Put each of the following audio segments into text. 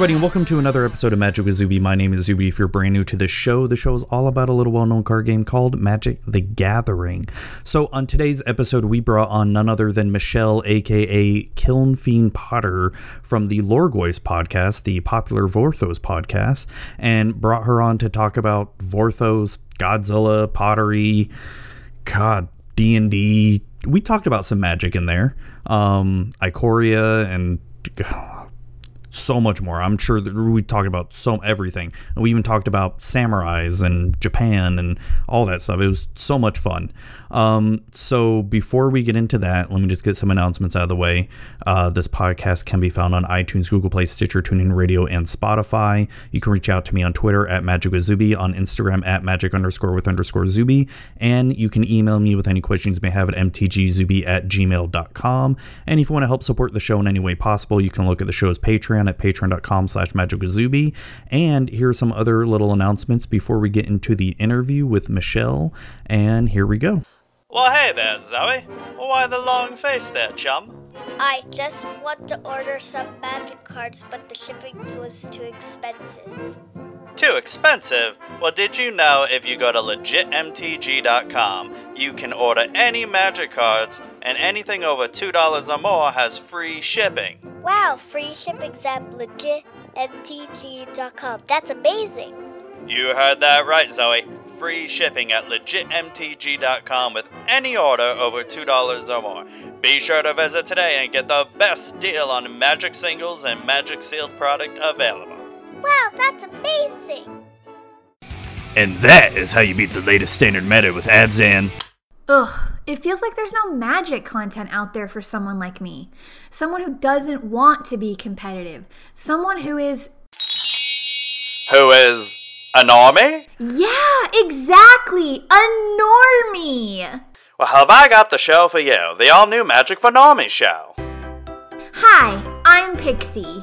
everybody, and welcome to another episode of Magic with Zuby. My name is Zuby. If you're brand new to the show, the show is all about a little well known card game called Magic the Gathering. So, on today's episode, we brought on none other than Michelle, aka Kiln Fiend Potter, from the Lorgoys podcast, the popular Vorthos podcast, and brought her on to talk about Vorthos, Godzilla, pottery, God, D&D. We talked about some magic in there. Um, Ikoria and so much more. I'm sure that we talked about so everything. And we even talked about samurais and Japan and all that stuff. It was so much fun. Um, so before we get into that, let me just get some announcements out of the way. Uh, this podcast can be found on iTunes, Google Play, Stitcher, TuneIn Radio, and Spotify. You can reach out to me on Twitter at Magic with Zuby, on Instagram at Magic underscore with underscore Zuby, and you can email me with any questions you may have at mtgzuby at gmail.com. And if you want to help support the show in any way possible, you can look at the show's Patreon at patreon.com slash Magic with And here are some other little announcements before we get into the interview with Michelle. And here we go. Well, hey there, Zoe. Why the long face there, chum? I just want to order some magic cards, but the shipping was too expensive. Too expensive? Well, did you know if you go to legitmtg.com, you can order any magic cards, and anything over $2 or more has free shipping? Wow, free shipping's at legitmtg.com. That's amazing. You heard that right, Zoe. Free shipping at legitmtg.com with any order over $2 or more. Be sure to visit today and get the best deal on magic singles and magic sealed product available. Wow, that's amazing. And that is how you beat the latest standard meta with Abzan. Ugh, it feels like there's no magic content out there for someone like me. Someone who doesn't want to be competitive. Someone who is. Who is a normie? Yeah, exactly! A normie! Well, have I got the show for you? The all new Magic for Normie show. Hi, I'm Pixie.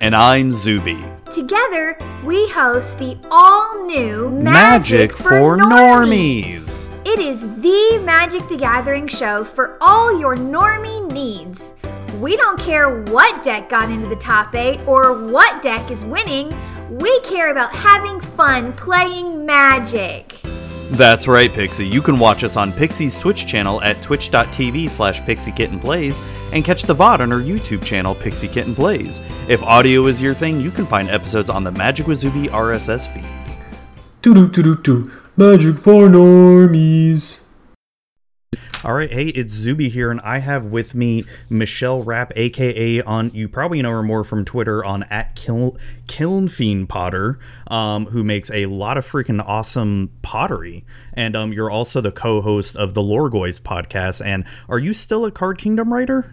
And I'm Zuby. Together, we host the all new Magic, for normies. It is the Magic the Gathering show for all your normie needs. We don't care what deck got into the top 8 or what deck is winning. We care about having fun playing Magic. That's right, Pixie. You can watch us on Pixie's Twitch channel at twitch.tv slash pixiekittenplays and catch the VOD on our YouTube channel, Pixie Kitten Plays. If audio is your thing, you can find episodes on the Magic with RSS feed. Doo doo doo doo doo. Magic for normies. All right, hey, it's Zuby here, and I have with me Michelle Rapp, aka on you probably know her more from Twitter on at Kil- Kiln Fiend Potter, um, who makes a lot of freaking awesome pottery, and um, you're also the co-host of the Lorgoys podcast. And are you still a Card Kingdom writer?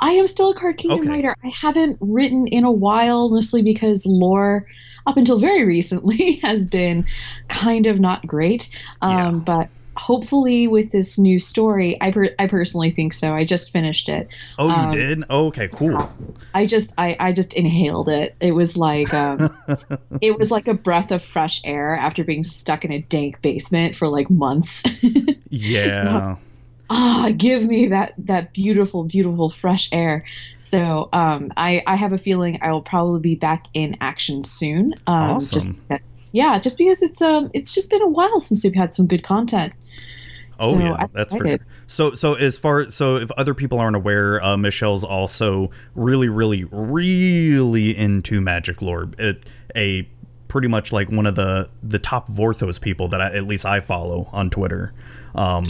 I am still a Card Kingdom Okay. writer. I haven't written in a while, mostly because lore, up until very recently, has been kind of not great. Um, Yeah. But hopefully, with this new story, I per- I personally think so. I just finished it. Oh, you Um, did? Oh, okay, cool. I just I, I just inhaled it. It was like um, it was like a breath of fresh air after being stuck in a dank basement for like months. Yeah. ah give me that that beautiful beautiful fresh air so um i i have a feeling i will probably be back in action soon um just because, yeah just because it's um it's just been a while since we've had some good content Oh So, yeah, that's for sure. So so as far so if other people aren't aware, uh, Michelle's also really really really into magic lore. It, a pretty much like one of the the top Vorthos people that I, at least I follow on Twitter. Um,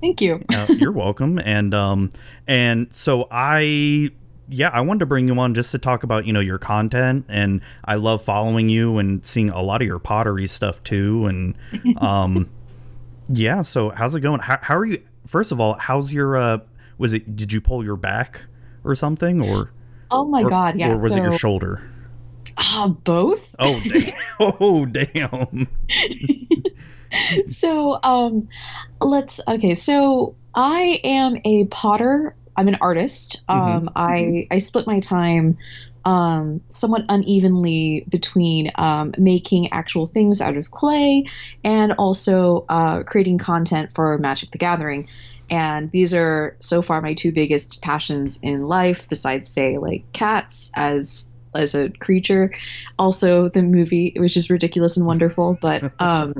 thank you uh, you're welcome. And um and so I yeah, I wanted to bring you on just to talk about, you know, your content and I love following you and seeing a lot of your pottery stuff too and um yeah, so how's it going? How how are you First of all, how's your uh was it did you pull your back or something or oh my or, god yeah or was so it your shoulder? ah, both Oh damn. oh damn. so um let's okay so i am a potter i'm an artist um i i split my time um somewhat unevenly between um making actual things out of clay and also uh creating content for magic the gathering. And these are so far my two biggest passions in life besides say like cats as as a creature. Also, the movie, which is ridiculous and wonderful, but um,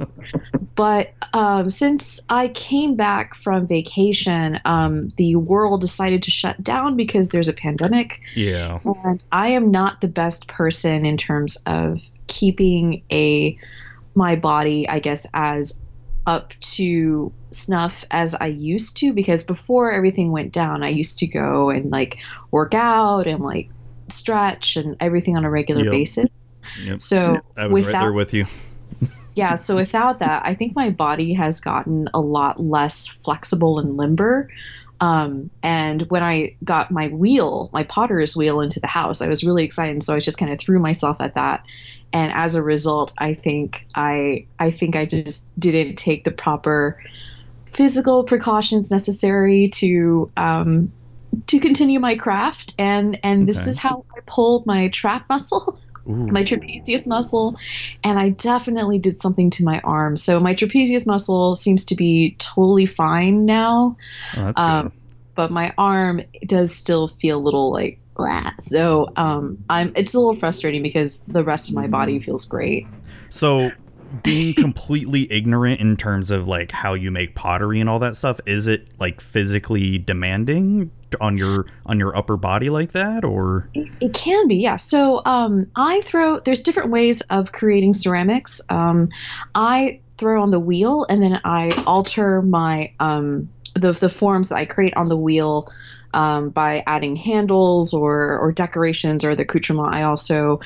but um, since I came back from vacation, um, the world decided to shut down because there's a pandemic, Yeah. and I am not the best person in terms of keeping a my body, I guess, as up to snuff as I used to because before everything went down, I used to go and like work out and like stretch and everything on a regular Yep. basis. Yep. So I was right without there with you. yeah, so without that, I think my body has gotten a lot less flexible and limber. Um, and when I got my wheel, my potter's wheel into the house, I was really excited. And so I just kind of threw myself at that. And as a result, I think I I think I just didn't take the proper physical precautions necessary to um, to continue my craft. And and this Okay. is how I pulled my trap muscle Ooh. my trapezius muscle and i definitely did something to my arm so my trapezius muscle seems to be totally fine now Oh, that's um, good. but my arm does still feel a little like "Blah." so um i'm it's a little frustrating because the rest of my body feels great So, being completely ignorant in terms of like how you make pottery and all that stuff, is it like physically demanding on your on your upper body like that, or It can be, yeah. So um, I throw. There's different ways of creating ceramics. Um, I throw on the wheel, and then I alter my um, the the forms that I create on the wheel um, by adding handles or or decorations or the accoutrement. I also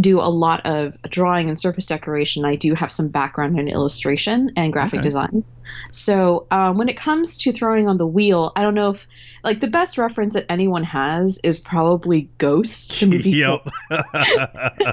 do a lot of drawing and surface decoration. I do have some background in illustration and graphic Okay. design. So um, when it comes to throwing on the wheel, I don't know if like the best reference that anyone has is probably Ghost, yep.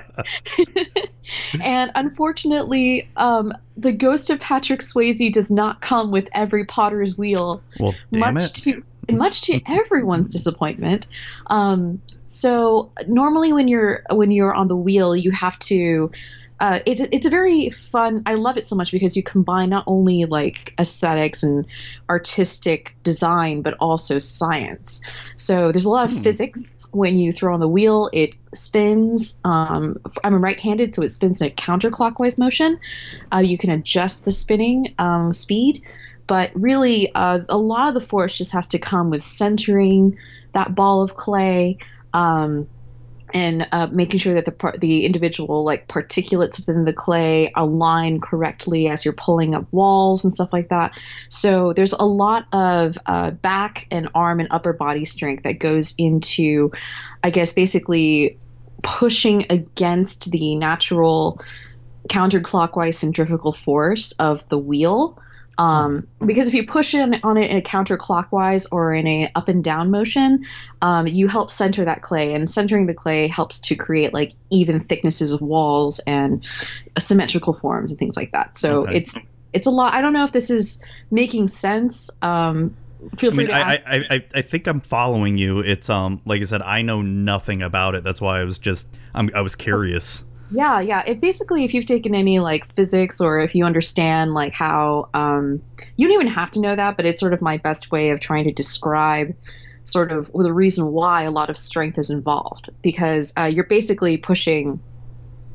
and unfortunately, um, the ghost of Patrick Swayze does not come with every Potter's wheel, well, damn much it. to much to everyone's disappointment. Um, so normally, when you're when you're on the wheel, you have to. Uh, it's it's a very fun. I love it so much because you combine not only like aesthetics and artistic design, but also science. So there's a lot of Hmm. physics when you throw on the wheel. It spins. Um, I'm right-handed, so it spins in a counterclockwise motion. Uh, you can adjust the spinning um, speed, but really, uh, a lot of the force just has to come with centering that ball of clay. Um, and uh, making sure that the par- the individual like particulates within the clay align correctly as you're pulling up walls and stuff like that. So there's a lot of uh, back and arm and upper body strength that goes into, I guess, basically pushing against the natural counterclockwise centrifugal force of the wheel. Um, because if you push in on it in a counterclockwise or in a up and down motion, um, you help center that clay, and centering the clay helps to create like even thicknesses of walls and symmetrical forms and things like that. So Okay. it's it's a lot. I don't know if this is making sense. Um, feel I free mean, to ask. I, I, I think I'm following you. It's um, like I said, I know nothing about it. That's why I was just, I'm, I was curious. Yeah, yeah. It basically, if you've taken any like physics or if you understand like how, um, you don't even have to know that, but it's sort of my best way of trying to describe sort of the reason why a lot of strength is involved because uh, you're basically pushing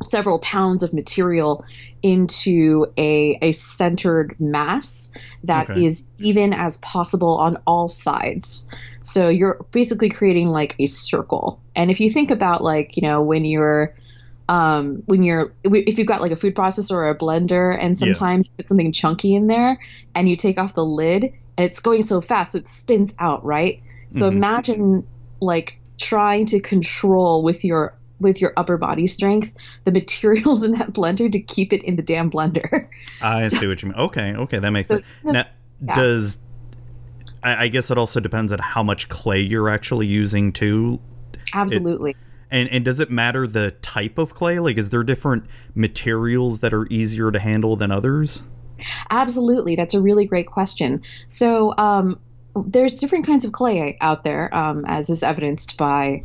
several pounds of material into a, a centered mass that is Okay. even as possible on all sides. So you're basically creating like a circle. And if you think about like, you know, when you're um, when you're if you've got like a food processor or a blender and Yeah. sometimes you put something chunky in there and you take off the lid and it's going so fast so it spins out, right? So Mhm. imagine like trying to control with your with your upper body strength the materials in that blender to keep it in the damn blender. I see what you mean. Okay, okay, that makes So sense. Now, yeah. does I, I guess it also depends on how much clay you're actually using too, Absolutely. And and does it matter the type of clay? Like, is there different materials that are easier to handle than others? Absolutely. That's a really great question. So, um, there's different kinds of clay out there, um, as is evidenced by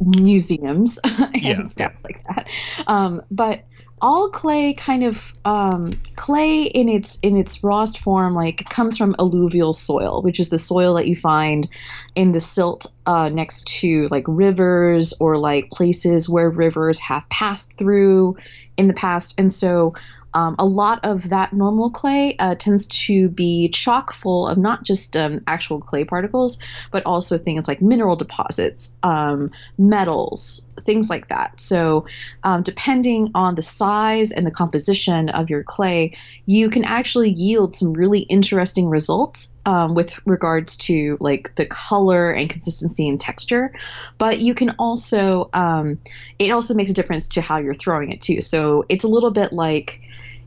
museums and Yeah, stuff like that. Um, but all clay kind of um, clay in its in its rawest form like comes from alluvial soil which is the soil that you find in the silt uh, next to like rivers or like places where rivers have passed through in the past. And so um, a lot of that normal clay uh, tends to be chock full of not just um, actual clay particles, but also things like mineral deposits, um, metals, things like that. So, um, depending on the size and the composition of your clay, you can actually yield some really interesting results um, with regards to like the color and consistency and texture. But you can also, um, it also makes a difference to how you're throwing it too. So, it's a little bit like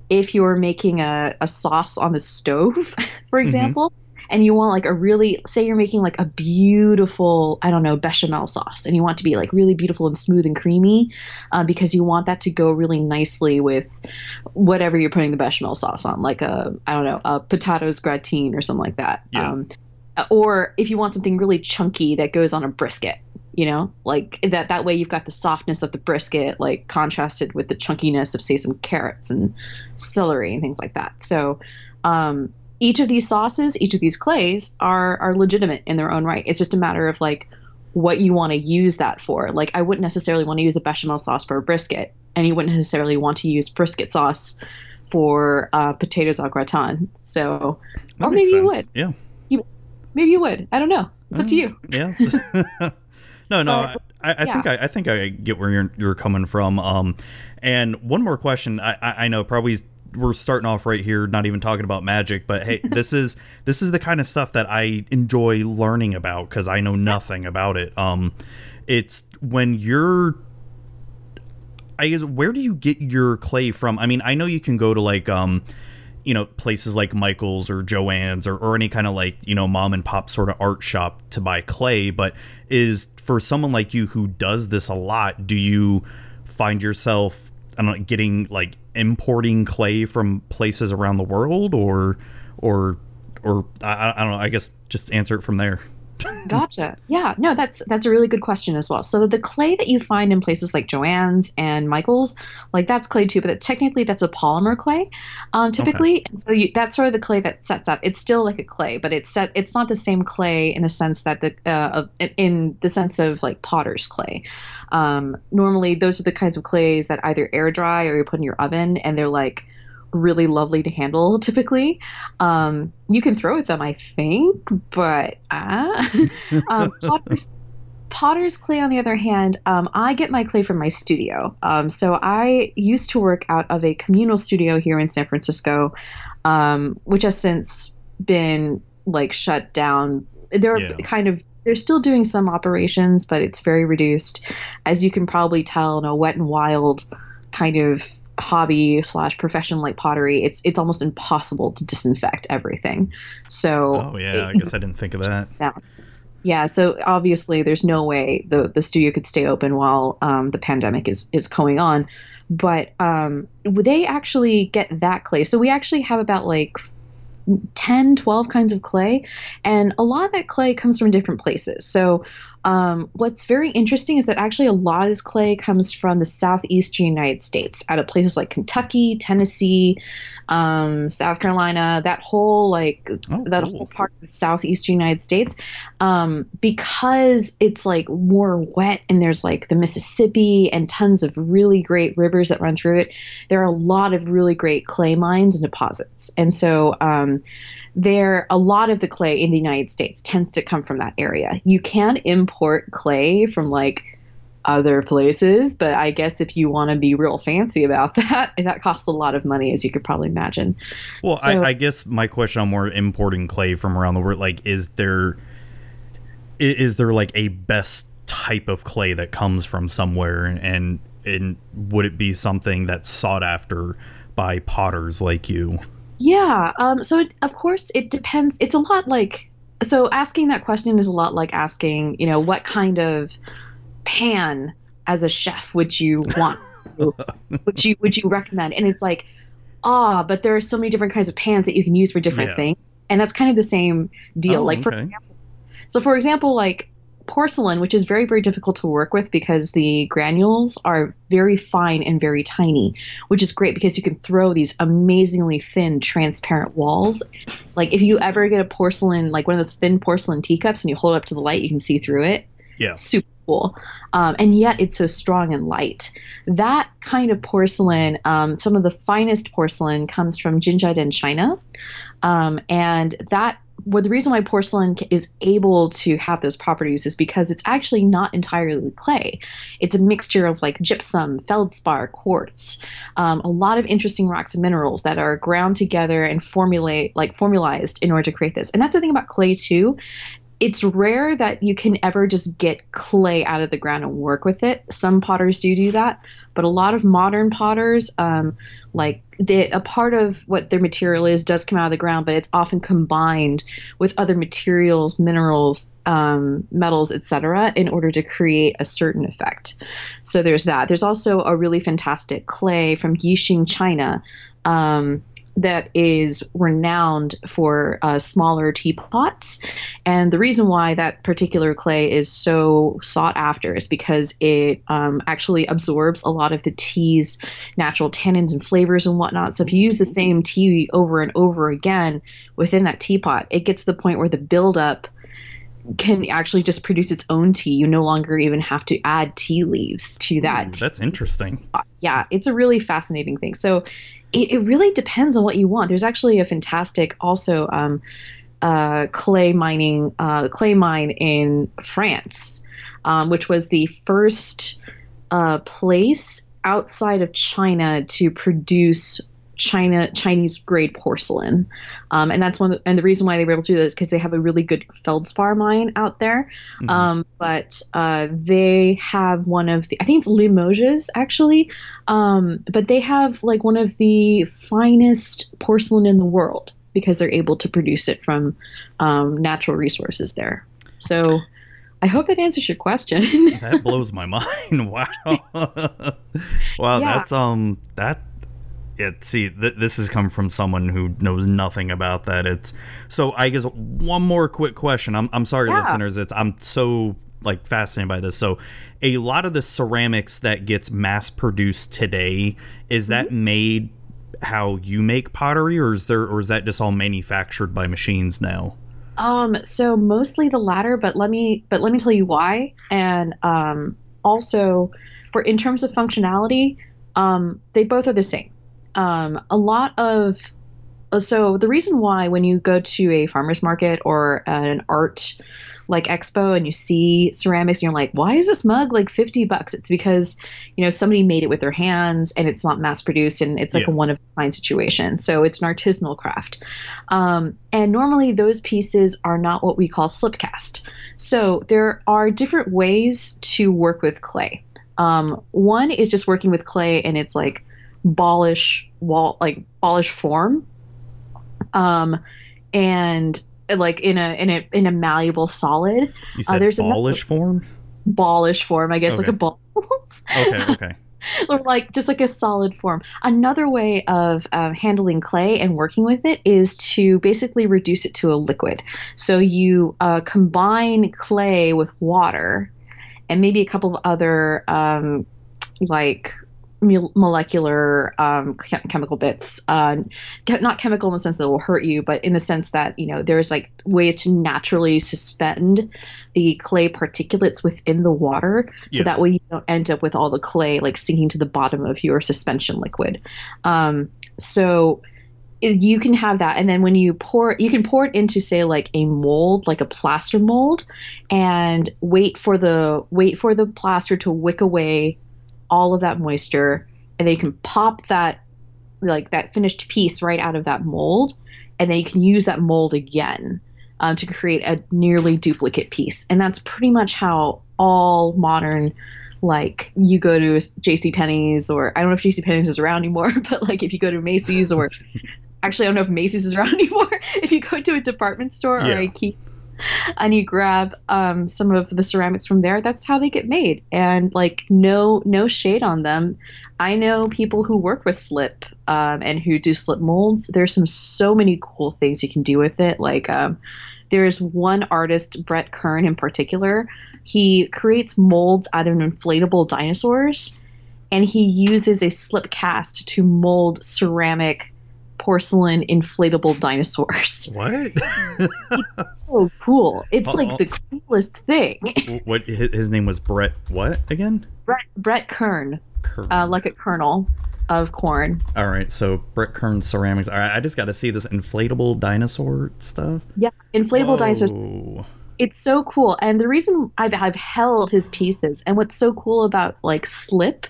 if you're making a, a sauce on the stove, for example, mm-hmm. and you want like a really, say you're making like a beautiful, I don't know, bechamel sauce, and you want to be like really beautiful and smooth and creamy uh, because you want that to go really nicely with whatever you're putting the bechamel sauce on, like a, I don't know, a potatoes gratin or something like that. Yeah. Um, or if you want something really chunky that goes on a brisket, you know like that that way you've got the softness of the brisket like contrasted with the chunkiness of say some carrots and celery and things like that. So um, each of these sauces each of these clays are are legitimate in their own right. It's just a matter of like what you want to use that for. Like i wouldn't necessarily want to use a bechamel sauce for a brisket and you wouldn't necessarily want to use brisket sauce for uh, potatoes au gratin. So that or maybe sense. you would. Yeah. You, maybe you would. I don't know. It's up to you. yeah No, no, I, I yeah. think I, I, think I get where you're you're coming from. Um, and one more question. I, I know probably we're starting off right here, not even talking about magic, but hey, this is this is the kind of stuff that I enjoy learning about because I know nothing about it. Um, it's when you're I guess where do you get your clay from? I mean, I know you can go to like um you know places like Michael's or Joann's or, or any kind of like you know mom and pop sort of art shop to buy clay but is for someone like you who does this a lot do you find yourself I don't know, getting like importing clay from places around the world or or or I, I don't know I guess just answer it from there gotcha. Yeah, no, that's that's a really good question as well. So the clay that you find in places like Joann's and Michael's, like that's clay too, but it, technically that's a polymer clay, um, typically. Okay. So you, that's sort of the clay that sets up. It's still like a clay, but it's set. It's not the same clay in the sense that the uh, in the sense of like potter's clay. Um, normally, those are the kinds of clays that either air dry or you put in your oven, and they're like really lovely to handle typically. Um, you can throw with them, I think, but uh, um, potter's, potter's, clay, on the other hand, um, I get my clay from my studio. Um, so I used to work out of a communal studio here in San Francisco, um, which has since been like shut down. They're yeah. kind of they're still doing some operations, but it's very reduced. As you can probably tell in a wet and wild kind of hobby slash profession like pottery, it's it's almost impossible to disinfect everything. So oh yeah, it, I guess I didn't think of that. Yeah. Yeah, so obviously there's no way the the studio could stay open while um, the pandemic is is going on, but um, they actually get that clay. So we actually have about like 10, 12 kinds of clay. And a lot of that clay comes from different places. So um, what's very interesting is that actually a lot of this clay comes from the southeastern United States, out of places like Kentucky, Tennessee, um, South Carolina, that whole like oh, that cool. whole part of the southeastern United States, um, because it's like more wet and there's like the Mississippi and tons of really great rivers that run through it. There are a lot of really great clay mines and deposits, and so um, there a lot of the clay in the United States tends to come from that area. You can import clay from like other places, but I guess if you want to be real fancy about that, that costs a lot of money, as you could probably imagine. Well, so, I, I, guess my question on more importing clay from around the world, like, is there is there like a best type of clay that comes from somewhere, and and would it be something that's sought after by potters like you? Yeah. Um, so, it, of course, it depends. It's a lot like so asking that question is a lot like asking, you know, what kind of pan as a chef would you want? would you would you recommend? And it's like, ah, but there are so many different kinds of pans that you can use for different yeah. things, and that's kind of the same deal. Oh, like for okay. example, so for example, like porcelain, which is very, very difficult to work with because the granules are very fine and very tiny, which is great because you can throw these amazingly thin, transparent walls. Like if you ever get a porcelain, like one of those thin porcelain teacups, and you hold it up to the light, you can see through it. Yeah. Super cool. Um, and yet it's so strong and light. That kind of porcelain, um, some of the finest porcelain comes from Jingdezhen, China. Um, and that well, the reason why porcelain is able to have those properties is because it's actually not entirely clay. It's a mixture of like gypsum, feldspar, quartz, um, a lot of interesting rocks and minerals that are ground together and formulate like formalized in order to create this. And that's the thing about clay too it's rare that you can ever just get clay out of the ground and work with it. Some potters do do that, but a lot of modern potters, um, like the, a part of what their material is, does come out of the ground, but it's often combined with other materials, minerals, um, metals, etc., in order to create a certain effect. So there's that. There's also a really fantastic clay from Yixing, China. Um, that is renowned for uh, smaller teapots. And the reason why that particular clay is so sought after is because it um, actually absorbs a lot of the tea's natural tannins and flavors and whatnot. So if you use the same tea over and over again within that teapot, it gets to the point where the buildup can actually just produce its own tea. You no longer even have to add tea leaves to that. Ooh, that's interesting. Yeah, it's a really fascinating thing. So it, it really depends on what you want. There's actually a fantastic also um, uh, clay mining uh, clay mine in France, um, which was the first uh, place outside of China to produce China Chinese grade porcelain, um, and that's one. And the reason why they were able to do this because they have a really good feldspar mine out there. Mm-hmm. Um, but uh, they have one of the I think it's Limoges actually, um, but they have like one of the finest porcelain in the world because they're able to produce it from um, natural resources there. So. I hope that answers your question. that blows my mind. Wow. wow, yeah. that's um that it see th- this has come from someone who knows nothing about that. It's so i guess one more quick question. I'm, I'm sorry yeah. listeners it's i'm so like fascinated by this. So a lot of the ceramics that gets mass produced today is mm-hmm. that made how you make pottery or is there or is that just all manufactured by machines now? Um so mostly the latter but let me but let me tell you why. And um also for in terms of functionality um they both are the same um, a lot of uh, so the reason why when you go to a farmers market or an art like expo and you see ceramics and you're like why is this mug like 50 bucks? It's because you know somebody made it with their hands and it's not mass produced and it's like yeah. a one of a kind situation. So it's an artisanal craft. Um, and normally those pieces are not what we call slip cast so there are different ways to work with clay. Um, one is just working with clay and it's like ballish wall like ballish form um and like in a in a in a malleable solid you uh, said uh, there's ballish form ballish form i guess okay. like a ball okay okay or like just like a solid form. Another way of uh, handling clay and working with it is to basically reduce it to a liquid. So you uh, combine clay with water and maybe a couple of other um, like molecular um, chemical bits uh, not chemical in the sense that it will hurt you but in the sense that you know there's like ways to naturally suspend the clay particulates within the water. So yeah. that way you don't end up with all the clay like sinking to the bottom of your suspension liquid. Um, so you can have that. And then when you pour you can pour it into say like a mold like a plaster mold and wait for the wait for the plaster to wick away all of that moisture and then you can pop that like that finished piece right out of that mold and then you can use that mold again um, to create a nearly duplicate piece and that's pretty much how all modern like you go to jc penney's or i don't know if jc penney's is around anymore but like if you go to macy's or actually i don't know if macy's is around anymore if you go to a department store yeah. or ikea and you grab um, some of the ceramics from there that's how they get made. And like no no shade on them. I know people who work with slip um, and who do slip molds. There's some so many cool things you can do with it. Like um, there's one artist, Brett Kern in particular. He creates molds out of inflatable dinosaurs, and he uses a slip cast to mold ceramic, porcelain, inflatable dinosaurs. What? It's so cool. It's Uh-oh. like the coolest thing. what? His, name was Brett. What again? Brett, Brett Kern, Kern. uh, like a kernel of corn. All right, so Brett Kern ceramics. All right, I just got to see this inflatable dinosaur stuff. Yeah, inflatable dinosaurs. It's so cool, and the reason I've I've held his pieces, and what's so cool about like slip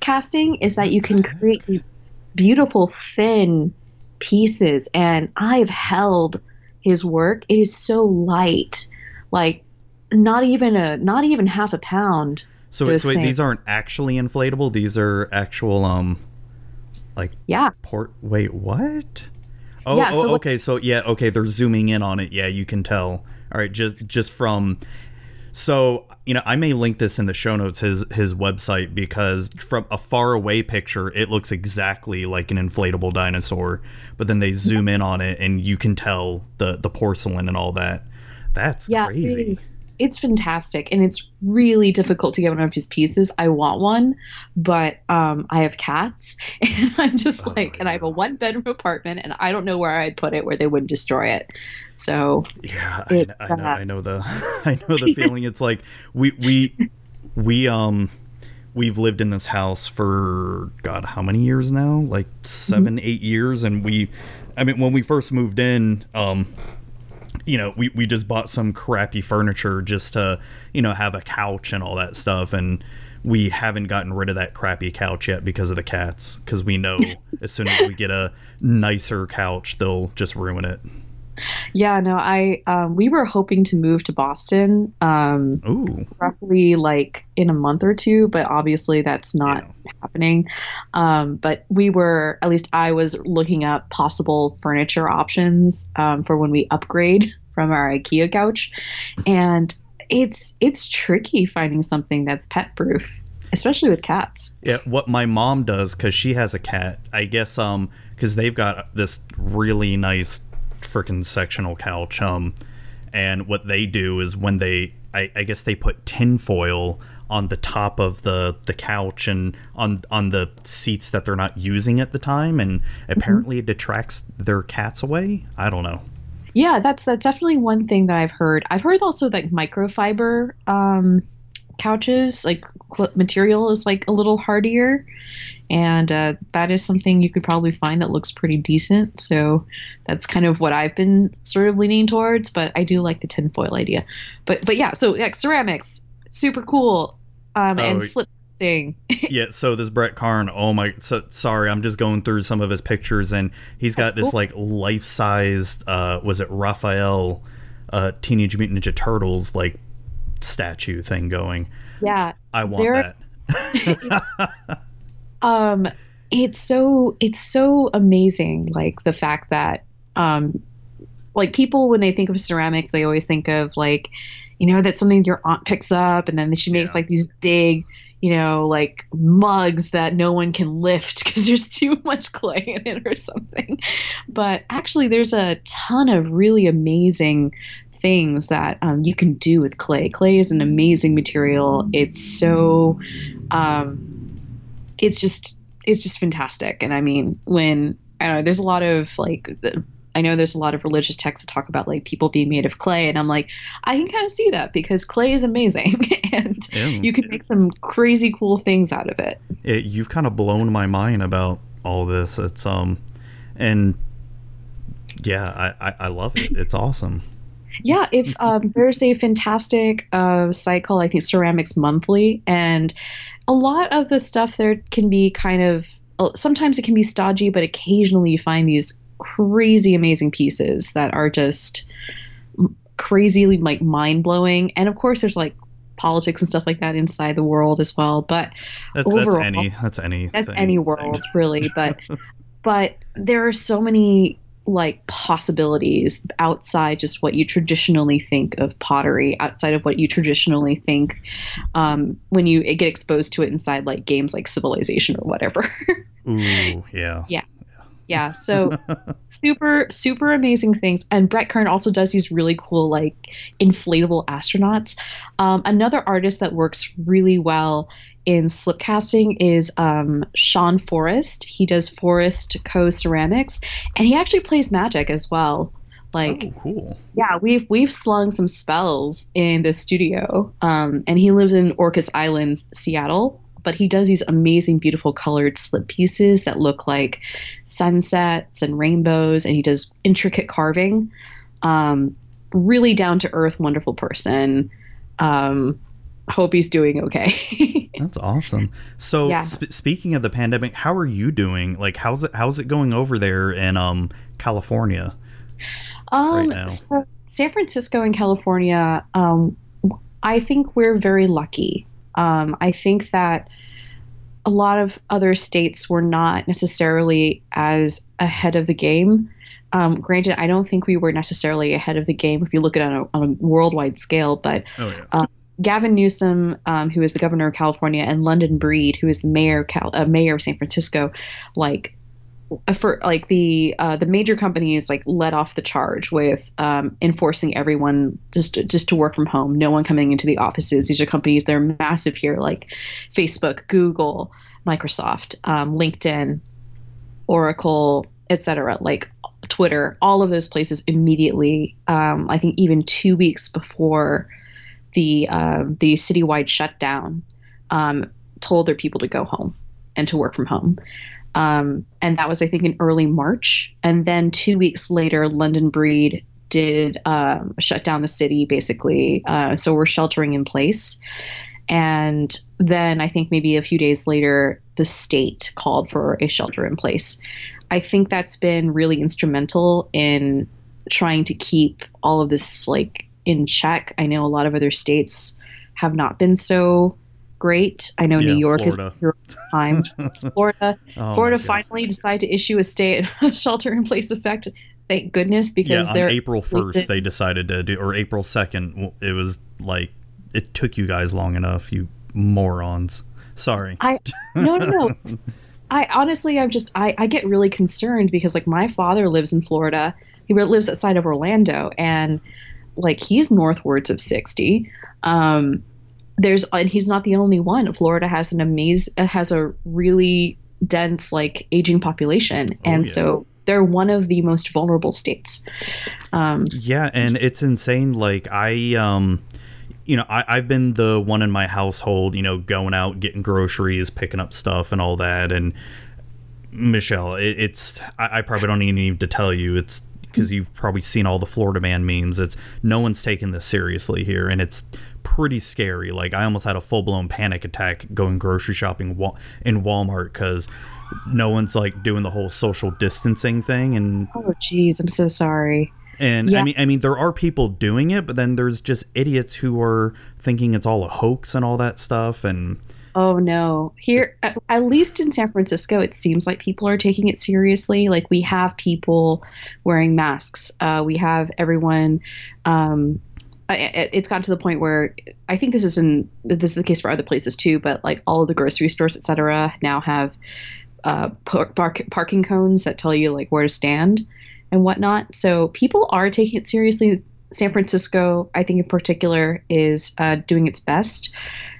casting is that you can create these beautiful thin pieces, and I've held his work. It is so light, like not even a not even half a pound. So, wait, things. these aren't actually inflatable. These are actual um, like Yeah, port. Wait, what? Oh, Yeah, oh, so okay. So yeah, okay. They're zooming in on it. Yeah, you can tell. All right, just just from. So you know, I may link this in the show notes his his website because from a far away picture, it looks exactly like an inflatable dinosaur, but then they zoom in on it and you can tell the the porcelain and all that. That's yeah, crazy. it is. It's fantastic, and it's really difficult to get one of his pieces. I want one, but um, I have cats, and I'm just Oh, like, and I have a one bedroom apartment, and I don't know where I'd put it where they wouldn't destroy it. So Yeah, I, It's, kn- I know. uh, I know the. I know the feeling. It's like we we we um we've lived in this house for God, how many years now? Like 7 eight years, and we. I mean, when we first moved in, um, you know, we we just bought some crappy furniture just to you know have a couch and all that stuff, and we haven't gotten rid of that crappy couch yet because of the cats. Because we know as soon as we get a nicer couch, they'll just ruin it. Yeah, no, I um, we were hoping to move to Boston, um, Ooh. roughly like in a month or two, but obviously that's not Yeah. happening. Um, but we were, at least I was looking up possible furniture options um, for when we upgrade from our IKEA couch, and it's it's tricky finding something that's pet proof, especially with cats. Yeah, what my mom does because she has a cat. I guess um because they've got this really nice freaking sectional couch. Um, and what they do is when they, I, I guess they put tinfoil on the top of the the couch and on on the seats that they're not using at the time, and apparently it detracts their cats away. I don't know. Yeah, that's that's definitely one thing that I've heard. I've heard also that microfiber um, couches, like cl- material, is like a little hardier, and uh, that is something you could probably find that looks pretty decent. So that's kind of what I've been sort of leaning towards. But I do like the tinfoil idea. But but yeah, so yeah, ceramics, super cool, um, Oh, and slip sting. yeah, so this Brett Kern, oh my, so, sorry, I'm just going through some of his pictures, and he's got That's this cool. like life-sized, uh, was it Raphael, uh, Teenage Mutant Ninja Turtles like statue thing going. yeah, I want that. um it's so it's so amazing like the fact that um like people when they think of ceramics they always think of like you know that's something your aunt picks up and then she makes Yeah. like these big you know like mugs that no one can lift because there's too much clay in it or something but actually there's a ton of really amazing things that um, you can do with clay clay is an amazing material it's so um, it's just it's just fantastic and i mean when i don't know there's a lot of like the, i know there's a lot of religious texts that talk about like people being made of clay and i'm like i can kind of see that because clay is amazing and Ew. you can make some crazy cool things out of it It- you've kind of blown my mind about all this. It's um, and yeah, I, I, I love it. It's awesome. Yeah if um, there's a fantastic uh, site called i think ceramics monthly and a lot of the stuff there can be kind of uh, sometimes it can be stodgy but occasionally you find these crazy amazing pieces that are just crazily like mind-blowing and of course there's like politics and stuff like that inside the world as well but That's, that's any. That's any. that's any world really but but there are so many like possibilities outside just what you traditionally think of pottery outside of what you traditionally think um, when you get exposed to it inside like games like civilization or whatever Ooh, yeah. Yeah. Yeah, so super, super amazing things. And Brett Kern also does these really cool, like, inflatable astronauts. Um, another artist that works really well in slip casting is um, Sean Forrest. He does Forest Co Ceramics, and he actually plays magic as well. Like, oh, cool. yeah, we've we've slung some spells in the studio, um, and he lives in Orcas Island, Seattle. But he does these amazing, beautiful colored slip pieces that look like sunsets and rainbows, and he does intricate carving. Um, really down to earth, wonderful person. Um, hope he's doing okay. That's awesome. So, Yeah. sp- speaking of the pandemic, how are you doing? Like, how's it how's it going over there in um California? Um, now? so San Francisco and California, um, I think we're very lucky. Um, I think that a lot of other states were not necessarily as ahead of the game. Um, granted, I don't think we were necessarily ahead of the game if you look at it on a, on a worldwide scale, but Oh yeah. Gavin Newsom, um, who is the governor of California, and London Breed, who is the mayor of Cal- uh, mayor of San Francisco, like for like the uh, the major companies like let off the charge with um, enforcing everyone just just to work from home, no one coming into the offices. These are companies that are massive here, like Facebook, Google, Microsoft, um, LinkedIn, Oracle, etc. Like Twitter, all of those places immediately. Um, I think even two weeks before the uh, the citywide shutdown, um, told their people to go home and to work from home. Um, and that was, I think, in early March. And then two weeks later, London Breed did um, shut down the city, basically. Uh, so we're sheltering in place. And then I think maybe a few days later, the state called for a shelter in place. I think that's been really instrumental in trying to keep all of this like in check. I know a lot of other states have not been so great. I know Yeah, New York Florida. is time. Florida, Oh, Florida finally decided to issue a state shelter in place effect. Thank goodness, Yeah, because on they're April first they decided to do, or April second. It was like it took you guys long enough, you morons. Sorry. I no no no. I honestly, I'm just I, I get really concerned because like my father lives in Florida. He lives outside of Orlando, and like he's northwards of sixty. Um, there's and he's not the only one. Florida has an amazing has a really dense like aging population, Oh, and yeah. so they're one of the most vulnerable states. Um, Yeah, and it's insane. Like I, um, you know, I, I've been the one in my household, you know, going out, getting groceries, picking up stuff, and all that. And Michelle, it, it's I, I probably don't even need to tell you. It's because you've probably seen all the Florida Man memes. It's no one's taking this seriously here, and it's pretty scary. Like I almost had a full blown panic attack going grocery shopping in Walmart because no one's like doing the whole social distancing thing and oh, jeez, I'm so sorry. and I mean, I mean, there are people doing it, but then there's just idiots who are thinking it's all a hoax and all that stuff. And Oh no. Here at, at least in San Francisco it seems like people are taking it seriously. Like we have people wearing masks. Uh, we have everyone um it's gotten to the point where I think this is in this is the case for other places too, but like all of the grocery stores, etc., now have uh, par- park- parking cones that tell you like where to stand and whatnot. So people are taking it seriously. San Francisco, I think in particular, is uh, doing its best.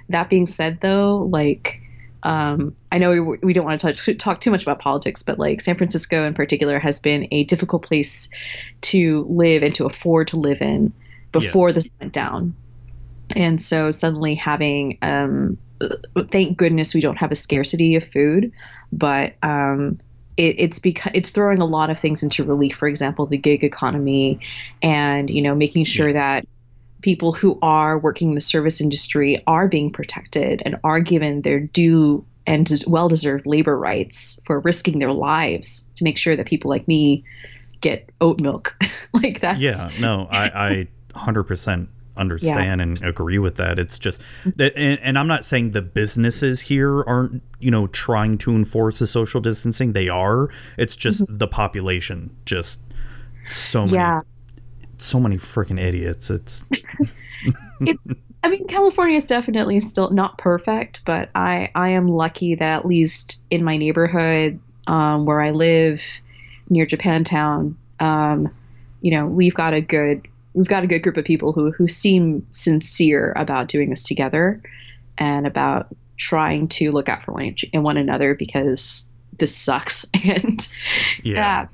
That being said, though, like um, I know we, we don't want to touch, talk too much about politics, but like San Francisco in particular has been a difficult place to live and to afford to live in before this went down. And so suddenly having, um, thank goodness we don't have a scarcity of food, but um, it, it's because it's throwing a lot of things into relief. For example, the gig economy, and you know making sure that people who are working in the service industry are being protected and are given their due and well deserved labor rights for risking their lives to make sure that people like me get oat milk like that. yeah, no, I, I 100% understand and agree with that. It's just mm-hmm. that, and, and I'm not saying the businesses here aren't, you know, trying to enforce the social distancing. They are. It's just mm-hmm. the population, just so many, Yeah. So many freaking idiots. It's, it's I mean California is definitely still not perfect, but I I am lucky that at least in my neighborhood um, where I live near Japantown. Um, you know, we've got a good we've got a good group of people who who seem sincere about doing this together and about trying to look out for one each, and one another because this sucks and Yeah.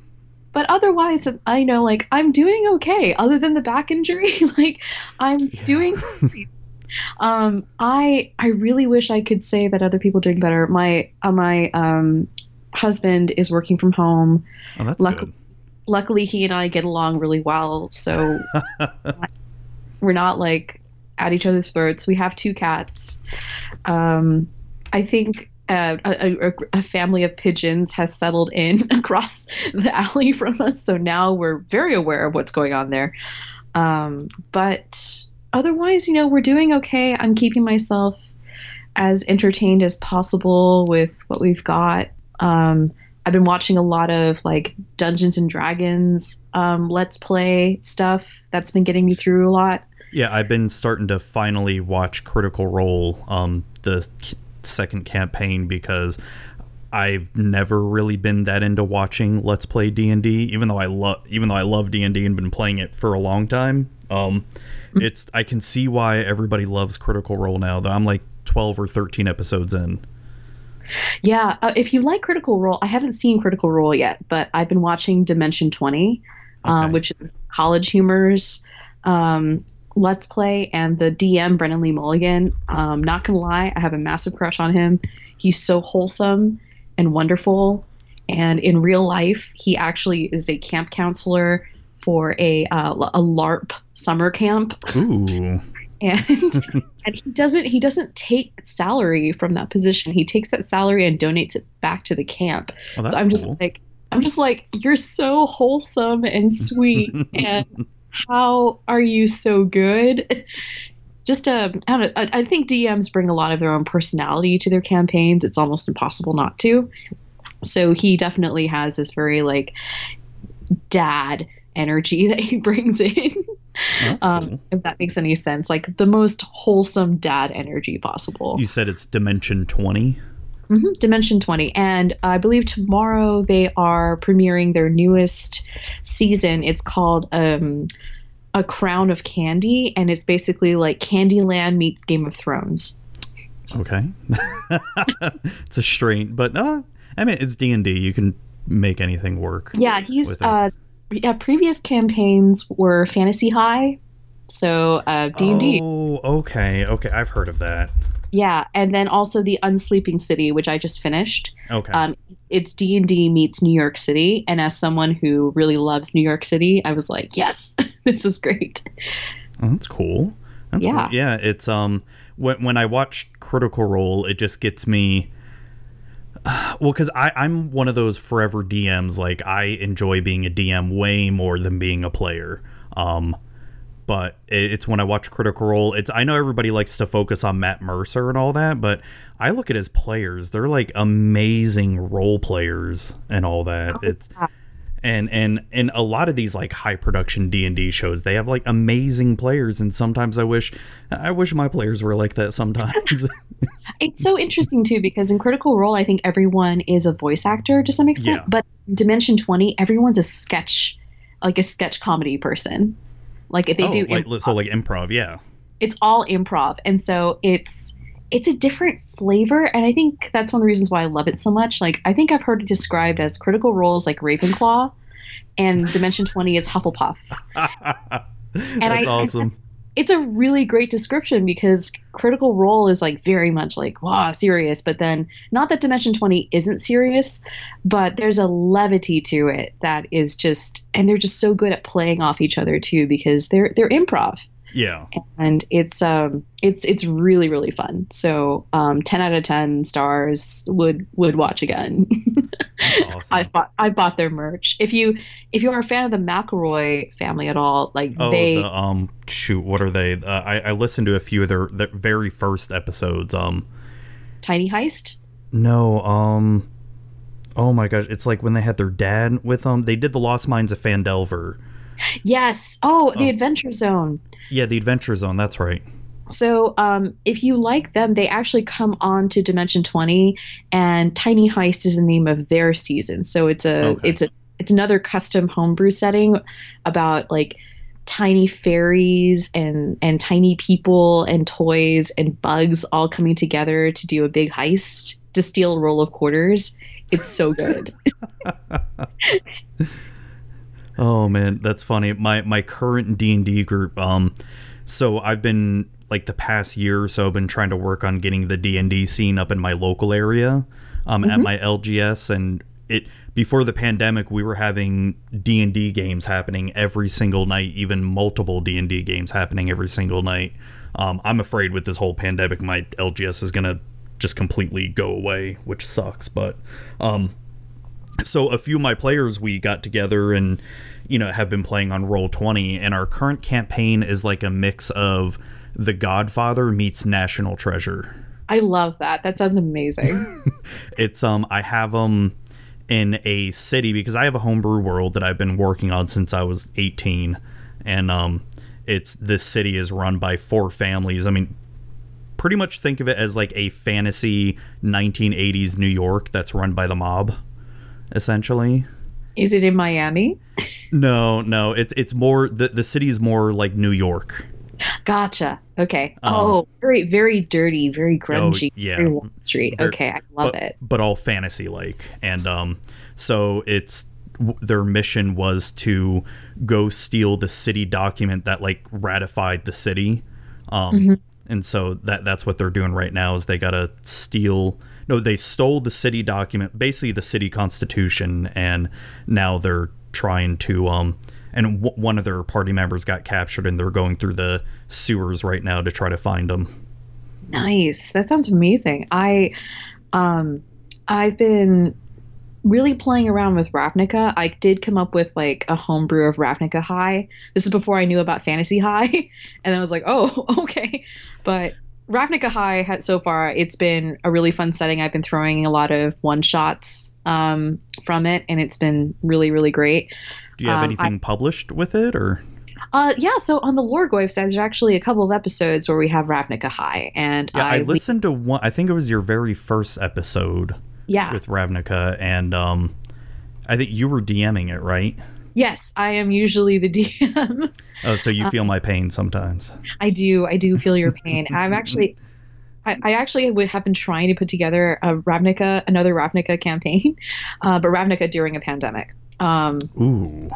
But otherwise i know like i'm doing okay other than the back injury. Like i'm Yeah. doing um i i really wish i could say that other people are doing better. My uh, my um husband is working from home. Oh, that's Luck- good. luckily he and i get along really well so we're not like at each other's throats. We have two cats. Um i think uh, a, a, a family of pigeons has settled in across the alley from us so now we're very aware of what's going on there um but otherwise you know we're doing okay i'm keeping myself as entertained as possible with what we've got um I've been watching a lot of like Dungeons and Dragons um, Let's Play stuff. That's been getting me through a lot. Yeah, I've been starting to finally watch Critical Role, um, the second campaign, because I've never really been that into watching Let's Play D and D, even though I love, even though I love D and D and been playing it for a long time. Um, it's I can see why everybody loves Critical Role now. Though I'm like twelve or thirteen episodes in. Yeah, uh, if you like Critical Role, I haven't seen Critical Role yet, but I've been watching Dimension 20, um, Okay. which is College Humor's um, Let's Play, and the DM, Brennan Lee Mulligan. Um, not gonna lie, I have a massive crush on him. He's so wholesome and wonderful. And in real life, he actually is a camp counselor for a, uh, a LARP summer camp Ooh, and and he doesn't he doesn't take salary from that position. He takes that salary and donates it back to the camp. oh, so I'm just like I'm just like you're so wholesome and sweet and how are you so good? Just uh, I don't know. I, I think DMs bring a lot of their own personality to their campaigns. It's almost impossible not to. So he definitely has this very like dad energy that he brings in. Oh, um, cool. if that makes any sense. Like the most wholesome dad energy possible. You said it's Dimension Twenty. Hmm Dimension 20. And I believe tomorrow they are premiering their newest season. It's called um, A Crown of Candy. And it's basically like Candyland meets Game of Thrones. Okay, it's a strain, but uh, I mean it's D and D. You can make anything work. Yeah, he's. Uh, yeah, previous campaigns were Fantasy High. So uh, D&D. Oh, okay, okay. I've heard of that. Yeah, and then also the Unsleeping City, which I just finished. Okay. Um, it's D and D meets New York City, and as someone who really loves New York City, I was like, yes, this is great. Oh, that's cool. That's Yeah. cool. Yeah, it's um when when I watch Critical Role, it just gets me well I I'm one of those forever DMs like I enjoy being a DM way more than being a player. Um but it's when I watch Critical Role, it's I know everybody likes to focus on Matt Mercer and all that, but I look at his players, they're like amazing role players and all that. Oh, it's and and and a lot of these like high production d&d shows they have like amazing players and sometimes i wish i wish my players were like that sometimes It's so interesting too because in Critical Role, I think everyone is a voice actor to some extent, Yeah. but Dimension Twenty, everyone's a sketch, like a sketch comedy person. Like if they oh, do, like, improv, so like improv yeah it's all improv, and so it's it's a different flavor, and I think that's one of the reasons why I love it so much. Like I think I've heard it described as Critical roles like Ravenclaw, and Dimension Twenty is Hufflepuff. that's I- awesome it's a really great description because critical role is like very much like wow serious but then not that dimension 20 isn't serious but there's a levity to it that is just and they're just so good at playing off each other too because they're they're improv yeah. And it's um it's it's really really fun. So um 10 out of 10 stars would would watch again. Awesome i bought i bought their merch. If you if you are a fan of the mcelroy family at all like oh they the um shoot what are they? Uh, i i listened to a few of their, their very first episodes um. Tiny heist? No um oh my gosh it's like when they had their dad with them they did the lost minds of Phandelver Yes. Oh, the Oh. Adventure Zone. yeah the adventure zone that's right So, um, if you like them, they actually come on to Dimension Twenty, and Tiny Heist is the name of their season. So it's a Okay. it's a it's another custom homebrew setting about like tiny fairies and and tiny people and toys and bugs all coming together to do a big heist to steal a roll of quarters. It's so good. Oh man, that's funny. My my current D and D group. Um, so I've been like the past year or so, I've been trying to work on getting the D and D scene up in my local area, um, at my LGS, and it before the pandemic, we were having D and D games happening every single night, even multiple D and D games happening every single night. Um, I'm afraid with this whole pandemic, my LGS is gonna just completely go away, which sucks. But um, so a few of my players we got together and you know have been playing on roll 20 and our current campaign is like a mix of the godfather meets national treasure I love that. That sounds amazing. it's um i have them in a city because i have a homebrew world that i've been working on since i was 18 and um it's this city is run by four families i mean pretty much think of it as like a fantasy 1980s new york that's run by the mob essentially Is it in Miami? No, no, it's it's more the the city is more like New York. Gotcha. Okay. Um, oh, very, very dirty, very grungy. yeah. Very Wall Street. Okay, I love but, it. But all fantasy like, and um, so it's their mission was to go steal the city document that like ratified the city, um, Mhm. and so that that's what they're doing right now is they gotta steal. No, they stole the city document, basically the city constitution, and now they're trying to um. And w- one of their party members got captured, and they're going through the sewers right now to try to find him. Nice. That sounds amazing. I, um, I've been really playing around with Ravnica. I did come up with like a homebrew of Ravnica High. This is before I knew about Fantasy High, and I was like, oh, okay. But Ravnica High has so far it's been a really fun setting. I've been throwing a lot of one shots um, from it, and it's been really, really great. Do you have Um, anything published with it, or? Uh, yeah, so on the Lore side, there's actually a couple of episodes where we have Ravnica High, and Yeah, I, I, listened to one. I think it was your very first episode yeah, with Ravnica, and um, I think you were DMing it, right? Yes, I am usually the DM. Oh, so you feel my pain sometimes. I do, I do feel your pain. I'm actually, I, I actually would have been trying to put together a Ravnica, another Ravnica campaign, uh, but Ravnica during a pandemic. Um, Ooh,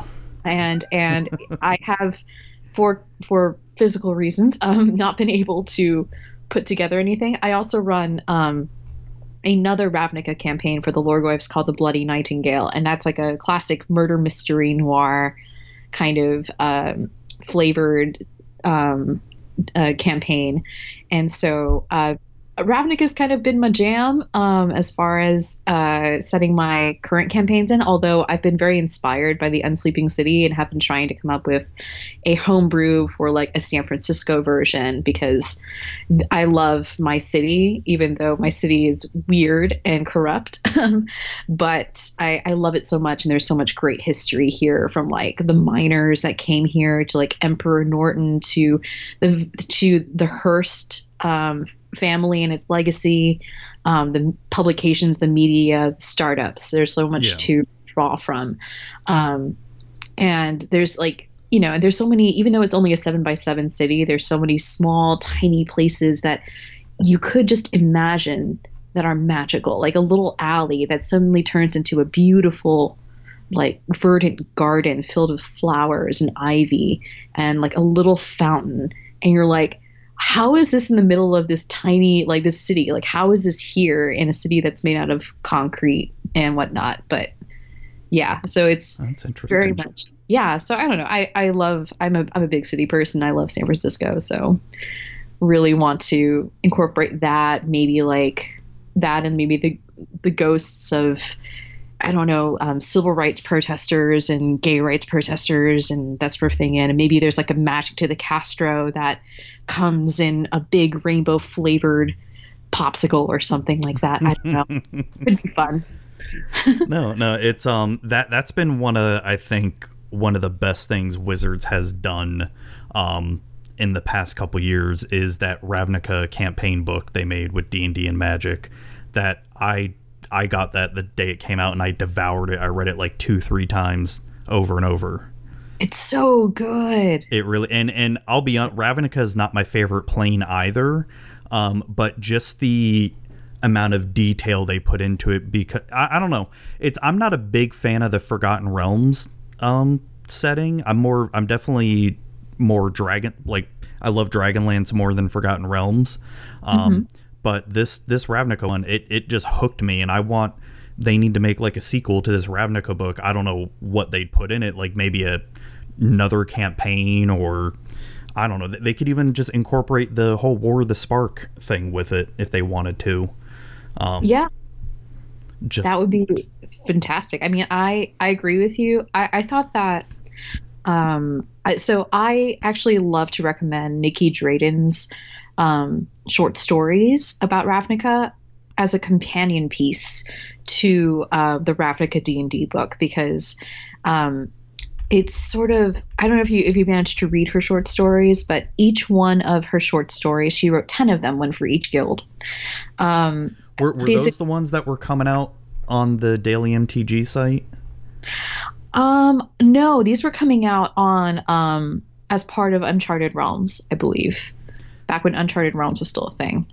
and and I have, for for physical reasons, um, not been able to put together anything. I also run um, another Ravnica campaign for the Lorgoyfs called the Bloody Nightingale, and that's like a classic murder mystery noir kind of um, flavored um, uh, campaign, and so. Uh, Ravnica has kind of been my jam um, as far as uh, setting my current campaigns in, although I've been very inspired by the Unsleeping City and have been trying to come up with a homebrew for like a San Francisco version because I love my city, even though my city is weird and corrupt. but I, I love it so much, and there's so much great history here from like the miners that came here to like Emperor Norton to the to the Hearst um, family and its legacy, um, the publications, the media, startups. There's so much Yeah. to draw from. Um, and there's like, you know, there's so many, even though it's only a seven by seven city, there's so many small, tiny places that you could just imagine that are magical, like a little alley that suddenly turns into a beautiful, like verdant garden filled with flowers and ivy and like a little fountain. And you're like, how is this in the middle of this tiny like this city like how is this here in a city that's made out of concrete and whatnot but yeah so it's that's interesting. very much yeah so i don't know i i love i'm a, I'm a big city person i love san francisco so really want to incorporate that maybe like that and maybe the the ghosts of I don't know, um, civil rights protesters and gay rights protesters and that sort of thing in. And maybe there's like a magic to the Castro that comes in a big rainbow flavored popsicle or something like that. I don't know. It'd be fun. no, no, it's um that that's been one of I think one of the best things Wizards has done um in the past couple years is that Ravnica campaign book they made with D&D and Magic that I I got that the day it came out and I devoured it. I read it like two, three times over and over. It's so good. It really and and I'll be on Ravnica is not my favorite plane either, um, but just the amount of detail they put into it because I, I don't know. It's I'm not a big fan of the Forgotten Realms um setting. I'm more I'm definitely more dragon like I love Dragonlance more than Forgotten Realms. Um but this this Ravnica one it it just hooked me and I want they need to make like a sequel to this Ravnica book. I don't know what they'd put in it, like maybe a another campaign or I don't know. They could even just incorporate the whole War of the Spark thing with it if they wanted to. Um, Yeah, just that would be fantastic. I mean, I I agree with you. I, I thought that. Um, I, so I actually love to recommend Nicky Drayden's um, short stories about Ravnica as a companion piece to uh, the Ravnica D and D book because um, it's sort of I don't know if you if you managed to read her short stories, but each one of her short stories, she wrote ten of them, one for each guild. Um, were, were basic- those the ones that were coming out on the Daily MTG site? Um, no, these were coming out on um as part of Uncharted Realms, I believe, back when Uncharted Realms was still a thing.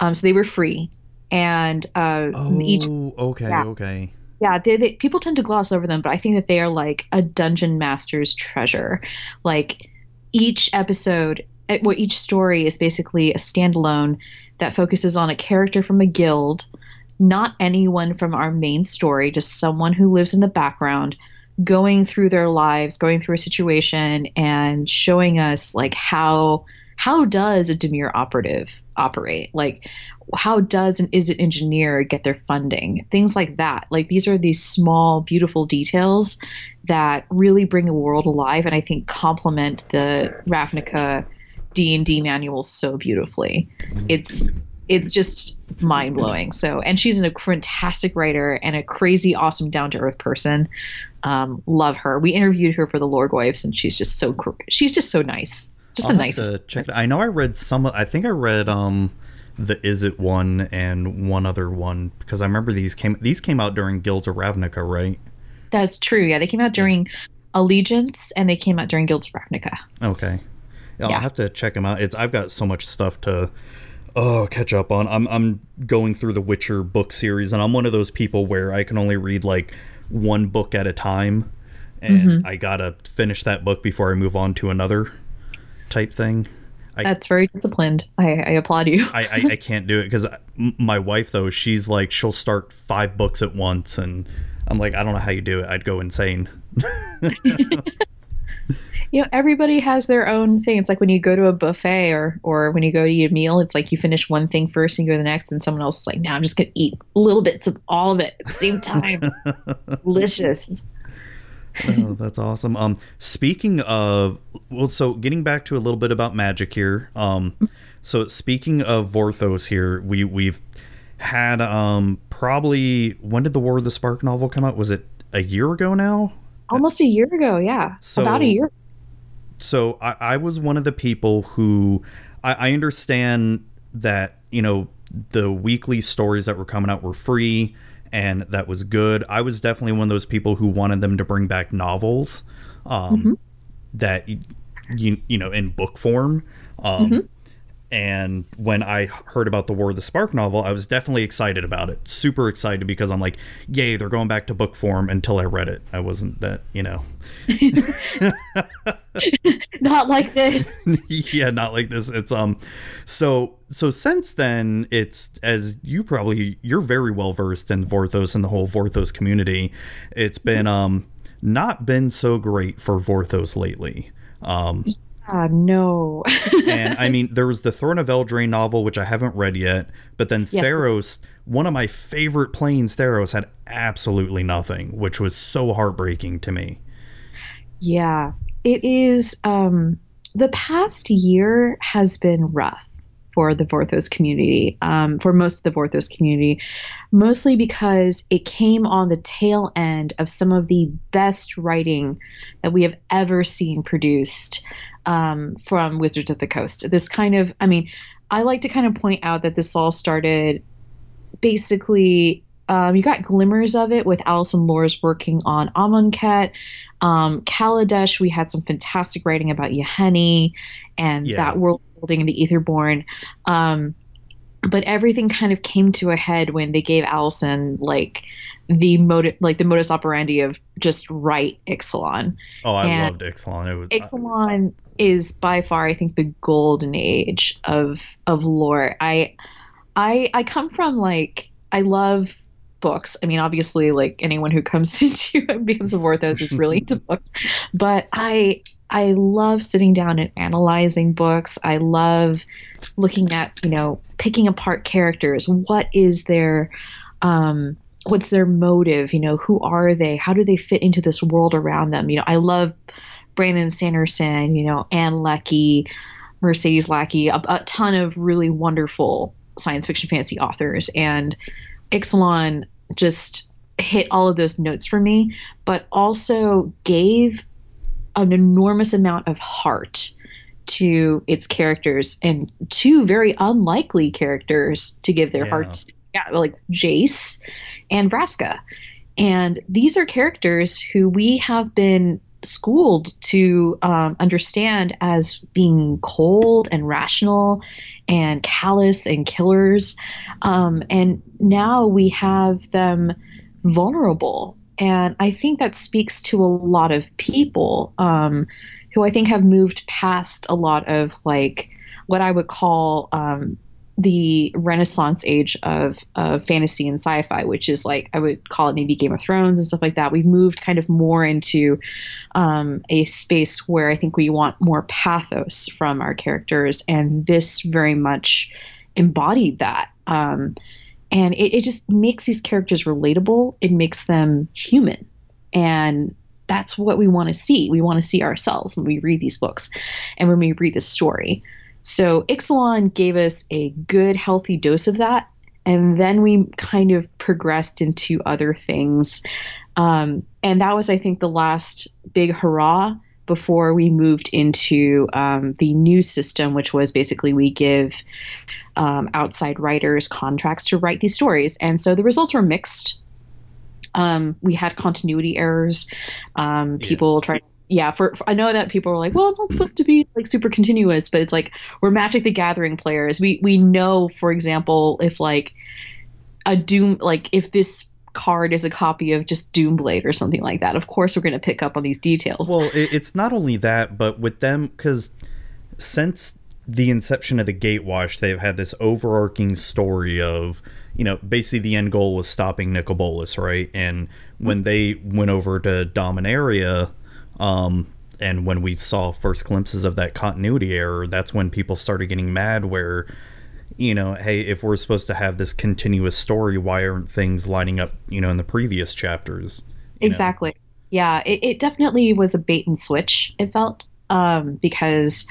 Um, so they were free, and uh, Oh, each okay, yeah. okay. Yeah, they, they people tend to gloss over them, but I think that they are like a dungeon master's treasure. Like each episode, eh, well, each story is basically a standalone that focuses on a character from a guild, not anyone from our main story, just someone who lives in the background, going through their lives, going through a situation, and showing us like how how does a Dimir operative operate? Like how does an Izzet engineer get their funding? Things like that. Like these are these small beautiful details that really bring the world alive and i think complement the ravnica d&d manual so beautifully. It's it's just mind-blowing. So and she's a fantastic writer and a crazy awesome down-to-earth person. Um, love her. We interviewed her for the Lorgoyfs and she's just so she's just so nice just I'll nicest to check it. I know I read some. I think I read um the Izzet one and one other one because I remember these came these came out during Guilds of Ravnica, right? that's true yeah they came out during allegiance and they came out during guilds of ravnica Okay. Yeah, I'll Yeah. have to check them out. It's I've got so much stuff to oh catch up on. I'm I'm going through the Witcher book series, and I'm one of those people where I can only read like one book at a time, and Mm-hmm. I gotta finish that book before I move on to another type thing. I- That's very disciplined. I, I applaud you. I, I, I can't do it because my wife though she's like she'll start five books at once and I'm like I don't know how you do it I'd go insane You know, everybody has their own thing. It's like when you go to a buffet or or when you go to eat a meal, it's like you finish one thing first and you go to the next, and someone else is like, "No, I'm just gonna eat little bits of all of it at the same time." Delicious. oh, that's awesome. Um, speaking of, well, so getting back to a little bit about magic here. Um, so speaking of Vorthos here, we we've had um probably when did the War of the Spark novel come out? Was it a year ago now? Almost a year ago, yeah, So- about a year. so I, I was one of the people who I, I understand that you know the weekly stories that were coming out were free and that was good. I was definitely one of those people who wanted them to bring back novels um, that y- you, you know in book form. Um, and when i heard about the war of the spark novel i was definitely excited about it. Super excited because i'm like yay they're going back to book form until i read it. I wasn't that you know. Not like this. yeah not like this. It's um so so since then it's as you probably you're very well versed in vorthos and the whole vorthos community. It's been um not been so great for vorthos lately. Um Ah, no. and i mean there was the throne of eldraine novel which i haven't read yet but then Yes. theros one of my favorite planes theros had absolutely nothing which was so heartbreaking to me Yeah, it is. Um, the past year has been rough for the Vorthos community, um, for most of the Vorthos community, mostly because it came on the tail end of some of the best writing that we have ever seen produced um, from Wizards of the Coast. This kind of, I mean, I like to kind of point out that this all started basically um, you got glimmers of it with Alison Luhrs working on Amonkhet. Um, Kaladesh, we had some fantastic writing about Yahenni and Yeah. that world building in the Etherborn. Um, but everything kind of came to a head when they gave Alison like the motive, like the modus operandi of just write Ixalan. Oh, I And loved Ixalan. It was Ixalan is by far, I think, the golden age of of lore. I, I, I come from like I love books. I mean, obviously, like anyone who comes into and becomes a Vorthos is really into books. But I I love sitting down and analyzing books. I love looking at you know picking apart characters. What is their um, what's their motive? You know, who are they? How do they fit into this world around them? You know, I love Brandon Sanderson. You know, Ann Leckie, Mercedes Lackey, a, a ton of really wonderful science fiction fantasy authors, and Ixalan just hit all of those notes for me, but also gave an enormous amount of heart to its characters and two very unlikely characters to give their Yeah. hearts yeah like jace and vraska and these are characters who we have been schooled to um, understand as being cold and rational and callous and killers. Um, and now we have them vulnerable. And i think that speaks to a lot of people um, who i think have moved past a lot of like what i would call um, the renaissance age of, of fantasy and sci-fi which is like i would call it maybe game of thrones and stuff like that. We've moved kind of more into um, a space where i think we want more pathos from our characters and this very much embodied that. Um, and it, it just makes these characters relatable. It makes them human. And that's what we want to see. We want to see ourselves when we read these books and when we read this story so ixalan gave us a good healthy dose of that and then we kind of progressed into other things um, and that was i think the last big hurrah before we moved into um, the new system which was basically we give um, outside writers contracts to write these stories. And so the results were mixed. Um, we had continuity errors. Um, Yeah. people trying, yeah, for, for- I know that people are like, well, it's not supposed to be like super continuous, but it's like we're Magic the Gathering players. We we know, for example, if like a Doom, like if this card is a copy of just Doomblade or something like that, of course we're going to pick up on these details. Well, it, it's not only that, but with them, because since the inception of the Gatewatch, they've had this overarching story of, you know, basically the end goal was stopping Nicol Bolas, right? And when hmm. they went over to Dominaria, um, and when we saw first glimpses of that continuity error, that's when people started getting mad where, you know, hey, if we're supposed to have this continuous story, why aren't things lining up, you know, in the previous chapters? you know? Exactly. Yeah, it, it definitely was a bait and switch. It felt um, because,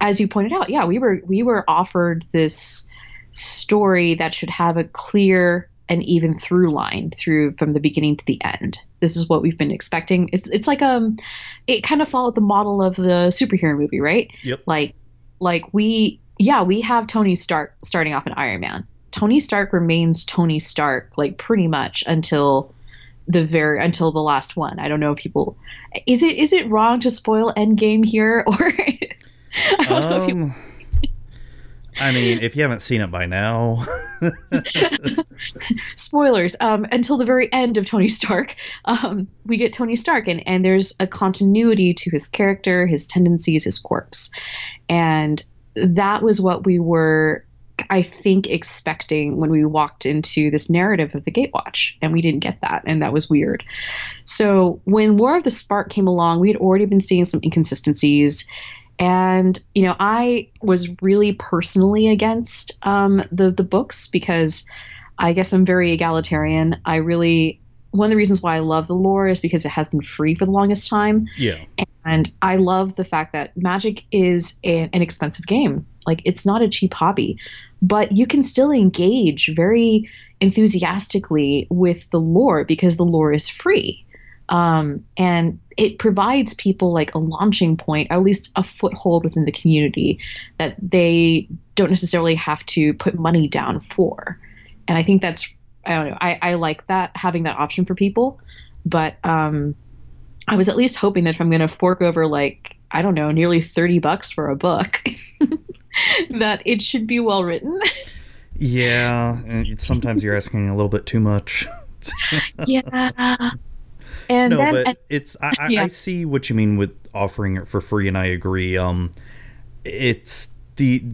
as you pointed out, yeah, we were we were offered this story that should have a clear and even through line through from the beginning to the end. This is what we've been expecting. It's it's like um, it kind of followed the model of the superhero movie, right? Yep. Like, like we yeah we have Tony Stark starting off in Iron Man. Tony Stark remains Tony Stark like pretty much until the very until the last one. I don't know if people is it is it wrong to spoil Endgame here or I don't know if you, Um, I mean, if you haven't seen it by now, spoilers. Um until the very end of Tony Stark um we get Tony Stark and and there's a continuity to his character his tendencies his quirks. And that was what we were I think expecting when we walked into this narrative of the Gatewatch and we didn't get that and that was weird. So when War of the Spark came along we had already been seeing some inconsistencies and you know I was really personally against um, the the books because I guess I'm very egalitarian. I really one of the reasons why I love the lore is because it has been free for the longest time, yeah, and I love the fact that Magic is a, an expensive game. Like it's not a cheap hobby, but you can still engage very enthusiastically with the lore because the lore is free. Um, and it provides people like a launching point, or at least a foothold within the community that they don't necessarily have to put money down for. And I think that's I don't know. I, I like that having that option for people, but um, I was at least hoping that if I'm going to fork over like I don't know, nearly thirty bucks for a book, that it should be well written. Yeah, and sometimes you're asking a little bit too much. yeah. And no, then, but and- it's I, I, Yeah. I see what you mean with offering it for free, and I agree. Um, it's the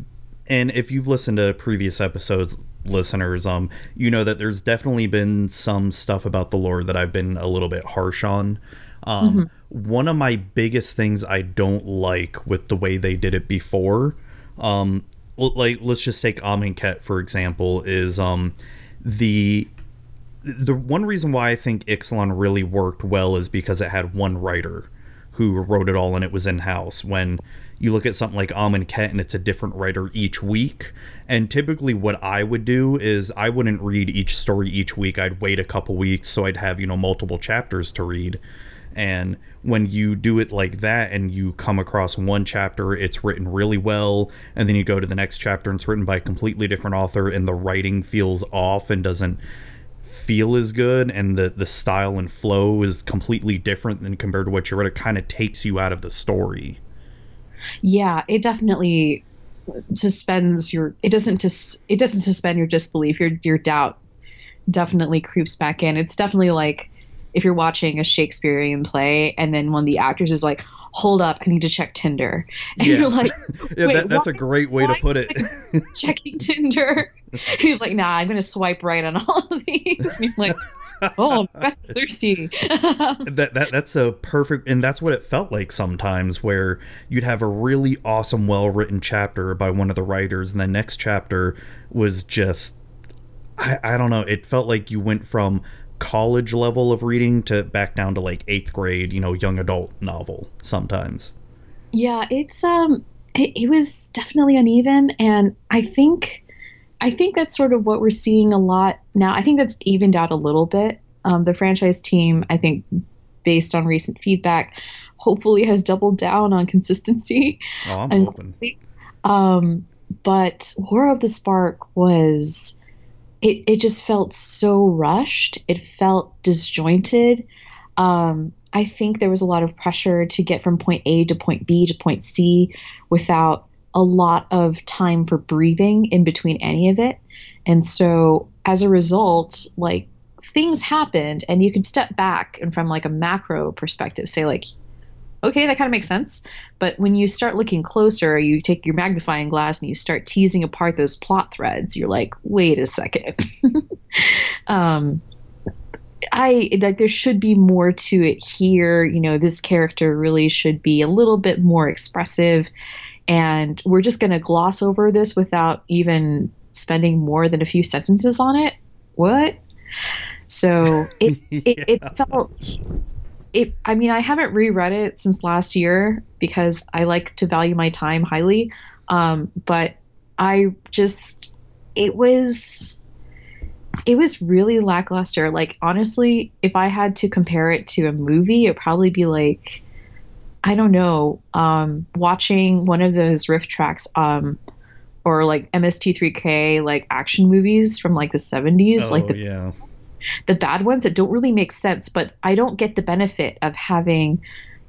and if you've listened to previous episodes, listeners, um, you know that there's definitely been some stuff about the lore that I've been a little bit harsh on. Um, one of my biggest things I don't like with the way they did it before, um, like let's just take Amonkhet for example, is um, the the one reason why I think Ixalan really worked well is because it had one writer who wrote it all and it was in house. When you look at something like Amonkhet and it's a different writer each week, and typically what I would do is I wouldn't read each story each week. I'd wait a couple weeks so I'd have, you know, multiple chapters to read. And when you do it like that and you come across one chapter, it's written really well, and then you go to the next chapter and it's written by a completely different author and the writing feels off and doesn't feel as good and the the style and flow is completely different than compared to what you read it kind of takes you out of the story yeah, it definitely suspends your. It doesn't just. It doesn't suspend your disbelief. Your your doubt definitely creeps back in. It's definitely like if you're watching a Shakespearean play and then one of the actors is like, "Hold up, I need to check Tinder," and Yeah. you're like, yeah, Wait, that, that's a great way to put it checking Tinder. He's like, "Nah, I'm gonna swipe right on all of these." And you're like, "Oh, Beth's thirsty." that, that that's a perfect and that's what it felt like sometimes where you'd have a really awesome well written chapter by one of the writers and the next chapter was just I, I don't know it felt like you went from college level of reading to back down to like eighth grade you know young adult novel sometimes Yeah, it's um it, it was definitely uneven and I think I think that's sort of what we're seeing a lot now. I think that's evened out a little bit. Um, the franchise team, I think, based on recent feedback, hopefully has doubled down on consistency. oh i'm And- hoping Um, but War of the Spark was it it just felt so rushed. It felt disjointed. Um, I think there was a lot of pressure to get from point A to point B to point C without a lot of time for breathing in between any of it. And so as a result, like things happened and you could step back and from like a macro perspective say like okay, that kind of makes sense. But when you start looking closer, you take your magnifying glass and you start teasing apart those plot threads. You're like, wait a second. um, I like there should be more to it here. You know, this character really should be a little bit more expressive, and we're just going to gloss over this without even spending more than a few sentences on it. What? So it it, it felt it i mean i haven't reread it since last year because i like to value my time highly um, but i just it was it was really lackluster like honestly if i had to compare it to a movie it'd probably be like i don't know um, watching one of those riff tracks um, or like mst3k like action movies from like the 70s oh, like the yeah the bad ones that don't really make sense, but I don't get the benefit of having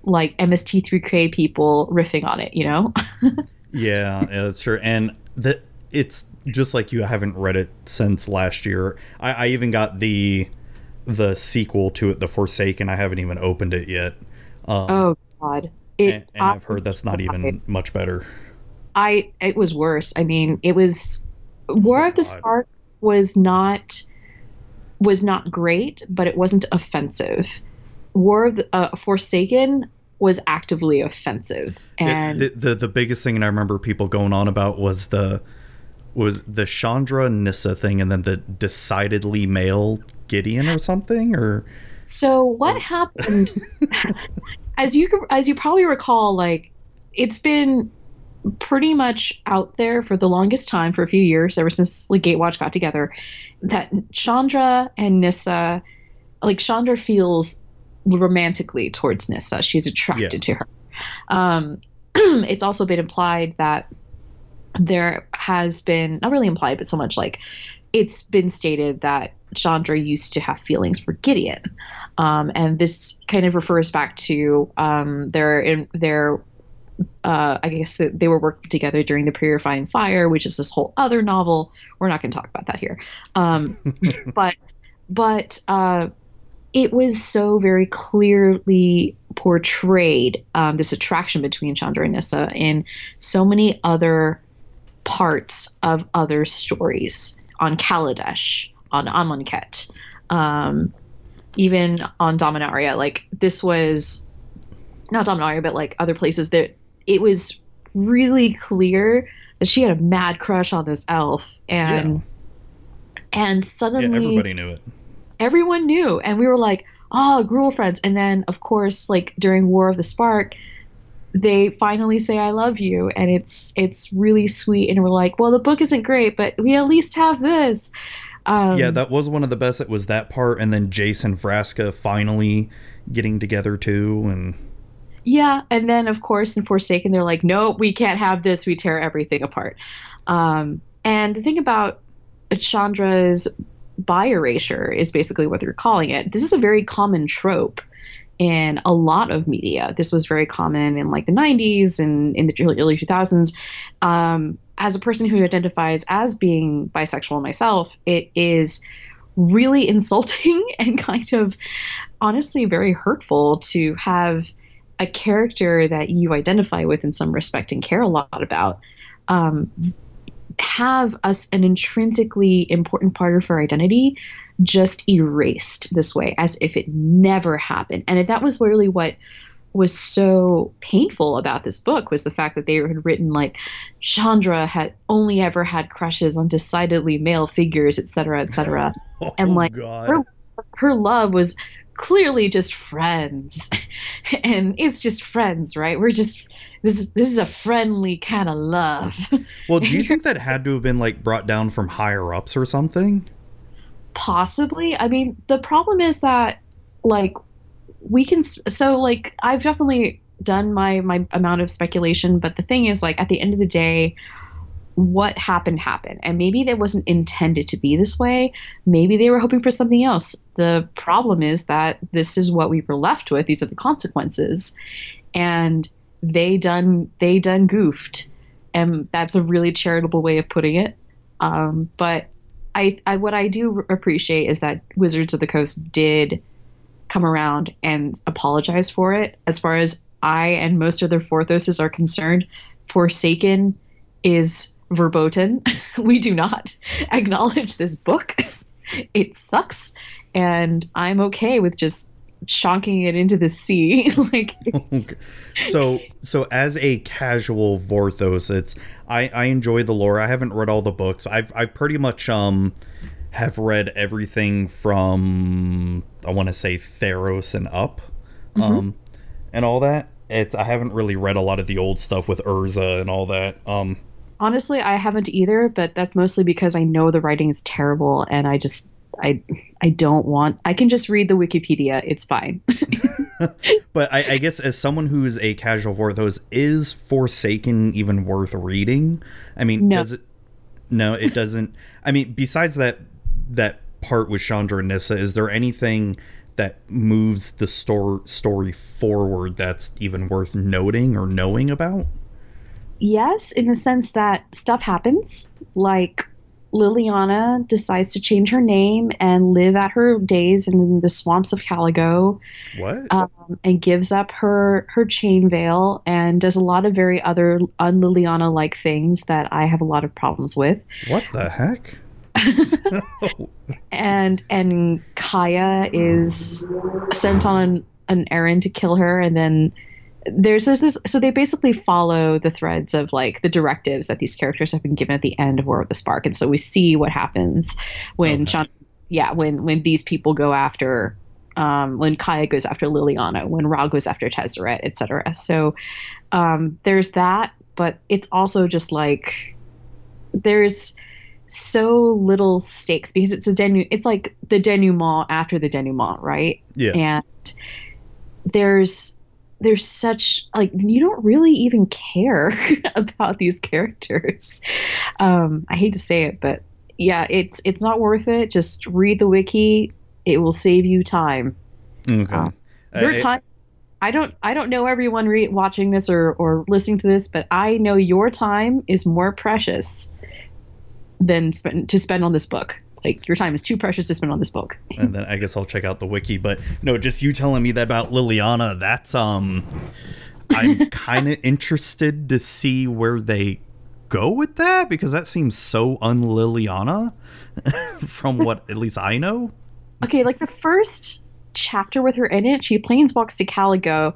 like MST3K people riffing on it, you know? Yeah, that's true. And that it's just like you haven't read it since last year. I, I even got the the sequel to it, The Forsaken. I haven't even opened it yet. Um, oh god. It, and, and I've heard that's not even much better. I it was worse. I mean, it was War of the. Spark was not was not great, but it wasn't offensive. War of the uh, Forsaken was actively offensive, It- and the, the the biggest thing and I remember people going on about was the was the Chandra Nissa thing, and then the decidedly male Gideon or something, or So what happened? as you as you probably recall, like it's been pretty much out there for the longest time for a few years, ever since like Gatewatch got together, that Chandra and Nissa, like Chandra feels romantically towards Nissa. She's attracted Yeah. to her. Um, it's also been implied that there has been not really implied, but so much like it's been stated that Chandra used to have feelings for Gideon, um, and this kind of refers back to um, their in their. Uh, I guess they were working together during the Purifying Fire, which is this whole other novel. We're not going to talk about that here, um, but but uh, it was so very clearly portrayed um, this attraction between Chandra and Nissa in so many other parts of other stories on Kaladesh, on Amonkhet, um, even on Dominaria. Like this was not Dominaria, but like other places that it was really clear that she had a mad crush on this elf, and and suddenly Yeah, everybody knew it. everyone knew and we were like oh gruel friends and then of course like during war of the spark they finally say i love you and it's it's really sweet and we're like well the book isn't great but we at least have this um, yeah, that was one of the best. It was that part, and then Jace and Vraska finally getting together too, and Yeah, and then of course in Forsaken they're like, no, we can't have this. We tear everything apart. Um, and the thing about Chandra's bi erasure is basically what they're calling it. This is a very common trope in a lot of media. This was very common in like the 90s and in the early, early 2000s. Um, as a person who identifies as being bisexual myself, it is really insulting and kind of honestly very hurtful to have a character that you identify with in some respect and care a lot about um, have us an intrinsically important part of our identity just erased this way as if it never happened and that was really what was so painful about this book was the fact that they had written like Chandra had only ever had crushes on decidedly male figures, et cetera, et cetera. Oh, and, like, God. her- Her love was clearly just friends, and it's just friends, right? We're just this is this is a friendly kind of love. Well, do you think that had to have been like brought down from higher ups or something? Possibly. I mean, the problem is that like we can so like I've definitely done my my amount of speculation, but the thing is like at the end of the day what happened happened. And maybe that wasn't intended to be this way. Maybe they were hoping for something else. The problem is that this is what we were left with. These are the consequences. And they done they done goofed. And that's a really charitable way of putting it. Um, but I, I what I do appreciate is that Wizards of the Coast did come around and apologize for it. As far as I and most other Vorthoses are concerned, Forsaken is verboten. we do not acknowledge this book. it sucks, and I'm okay with just chonking it into the sea. like, so so as a casual Vorthos, it's I I enjoy the lore. I haven't read all the books. I've I've pretty much um have read everything from I want to say Theros and up, um, and all that. It's I haven't really read a lot of the old stuff with Urza and all that. Um, honestly, I haven't either, but that's mostly because I know the writing is terrible, and I just I I don't want. I can just read the Wikipedia. It's fine. but I, I guess as someone who's a casual Vorthos, is Forsaken even worth reading? I mean, No. does it? No, it doesn't. I mean, besides that that part with Chandra and Nissa, is there anything that moves the story story forward that's even worth noting or knowing about? yes, in the sense that stuff happens. Like Liliana decides to change her name and live out her days in the swamps of Caligo, What? um, and gives up her her chain veil and does a lot of very other un-Liliana like things that I have a lot of problems with. what the heck? and and Kaya is sent on an, an errand to kill her, and then there's this, this. So they basically follow the threads of like the directives that these characters have been given at the end of War of the Spark, and so we see what happens when Okay. Sean, yeah, when when these people go after. Um, when Kaya goes after Liliana, when Ral goes after Tezzeret, etc. So um, there's that, but it's also just like there's so little stakes because it's a denu- it's like the denouement after the denouement, right? Yeah. And there's there's such like you don't really even care about these characters. Um, I hate to say it, but yeah, it's it's not worth it. Just read the wiki. It will save you time. Okay. Uh, Your I- time. I don't. I don't know everyone re- watching this or or listening to this, but I know your time is more precious than spend, to spend on this book. Like your time is too precious to spend on this book. and then I guess I'll check out the wiki. But no, just you telling me that about Liliana, that's um I'm kinda interested to see where they go with that because that seems so un Liliana from what at least I know. Okay, like the first chapter with her in it, she planeswalks to Caligo,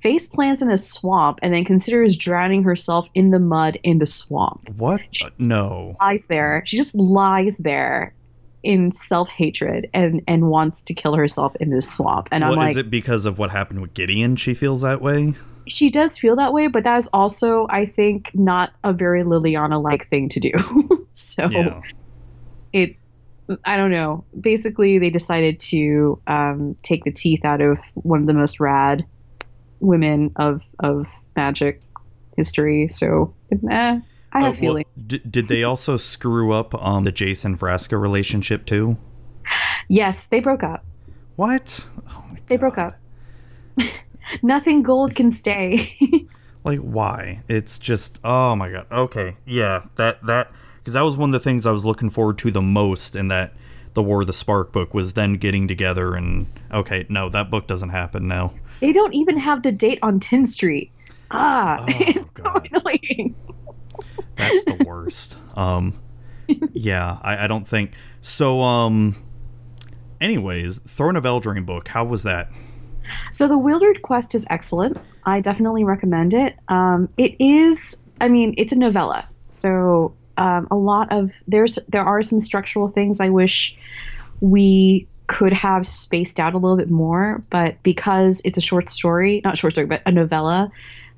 face plants in a swamp, and then considers drowning herself in the mud in the swamp. What? Uh, no. Lies there. She just lies there in self hatred and and wants to kill herself in this swamp. And I'm like, is it because of what happened with Gideon she feels that way? she does feel that way, but that is also, I think, not a very Liliana like thing to do. so Yeah. it i don't know basically they decided to um, take the teeth out of one of the most rad women of of magic history so eh, i have Uh, well, feelings d- did they also screw up um the Jace and Vraska relationship too? yes they broke up What? Oh my they broke up nothing gold can stay Like why? It's just oh my god. Okay, yeah, that that because that was one of the things I was looking forward to the most in that the War of the Spark book was them getting together and okay, no, that book doesn't happen now. they don't even have the date on 10 street ah Oh, it's God. so annoying That's the worst. um, yeah, I, I don't think so. Um, anyways, Throne of Eldraine book. How was that? So the Wildered Quest is excellent. I definitely recommend it. Um, it is, I mean, it's a novella, so um, a lot of there's there are some structural things I wish we could have spaced out a little bit more, but because it's a short story, not short story, but a novella,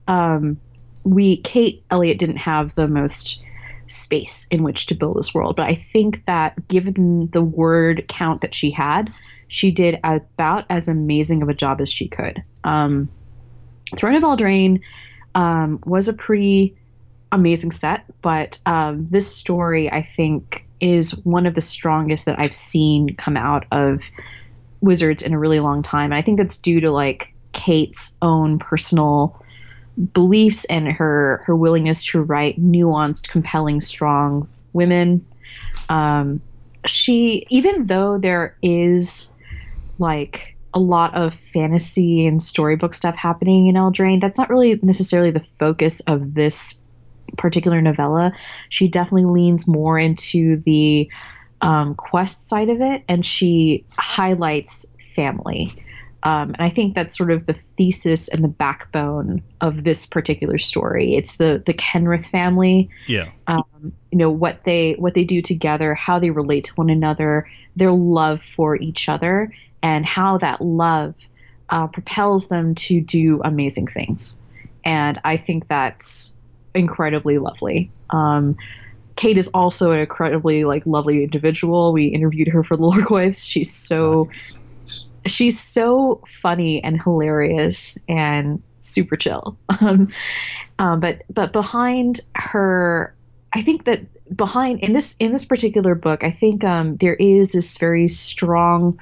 um, we Kate Elliott didn't have the most space in which to build this world. But I think that given the word count that she had, she did about as amazing of a job as she could. Um, Throne of Eldraine um, was a pretty amazing set, but um, this story I think is one of the strongest that I've seen come out of Wizards in a really long time, and I think that's due to like Kate's own personal beliefs and her her willingness to write nuanced, compelling, strong women. Um, she, even though there is like a lot of fantasy and storybook stuff happening in Eldraine, that's not really necessarily the focus of this particular novella. She definitely leans more into the um, quest side of it, and she highlights family. Um, and I think that's sort of the thesis and the backbone of this particular story. It's the the Kenrith family, Yeah, um, you know what they what they do together, how they relate to one another, their love for each other, and how that love uh, propels them to do amazing things. And I think that's incredibly lovely. Um, Kate is also an incredibly like lovely individual. We interviewed her for the Lore Wives. She's so Nice. She's so funny and hilarious and super chill. Um, um, but but behind her, I think that behind in this in this particular book, I think um, there is this very strong-willed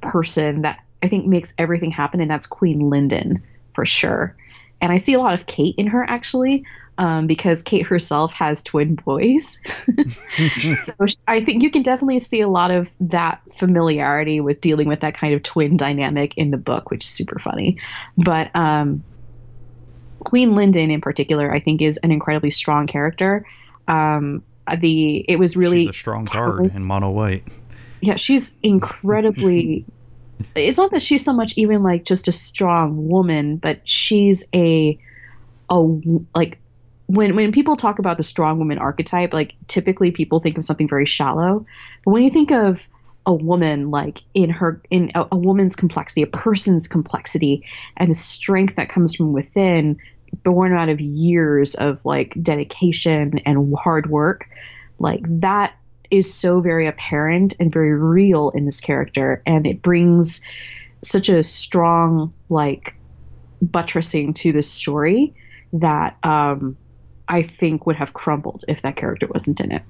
person that I think makes everything happen, and that's Queen Linden for sure. And I see a lot of Kate in her actually. Um, because Kate herself has twin boys. so I think you can definitely see a lot of that familiarity with dealing with that kind of twin dynamic in the book, which is super funny. But um, Queen Linden, in particular, I think is an incredibly strong character. Um, the it was really She's a strong card in mono white. yeah she's incredibly it's not that she's so much even like just a strong woman but she's a a like when when people talk about the strong woman archetype like typically people think of something very shallow. But when you think of a woman like in her in a, a woman's complexity a person's complexity and the strength that comes from within born out of years of like dedication and hard work like that is so very apparent and very real in this character. And it brings such a strong like buttressing to this story that um i think would have crumbled if that character wasn't in it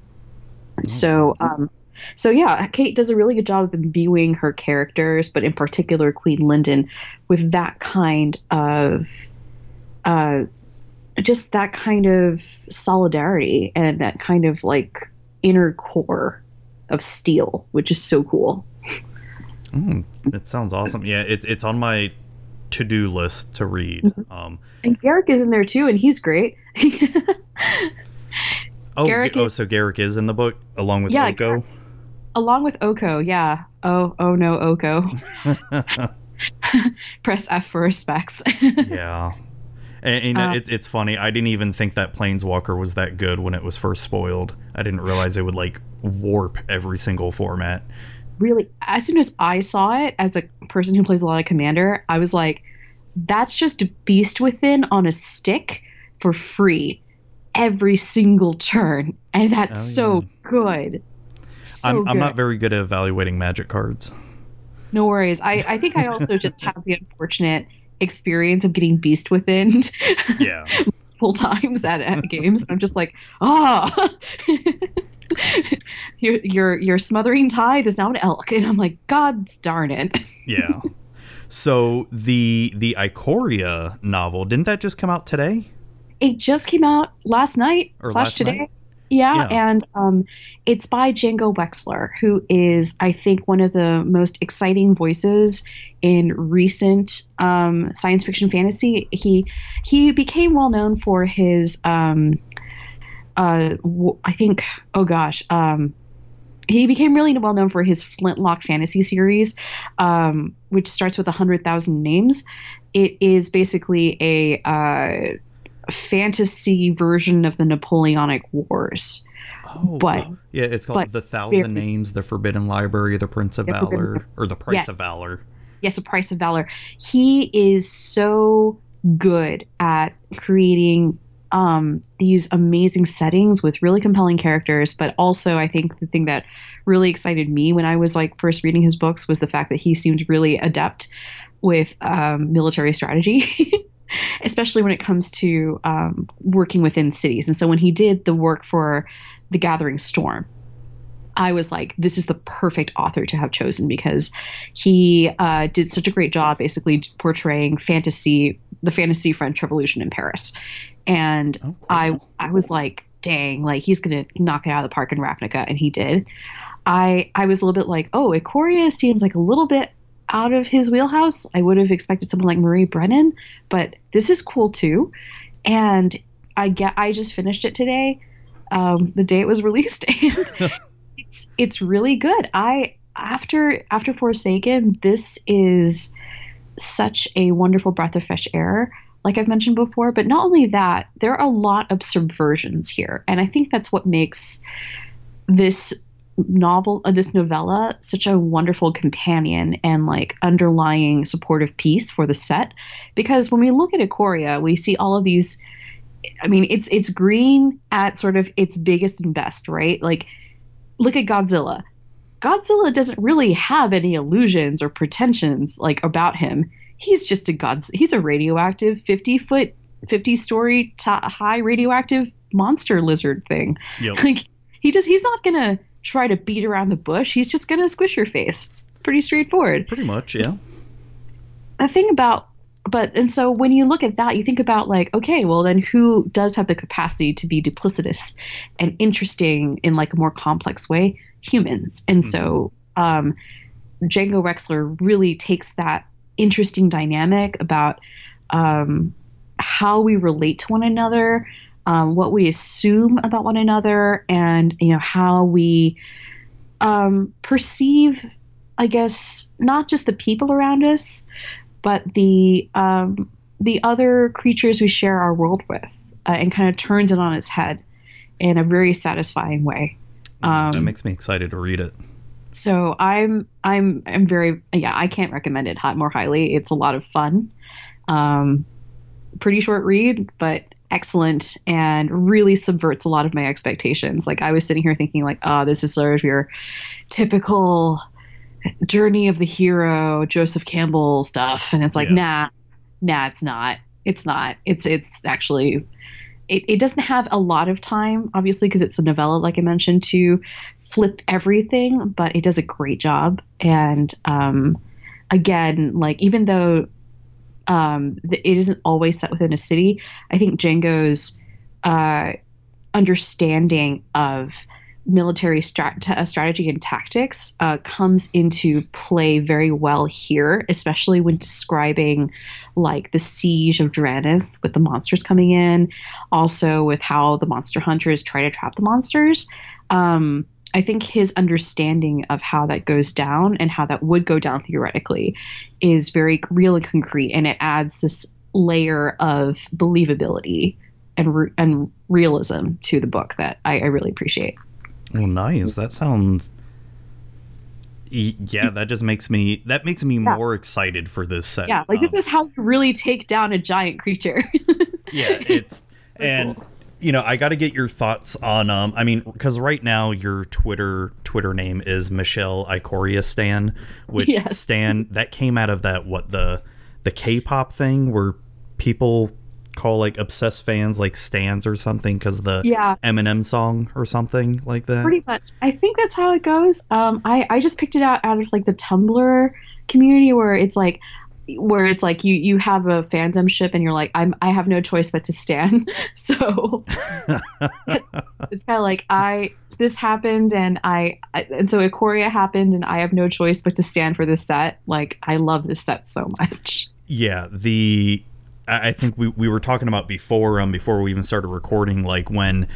So, um, so yeah, Kate does a really good job of imbuing her characters, but in particular Queen Linden, with that kind of, uh, just that kind of solidarity and that kind of like inner core of steel, which is so cool. Mm, it sounds awesome. Yeah, it, it's on my to-do list to read. Mm-hmm. Um, And Garrick is in there too, and he's great. oh, Garrick oh, so Garrick is in the book along with Yeah, Oko. Along with Oko, yeah. Oh, oh no, Oko. Press F for respects. yeah. And, and Uh, it, it's funny. I didn't even think that Planeswalker was that good when it was first spoiled. I didn't realize it would like warp every single format. Really as soon as i saw it as a person who plays a lot of commander i was like that's just beast within on a stick for free every single turn. And that's Oh, so good. So I'm, I'm not very good at evaluating magic cards. no worries. I i think i also just have the unfortunate experience of getting beast within Yeah. full times at, at games. I'm just like ah your your your smothering tithe is now an elk and i'm like god darn it Yeah. So the the Ikoria novel didn't that just come out today? It just came out last night Or slash last today. night? Yeah, Yeah. and um, it's by Django Wexler, who is, I think, one of the most exciting voices in recent um, science fiction fantasy. He he became well known for his, um, uh, I think, oh gosh, um, he became really well known for his Flintlock fantasy series, um, which starts with a hundred thousand names. It is basically a uh, fantasy version of the Napoleonic Wars. Oh, But- yeah, it's called the Thousand very- Names, the Forbidden Library, the Prince of The Valor, or the Price Yes. of Valor. Yes, The price of valor. He is so good at creating um, these amazing settings with really compelling characters. But also, I think the thing that really excited me when I was like first reading his books was the fact that he seemed really adept with um, military strategy. Especially when it comes to um, working within cities. And so when he did the work for The Gathering Storm, I was like, this is the perfect author to have chosen because he uh, did such a great job basically portraying fantasy, the fantasy French Revolution in Paris. And Oh, cool. I I was like, dang, like he's gonna knock it out of the park in Ravnica, and he did. I I was a little bit like, oh, Ikoria seems like a little bit out of his wheelhouse. I would have expected someone like Marie Brennan, but this is cool too. And I get I just finished it today, um, the day it was released, and it's it's really good. I after after Forsaken, this is such a wonderful breath of fresh air like I've mentioned before. But not only that, there are a lot of subversions here. And I think that's what makes this novel, uh, this novella, such a wonderful companion and like underlying supportive piece for the set. Because when we look at Ikoria, we see all of these. I mean, it's it's green at sort of its biggest and best, right? Like, look at Godzilla. Godzilla doesn't really have any illusions or pretensions like about him he's just a god he's a radioactive 50 foot 50 story t- high radioactive monster lizard thing. Yep. like he just he's not gonna try to beat around the bush. He's just gonna squish your face. Pretty straightforward. Pretty much, yeah. the thing about but and so when you look at that you think about like okay well then who does have the capacity to be duplicitous and interesting in like a more complex way? Humans. And so um django wexler really takes that interesting dynamic about um how we relate to one another um, what we assume about one another and you know how we um, perceive i guess not just the people around us but the um, the other creatures we share our world with, uh, and kind of turns it on its head in a very satisfying way. that Um, makes me excited to read it. So I'm I'm I'm very yeah I can't recommend it hot more highly. It's a lot of fun, um, pretty short read, but excellent and really subverts a lot of my expectations. Like I was sitting here thinking like, oh, this is sort of your typical journey of the hero, Joseph Campbell stuff, and it's like, Yeah. nah, nah, it's not. It's not. It's it's actually it, it doesn't have a lot of time, obviously, because it's a novella, like I mentioned, to flip everything, but it does a great job. And um, again, like even though um, it isn't always set within a city, I think Django's uh, understanding of military strat- uh, strategy and tactics uh, comes into play very well here, especially when describing like the siege of Drannith with the monsters coming in, also with how the monster hunters try to trap the monsters. Um, I think his understanding of how that goes down and how that would go down theoretically is very real and concrete, and it adds this layer of believability and re- and realism to the book that I, I really appreciate. Oh, nice. That sounds. Yeah, that just makes me that makes me Yeah. more excited for this set. Yeah, like this Um, is how you really take down a giant creature. yeah, it's and you know I got to get your thoughts on um I mean because right now your Twitter Twitter name is Michelle Ikoria Stan, which Yes. Stan that came out of that what the the K-pop thing where people call like obsessed fans like stands or something because the yeah, Eminem song or something like that. pretty much. I think that's how it goes. Um, I I just picked it out out of like the Tumblr community where it's like where it's like you you have a fandom ship and you're like I'm I have no choice but to stand. So it's kind of like I this happened and I I- and so Ikoria happened and I have no choice but to stand for this set. Like I love this set so much. Yeah, the I think we, we were talking about before um before we even started recording like when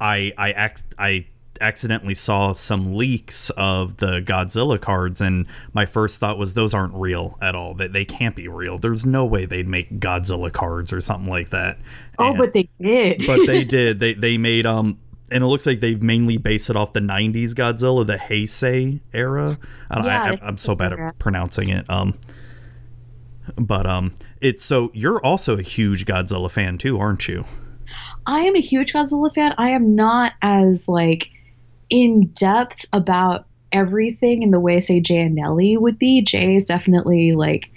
I I ac- I accidentally saw some leaks of the Godzilla cards and my first thought was those aren't real at all. That they can't be real. There's no way they'd make Godzilla cards or something like that. Oh, And- but they did. but they did. They they made um and it looks like they've mainly based it off the 90s Godzilla, the Heisei era. I don't, Yeah, I, I'm so bad at pronouncing it. Um, but um, it's so you're also a huge Godzilla fan too, aren't you? I am a huge Godzilla fan. I am not as like in depth about everything in the way say Jay and Nelly would be. Jay is definitely like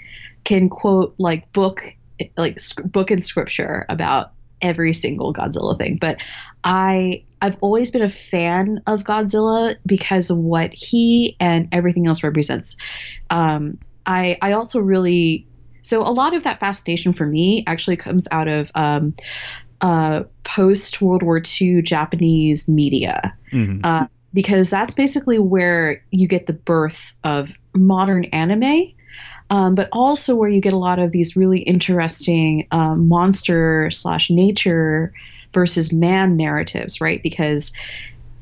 can quote like book like book and scripture about every single Godzilla thing. But I I've always been a fan of Godzilla because of what he and everything else represents. Um, I I also really so a lot of that fascination for me actually comes out of um, uh, post World War II Japanese media Mhm. uh, because that's basically where you get the birth of modern anime. Um, but also where you get a lot of these really interesting um, monster slash nature versus man narratives, right? Because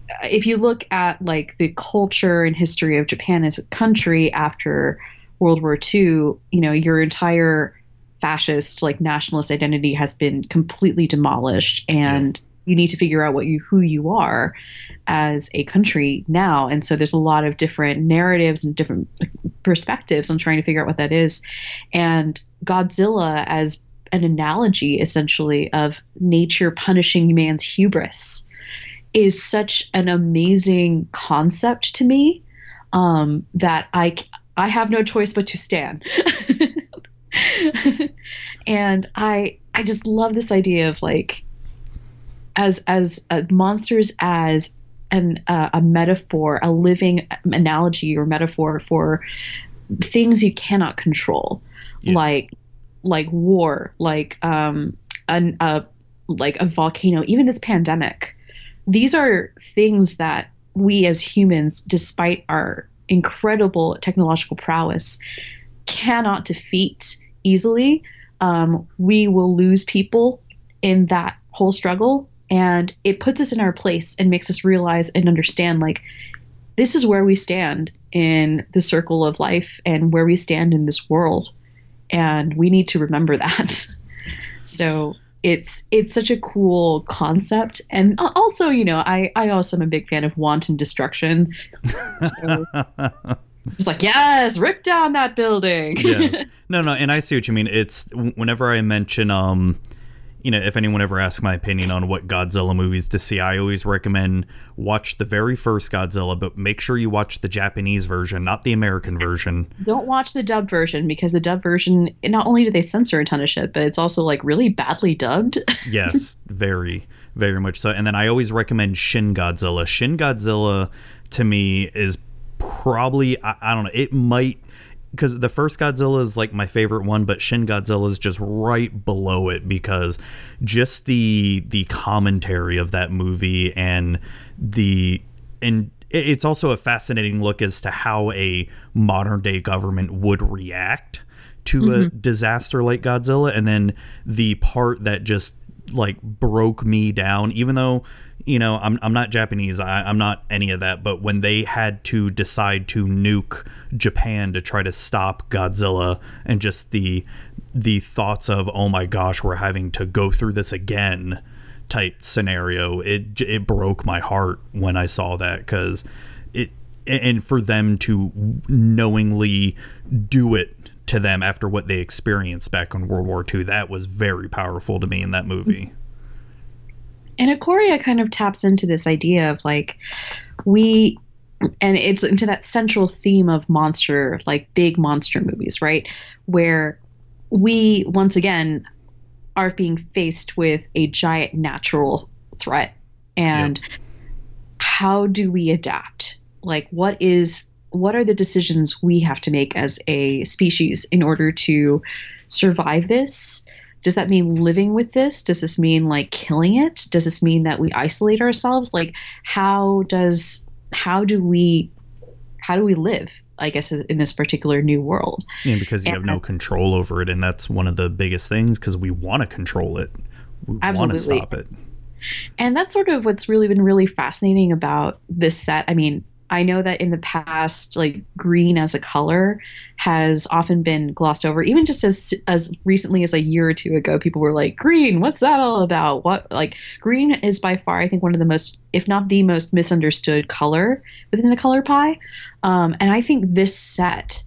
uh, if you look at like the culture and history of Japan as a country after World War II, you know, your entire fascist like nationalist identity has been completely demolished and you need to figure out what you who you are as a country now. And so there's a lot of different narratives and different perspectives on trying to figure out what that is. And Godzilla as an analogy essentially of nature punishing man's hubris is such an amazing concept to me um, that I I have no choice but to stand. and I I just love this idea of like as as uh, monsters as an uh, a metaphor, a living analogy or metaphor for things you cannot control, Yeah. like like war, like um an a like a volcano, even this pandemic. These are things that we as humans, despite our incredible technological prowess, cannot defeat easily. Um, we will lose people in that whole struggle, and it puts us in our place and makes us realize and understand like this is where we stand in the circle of life and where we stand in this world, and we need to remember that. so it's it's such a cool concept and also you know i i also am a big fan of wanton destruction so it's like yes rip down that building yes. No, no, and I see what you mean. It's whenever I mention um you know, if anyone ever asks my opinion on what Godzilla movies to see, I always recommend watch the very first Godzilla, but make sure you watch the Japanese version, not the American version. Don't watch the dubbed version because the dubbed version, not only do they censor a ton of shit, but it's also like really badly dubbed. yes, very, very much so. And then I always recommend Shin Godzilla. Shin Godzilla to me is probably, I, I don't know, it might because the first Godzilla is like my favorite one, but Shin Godzilla is just right below it because just the the commentary of that movie and the and it's also a fascinating look as to how a modern day government would react to mm-hmm. a disaster like Godzilla and then the part that just like broke me down even though you know i'm, I'm not japanese I, i'm not any of that but when they had to decide to nuke japan to try to stop godzilla and just the the thoughts of oh my gosh we're having to go through this again type scenario it it broke my heart when i saw that because it and for them to knowingly do it to them after what they experienced back in World War II. That was very powerful to me in that movie. And Ikoria kind of taps into this idea of like we and it's into that central theme of monster like big monster movies, right? Where we once again are being faced with a giant natural threat and yep. how do we adapt? Like what is what are the decisions we have to make as a species in order to survive this? Does that mean living with this? Does this mean like killing it? Does this mean that we isolate ourselves? Like how does how do we how do we live? I guess in this particular new world. Yeah, because you and, have no control over it, and that's one of the biggest things because we want to control it. We want to stop it. And that's sort of what's really been really fascinating about this set. I mean, I know that in the past, like green as a color has often been glossed over. Even just as as recently as a year or two ago, people were like, "Green, what's that all about?" What like green is by far, I think, one of the most, if not the most, misunderstood color within the color pie. Um, and I think this set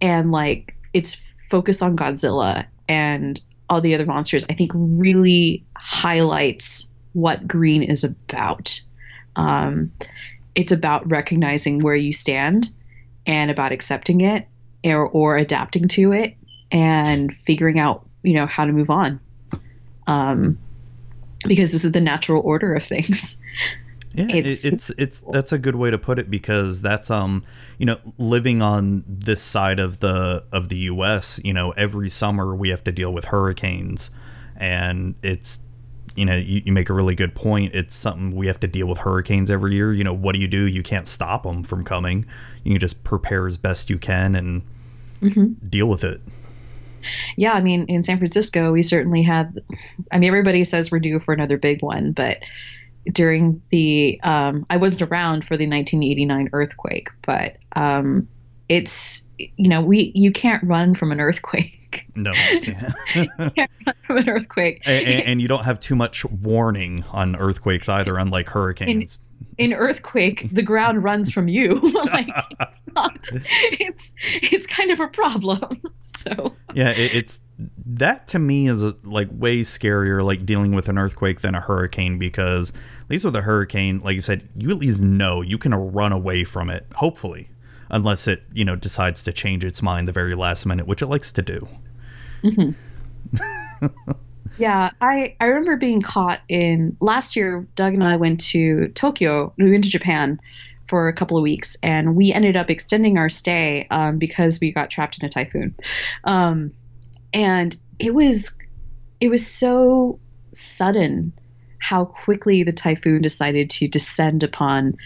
and like its focus on Godzilla and all the other monsters, I think really highlights what green is about. Um, it's about recognizing where you stand and about accepting it or, or adapting to it and figuring out you know how to move on. Um, because this is the natural order of things. Yeah it's, it's it's that's a good way to put it because that's um you know living on this side of the of the US you know every summer we have to deal with hurricanes and it's you know, you, you make a really good point. It's something we have to deal with hurricanes every year. You know, what do you do? You can't stop them from coming. You can just prepare as best you can and mm-hmm. deal with it. Yeah, I mean, in San Francisco, we certainly had. I mean, everybody says we're due for another big one, but during the, um, I wasn't around for the 1989 earthquake, but um, it's you know we you can't run from an earthquake. No, you can't. from an earthquake. And, and, and, you don't have too much warning on earthquakes either, unlike hurricanes. In, in earthquake, the ground runs from you. like it's not. It's it's kind of a problem. So yeah, it, it's that to me is a, like way scarier, like dealing with an earthquake than a hurricane because at least with a hurricane, like you said, you at least know you can run away from it. Hopefully unless it you know decides to change its mind the very last minute, which it likes to do. Mm-hmm. yeah, I I remember being caught in last year. Doug and I went to Tokyo. We went to Japan for a couple of weeks, and we ended up extending our stay um, because we got trapped in a typhoon. Um, and it was it was so sudden how quickly the typhoon decided to descend upon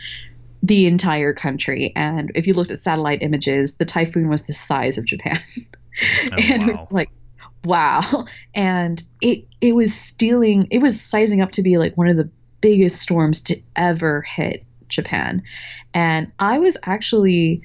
the entire country. And if you looked at satellite images, the typhoon was the size of Japan. Oh, and wow. like, wow. And it it was stealing it was sizing up to be like one of the biggest storms to ever hit Japan. And I was actually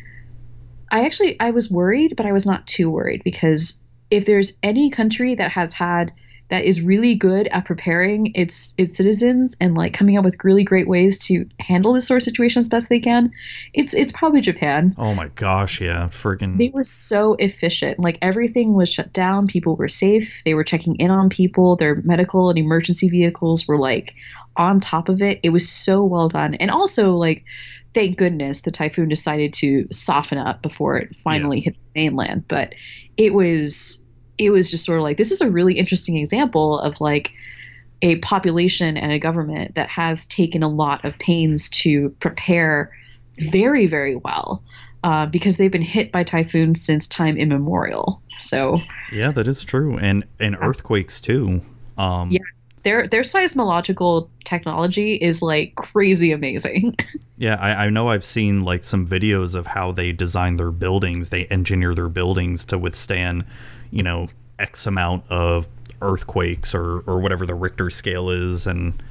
I actually I was worried, but I was not too worried because if there's any country that has had that is really good at preparing its its citizens and like coming up with really great ways to handle this sort of situation as best they can, it's it's probably Japan. Oh my gosh, yeah, freaking. They were so efficient. Like everything was shut down. People were safe. They were checking in on people. Their medical and emergency vehicles were like on top of it. It was so well done. And also like thank goodness the typhoon decided to soften up before it finally hit the mainland. But it was it was just sort of like this is a really interesting example of like a population and a government that has taken a lot of pains to prepare very very well uh, because they've been hit by typhoons since time immemorial. So yeah, that is true, and and earthquakes too. Um, Yeah. their their seismological technology is like crazy amazing. Yeah, I, I know I've seen like some videos of how they design their buildings. They engineer their buildings to withstand, you know, X amount of earthquakes or, or whatever the Richter scale is. And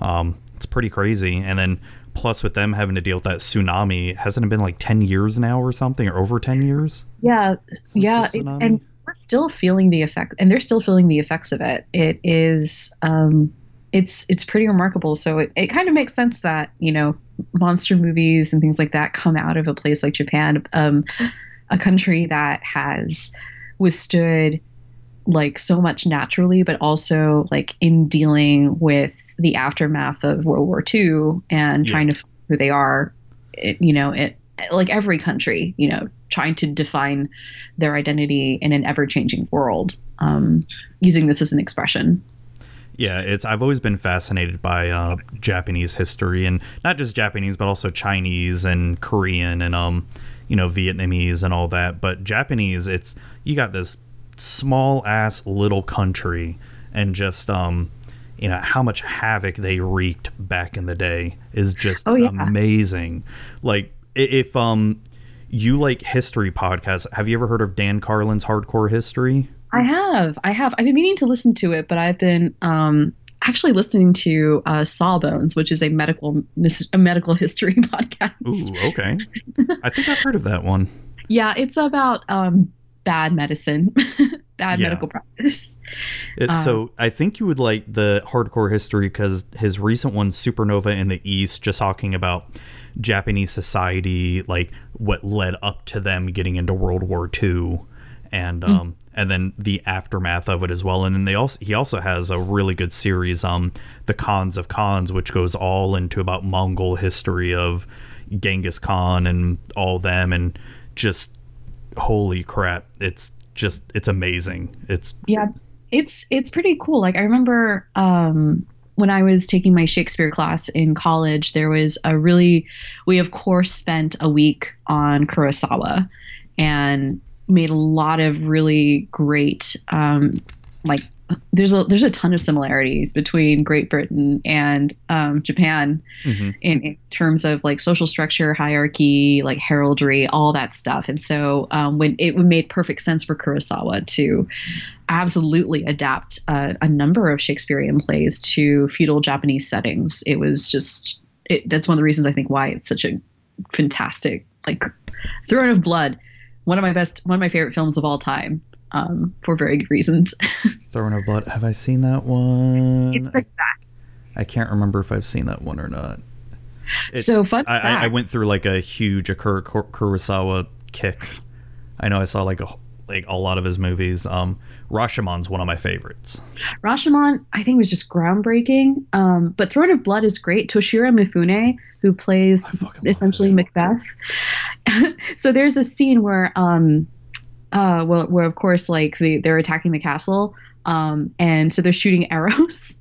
um, it's pretty crazy. And then plus with them having to deal with that tsunami, hasn't it been like 10 years now or something, or over 10 years? yeah, yeah, it- and we're still feeling the effect, and they're still feeling the effects of it. It is, um, it's it's pretty remarkable. So it, it kind of makes sense that you know monster movies and things like that come out of a place like Japan, um, a country that has withstood like so much naturally, but also like in dealing with the aftermath of World War II and Yeah. trying to find who they are. It, you know, it like every country, you know, trying to define their identity in an ever-changing world. Um, using this as an expression. Yeah, it's I've always been fascinated by uh, Japanese history and not just Japanese but also Chinese and Korean and um you know Vietnamese and all that. But Japanese, it's you got this small ass little country and just um you know how much havoc they wreaked back in the day is just Oh, yeah. amazing. Like if um you like history podcasts, have you ever heard of Dan Carlin's Hardcore History? I have, I have. I've been meaning to listen to it, but I've been um, actually listening to uh, Sawbones, which is a medical mis- a medical history podcast. Ooh, okay. I think I've heard of that one. Yeah, it's about um, bad medicine, bad Yeah. medical practice. It, Um, so I think you would like the hardcore history because his recent one, Supernova in the East, just talking about Japanese society, like what led up to them getting into World War II, and Mm. um, and then the aftermath of it as well. And then they also he also has a really good series, um, the Cons of Cons, which goes all into about Mongol history of Genghis Khan and all them, and just holy crap, it's just it's amazing. It's yeah it's it's pretty cool like i remember um when i was taking my shakespeare class in college there was a really we of course spent a week on kurosawa and made a lot of really great um like there's a there's a ton of similarities between great britain and um, japan mhm. in, in terms of like social structure, hierarchy, like heraldry, all that stuff. And so um, when it made perfect sense for Kurosawa to absolutely adapt uh, a number of Shakespearean plays to feudal Japanese settings, it was just it, that's one of the reasons I think why it's such a fantastic like Throne of Blood, one of my best, one of my favorite films of all time. Um, for very good reasons. Throne of Blood. Have I seen that one? it's like I can't remember if I've seen that one or not. It- so fun. I, I, I went through like a huge Akira Kurosawa kick. I know I saw like a like a lot of his movies. Um, Rashomon's one of my favorites. Rashomon, I think, was just groundbreaking. Um, but Throne of Blood is great. Toshiro Mifune, who plays I fucking love essentially. Macbeth. so there's a scene where, um, uh, well, where of course, like the, they're attacking the castle, um, and so they're shooting arrows.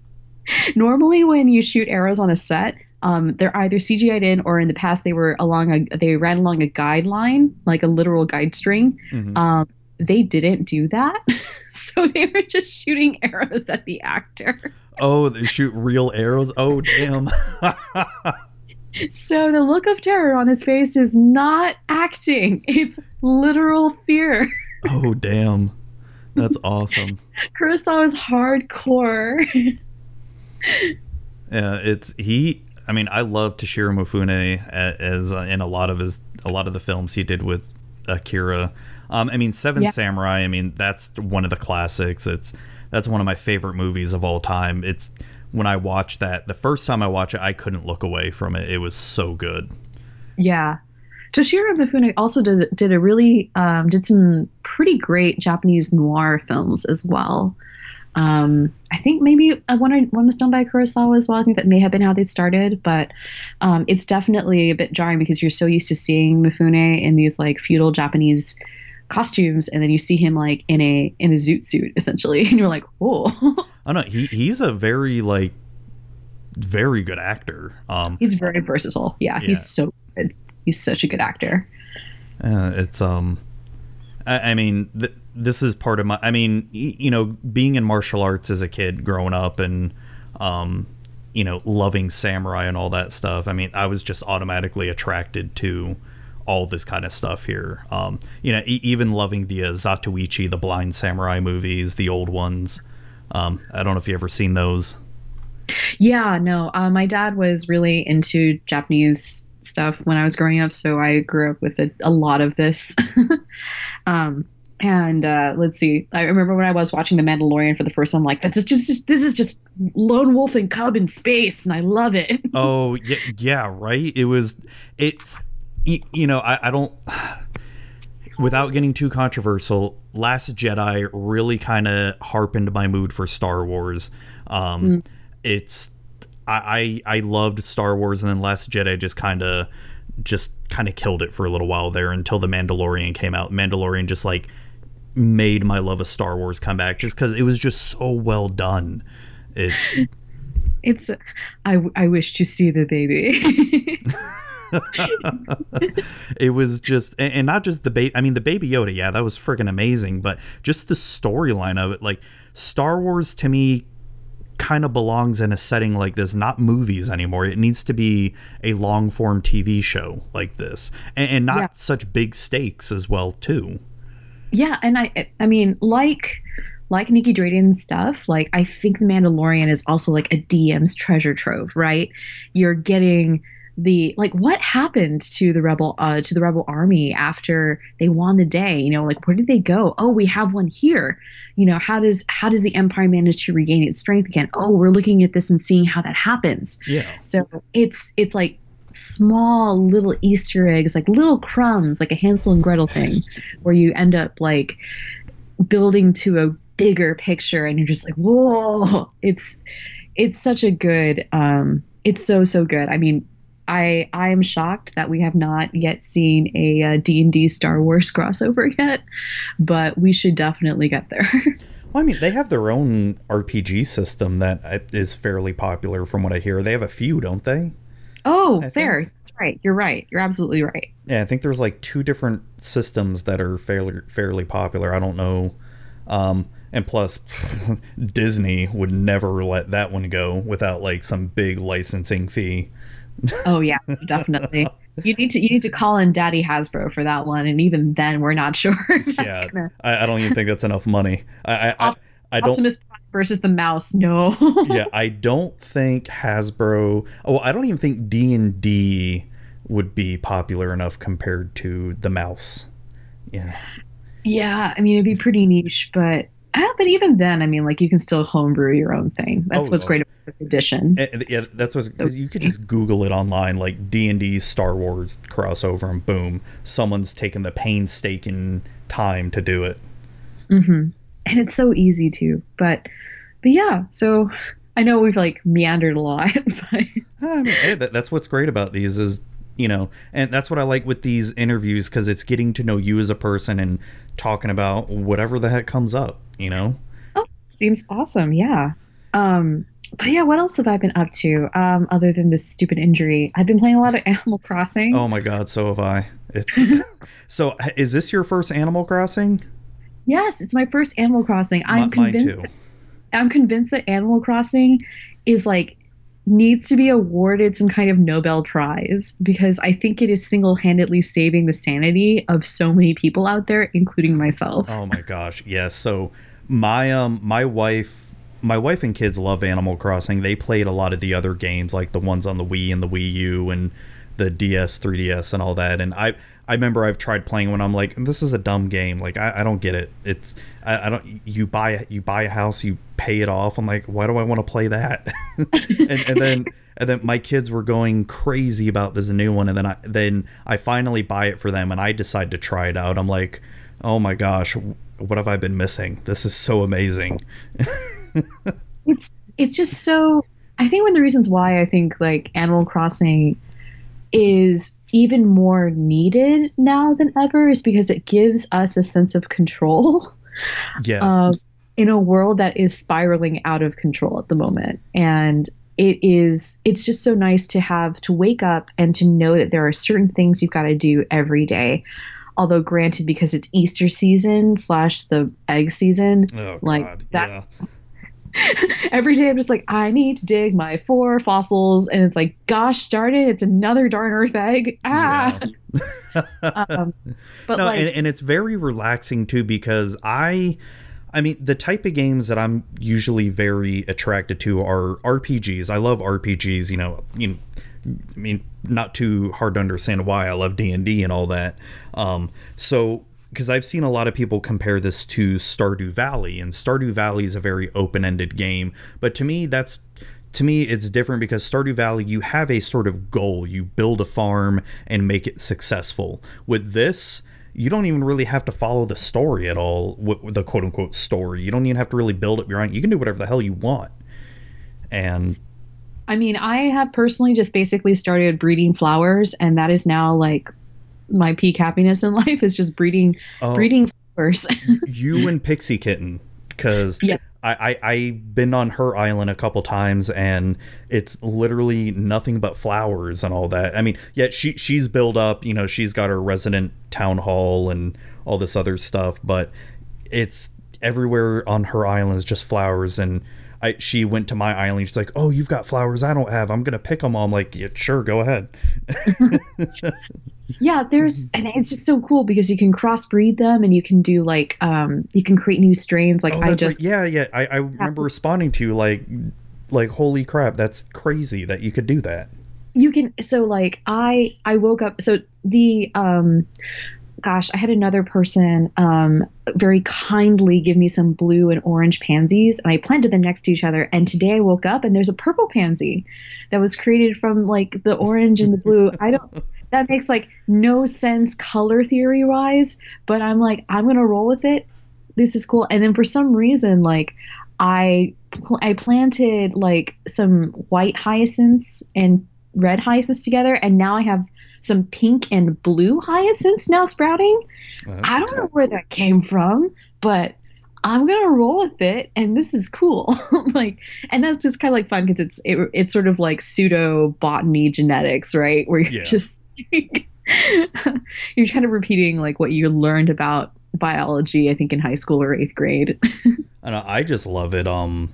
Normally, when you shoot arrows on a set, um, they're either CGI'd in, or in the past they were along a they ran along a guideline, like a literal guide string. Mhm. Um, they didn't do that, so they were just shooting arrows at the actor. oh, they shoot real arrows. Oh, damn. So the look of terror on his face is not acting; it's literal fear. oh, damn. That's awesome. Kurosawa's hardcore. Yeah, it's he. I mean, I love Toshiro Mifune as uh, in a lot of his a lot of the films he did with Akira. Um, I mean, Seven Yeah. Samurai. I mean, that's one of the classics. It's that's one of my favorite movies of all time. It's when I watched that the first time I watched it, I couldn't look away from it. It was so good. Yeah. Toshiro Mifune also does did a really um, did some pretty great Japanese noir films as well. Um, I think maybe one one was done by Kurosawa as well. I think that may have been how they started, but um, it's definitely a bit jarring because you're so used to seeing Mifune in these like feudal Japanese costumes, and then you see him like in a in a zoot suit essentially, and you're like, whoa. I know he he's a very like very good actor. Um, he's very versatile. Yeah, Yeah. he's so good. He's such a good actor. Uh, it's um, I, I mean, th- this is part of my. I mean, y- you know, being in martial arts as a kid, growing up, and um, you know, loving samurai and all that stuff. I mean, I was just automatically attracted to all this kind of stuff here. Um, you know, e- even loving the uh, Zatoichi, the Blind Samurai movies, the old ones. Um, I don't know if you ever seen those. Yeah, no. Uh, my dad was really into Japanese stuff when I was growing up, so I grew up with a, a lot of this. um, and uh, let's see. I remember when I was watching The Mandalorian for the first time, I'm like, this is just this is just lone wolf and cub in space, and I love it. Oh yeah, yeah, right. It was. It's. You know, I, I don't. Without getting too controversial, Last Jedi really kind of harpened my mood for Star Wars. Um, It's. I, I I loved Star Wars, and then Last Jedi just kind of just kind of killed it for a little while there until the Mandalorian came out. Mandalorian just like made my love of Star Wars come back, just because it was just so well done. It It's I I wish to see the baby. it was just and not just the baby i mean the baby yoda yeah that was freaking amazing but just the storyline of it like star wars to me kind of belongs in a setting like this not movies anymore it needs to be a long form tv show like this and, and not Yeah. such big stakes as well too Yeah, and I I mean like like Nicky Drayden's stuff, like I think The Mandalorian is also like a DM's treasure trove, right? You're getting the like what happened to the rebel uh to the rebel army after they won the day you know like where did they go oh we have one here you know how does how does the empire manage to regain its strength again oh we're looking at this and seeing how that happens yeah so it's it's like small little Easter eggs, like little crumbs, like a Hansel and Gretel thing, where you end up like building to a bigger picture, and you're just like, whoa! It's it's such a good, um, it's so so good. I mean. I I am shocked that we have not yet seen a uh, D&D Star Wars crossover yet, but we should definitely get there. well i mean they have their own rpg system that uh, fairly popular from what i hear they have a few don't they oh, I fair. think- That's right. You're right. You're absolutely right. Yeah, I think there's like two different systems that are fairly fairly popular. I don't know. Um, and plus, Disney would never let that one go without like some big licensing fee. Oh yeah, definitely. You need to you need to call in Daddy Hasbro for that one, and even then, we're not sure. yeah, gonna, I, I don't even think that's enough money. I I, I, Op- I don't. Optimus versus the mouse. No. yeah, I don't think Hasbro. Oh, I don't even think D and D would be popular enough compared to the mouse. Yeah. yeah, I mean it'd be pretty niche, but but even then, I mean, like you can still homebrew your own thing. That's Oh, what's oh. great about the edition. And- yeah, that's what because you could just Google it online, like D and D Star Wars crossover, and boom, someone's taken the painstaking time to do it. hmm And it's so easy too. But but yeah, so I know we've like meandered a lot, but I mean, hey, that, that's what's great about these is you know, and that's what I like with these interviews because it's getting to know you as a person and talking about whatever the heck comes up. You know, Oh, seems awesome. Yeah. Um, but yeah, what else have I been up to um, other than this stupid injury? I've been playing a lot of Animal Crossing. oh my God, so have I. It's so. Is this your first Animal Crossing? Yes, it's my first Animal Crossing. I'm convinced. too. I'm convinced that Animal Crossing is like needs to be awarded some kind of Nobel Prize because I think it is single-handedly saving the sanity of so many people out there, including myself. Oh my gosh, yes. So my um my wife my wife and kids love Animal Crossing. They played a lot of the other games like the ones on the Wii and the Wii U and the DS, 3DS, and all that. And I I remember I've tried playing when I'm like, this is a dumb game. Like I, I don't get it. It's I, I don't. You buy you buy a house, you pay it off. I'm like, why do I want to play that? and, and then and then my kids were going crazy about this new one, and then I then I finally buy it for them, and I decide to try it out. I'm like, oh my gosh, what have I been missing? This is so amazing. it's it's just so I think one of the reasons why I think like Animal Crossing is even more needed now than ever is because it gives us a sense of control. Yes. Um, in a world that is spiraling out of control at the moment. And it is it's just so nice to have to wake up and to know that there are certain things you've got to do every day although granted because it's easter season slash the egg season oh, like God, that yeah. every day i'm just like i need to dig my four fossils and it's like gosh darn it it's another darn earth egg ah um, but no, like and, and it's very relaxing too because I, I mean, the type of games that I'm usually very attracted to are RPGs. I love RPGs. You know, you know, I mean, not too hard to understand why I love D and D and all that. Um, so because I've seen a lot of people compare this to Stardew Valley, and Stardew Valley is a very open-ended game, but to me, that's to me it's different because Stardew Valley you have a sort of goal. You build a farm and make it successful. With this, you don't even really have to follow the story at all, the quote unquote story. You don't even have to really build up your own. You can do whatever the hell you want. And I mean, I have personally just basically started breeding flowers, and that is now like my peak happiness in life is just breeding Oh. breeding flowers. you and Pixie Kitten, because Yeah. I, I I've been on her island a couple times and it's literally nothing but flowers and all that. I mean, yet she she's built up, you know, she's got her resident town hall and all this other stuff, but it's everywhere on her island is just flowers and I, she went to my island. She's like, "Oh, you've got flowers I don't have. I'm gonna pick them all." I'm like, "Yeah, sure, go ahead." yeah, there's and it's just so cool because you can crossbreed them and you can do like um you can create new strains. Like oh, I just right. yeah, yeah. I, I remember responding to you like, like, holy crap, that's crazy that you could do that. you can so like i i woke up so the um gosh i had another person um very kindly give me some blue and orange pansies and i planted them next to each other and today i woke up and there's a purple pansy that was created from like the orange and the blue i don't that makes like no sense color theory wise but i'm like i'm gonna roll with it. This is cool. And then for some reason like i i planted like some white hyacinths and red hyacinths together and now i have some pink and blue hyacinths now sprouting. Oh, i don't know where that came from but i'm gonna roll with it and this is cool. Like and that's just kind of like fun because it's it, it's sort of like pseudo botany genetics right? Where you're Yeah. just you're kind of repeating like what you learned about biology i think in high school or eighth grade And I I just love it. Um,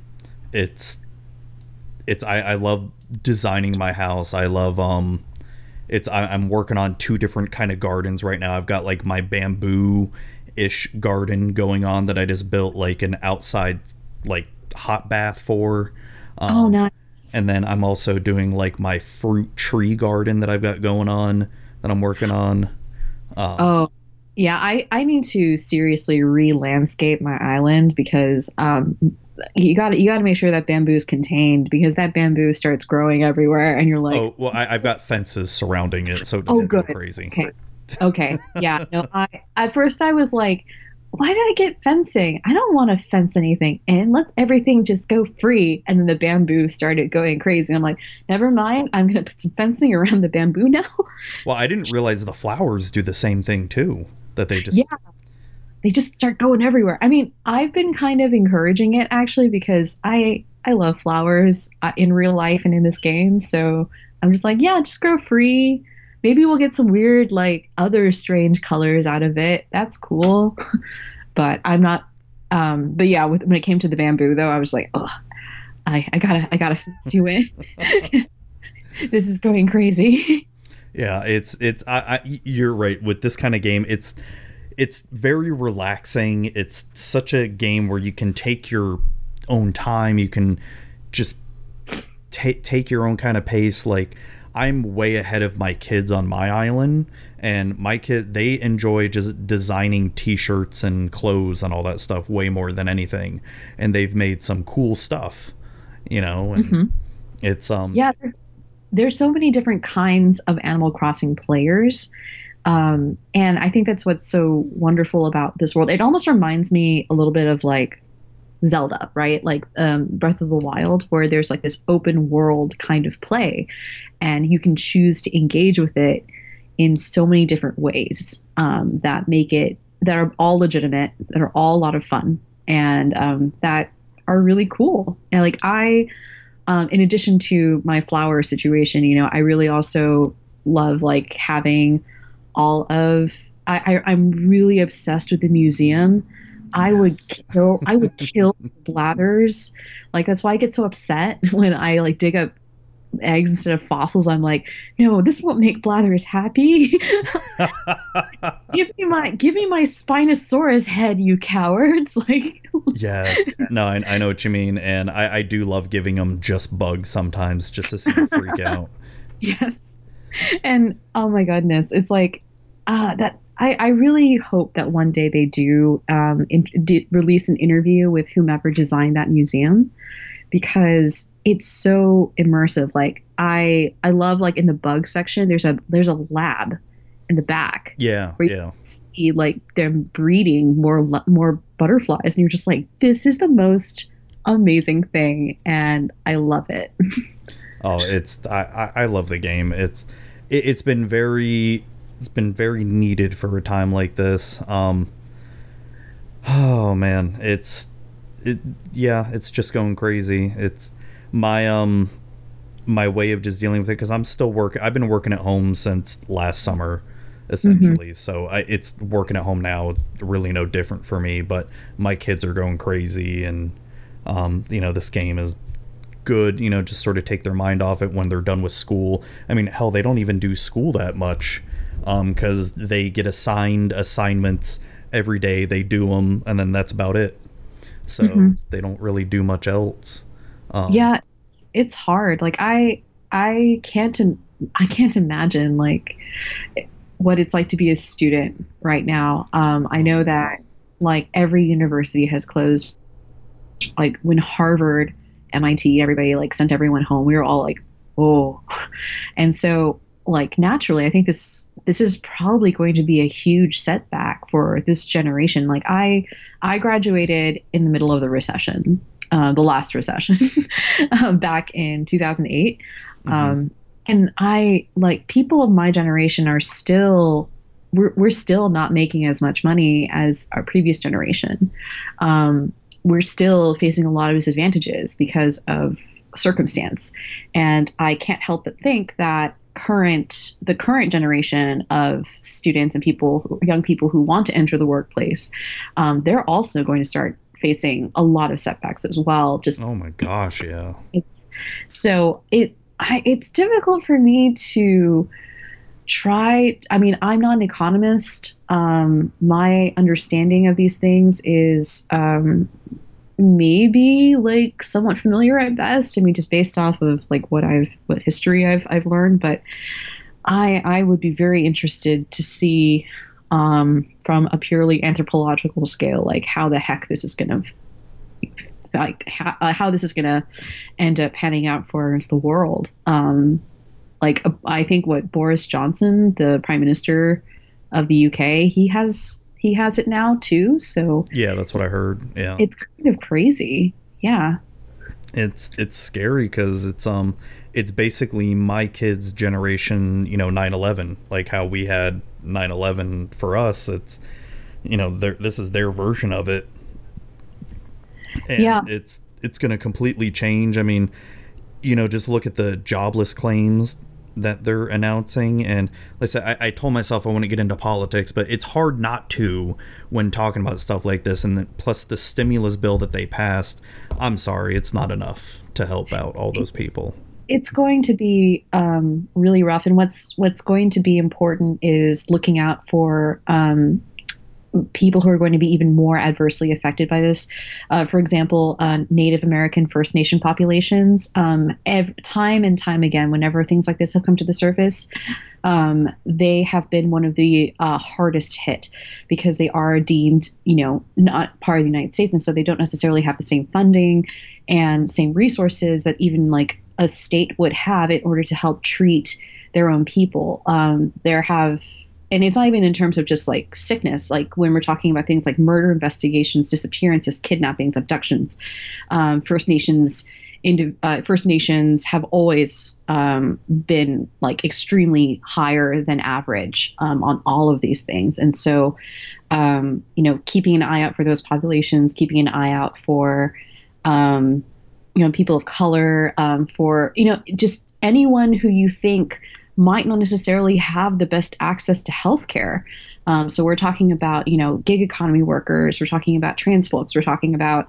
it's it's I, I love designing my house. I love um, it's I, I'm working on two different kind of gardens right now. I've got like my bamboo ish garden going on that I just built like an outside like hot bath for. Um, oh nice And then I'm also doing like my fruit tree garden that I've got going on that I'm working on. Um, Oh, yeah. I, I need to seriously re-landscape my island because um, you got you got to make sure that bamboo is contained because that bamboo starts growing everywhere, and you're like, oh well, I, I've got fences surrounding it, so it doesn't go good. crazy. okay, okay, yeah. No, I at first I was like, why did I get fencing? I don't want to fence anything in. Let everything just go free. And then the bamboo started going crazy. I'm like, never mind. I'm gonna put some fencing around the bamboo now. Well, I didn't realize the flowers do the same thing too. That they just Yeah. they just start going everywhere. I mean, I've been kind of encouraging it actually because I I love flowers uh, in real life and in this game. So I'm just like, yeah, just grow free. Maybe we'll get some weird like other strange colors out of it. That's cool. but I'm not. Um, but yeah, with, when it came to the bamboo though, I was like, oh, I I gotta I gotta fence you in. this is going crazy. yeah. It's it's I, I you're right with this kind of game. It's it's very relaxing. It's such a game where you can take your own time. You can just take take your own kind of pace. Like I'm way ahead of my kids on my island, and my kid they enjoy just designing T-shirts and clothes and all that stuff way more than anything, and they've made some cool stuff, you know. And Mhm. It's um Yeah, there- there's so many different kinds of Animal Crossing players. Um, and I think that's what's so wonderful about this world. It almost reminds me a little bit of like Zelda, right? Like um, Breath of the Wild, where there's like this open world kind of play, and you can choose to engage with it in so many different ways um, that make it that are all legitimate, that are all a lot of fun, and um, that are really cool. And like I um, in addition to my flower situation, you know, I really also love like having all of. I, I I'm really obsessed with the museum. I would kill. I would kill blathers. Like that's why I get so upset when I like dig up eggs instead of fossils. I'm like, no, this won't make blathers happy. give me my give me my spinosaurus head, you cowards! Like, yes. No, I, I know what you mean, and I, I do love giving them just bugs sometimes, just to see them freak out. yes and oh my goodness it's like uh that I, I really hope that one day they do um in, d- release an interview with whomever designed that museum because it's so immersive like i i love like in the bug section there's a there's a lab in the back Yeah, Where you yeah. see like them breeding more more butterflies and you're just like this is the most amazing thing and i love it Oh, it's I, I I love the game. It's it, it's been very it's been very needed for a time like this. Um Oh man, it's it yeah, it's just going crazy. It's my um my way of just dealing with it cuz I'm still working I've been working at home since last summer essentially. So I, it's working at home now. It's really no different for me, but my kids are going crazy and um you know, this game is good, you know, just sort of take their mind off it when they're done with school. I mean, hell, they don't even do school that much because they get assigned assignments every day. They do them, and then that's about it. So Mhm. they don't really do much else. Um, yeah it's, it's hard like i i can't i can't imagine like what it's like to be a student right now um i know that like every university has closed like when harvard mit everybody like sent everyone home we were all like oh and so like naturally i think this this is probably going to be a huge setback for this generation. Like i i graduated in the middle of the recession uh, the last recession um, back in 2008 mhm. um, and i like people of my generation are still we're, we're still not making as much money as our previous generation. Um, we're still facing a lot of disadvantages because of circumstance. And i can't help but think that current the current generation of students and people young people who want to enter the workplace um, they're also going to start facing a lot of setbacks as well just oh my gosh, yeah. it's so it I, it's difficult for me to try i mean i'm not an economist um, my understanding of these things is um, maybe like somewhat familiar at best i mean just based off of like what i've what history i've i've learned but i i would be very interested to see um, from a purely anthropological scale like how the heck this is to like how, uh, how this is to end up panning out for the world. Um, like uh, I think what Boris Johnson, the Prime Minister of the UK, he has he has it now too. So Yeah, that's what I heard. Yeah. it's kind of crazy. Yeah. it's it's scary because it's um it's basically my kids generation you know 9-11 like how we had 9-11 for us it's you know this is their version of it and Yeah. it's it's going to completely change i mean you know just look at the jobless claims that they're announcing. And let's say I, I told myself i want to get into politics but it's hard not to when talking about stuff like this. And then plus the stimulus bill that they passed i'm sorry it's not enough to help out all those It's- people. it's going to be um, really rough. And what's what's going to be important is looking out for um, people who are going to be even more adversely affected by this. Uh, for example, uh, Native American First Nation populations. Um, ev- time and time again, whenever things like this have come to the surface, um, they have been one of the uh, hardest hit because they are deemed, you know, not part of the United States, and so they don't necessarily have the same funding and same resources that even like a state would have in order to help treat their own people. Um, there have and it's not even in terms of just like sickness like when we're talking about things like murder investigations disappearances kidnappings abductions um, first nations uh, first nations have always um, been like extremely higher than average um, on all of these things. And so um, you know keeping an eye out for those populations keeping an eye out for um, you know people of color um, for you know just anyone who you think might not necessarily have the best access to healthcare. Um, so we're talking about, you know, gig economy workers. We're talking about trans folks. We're talking about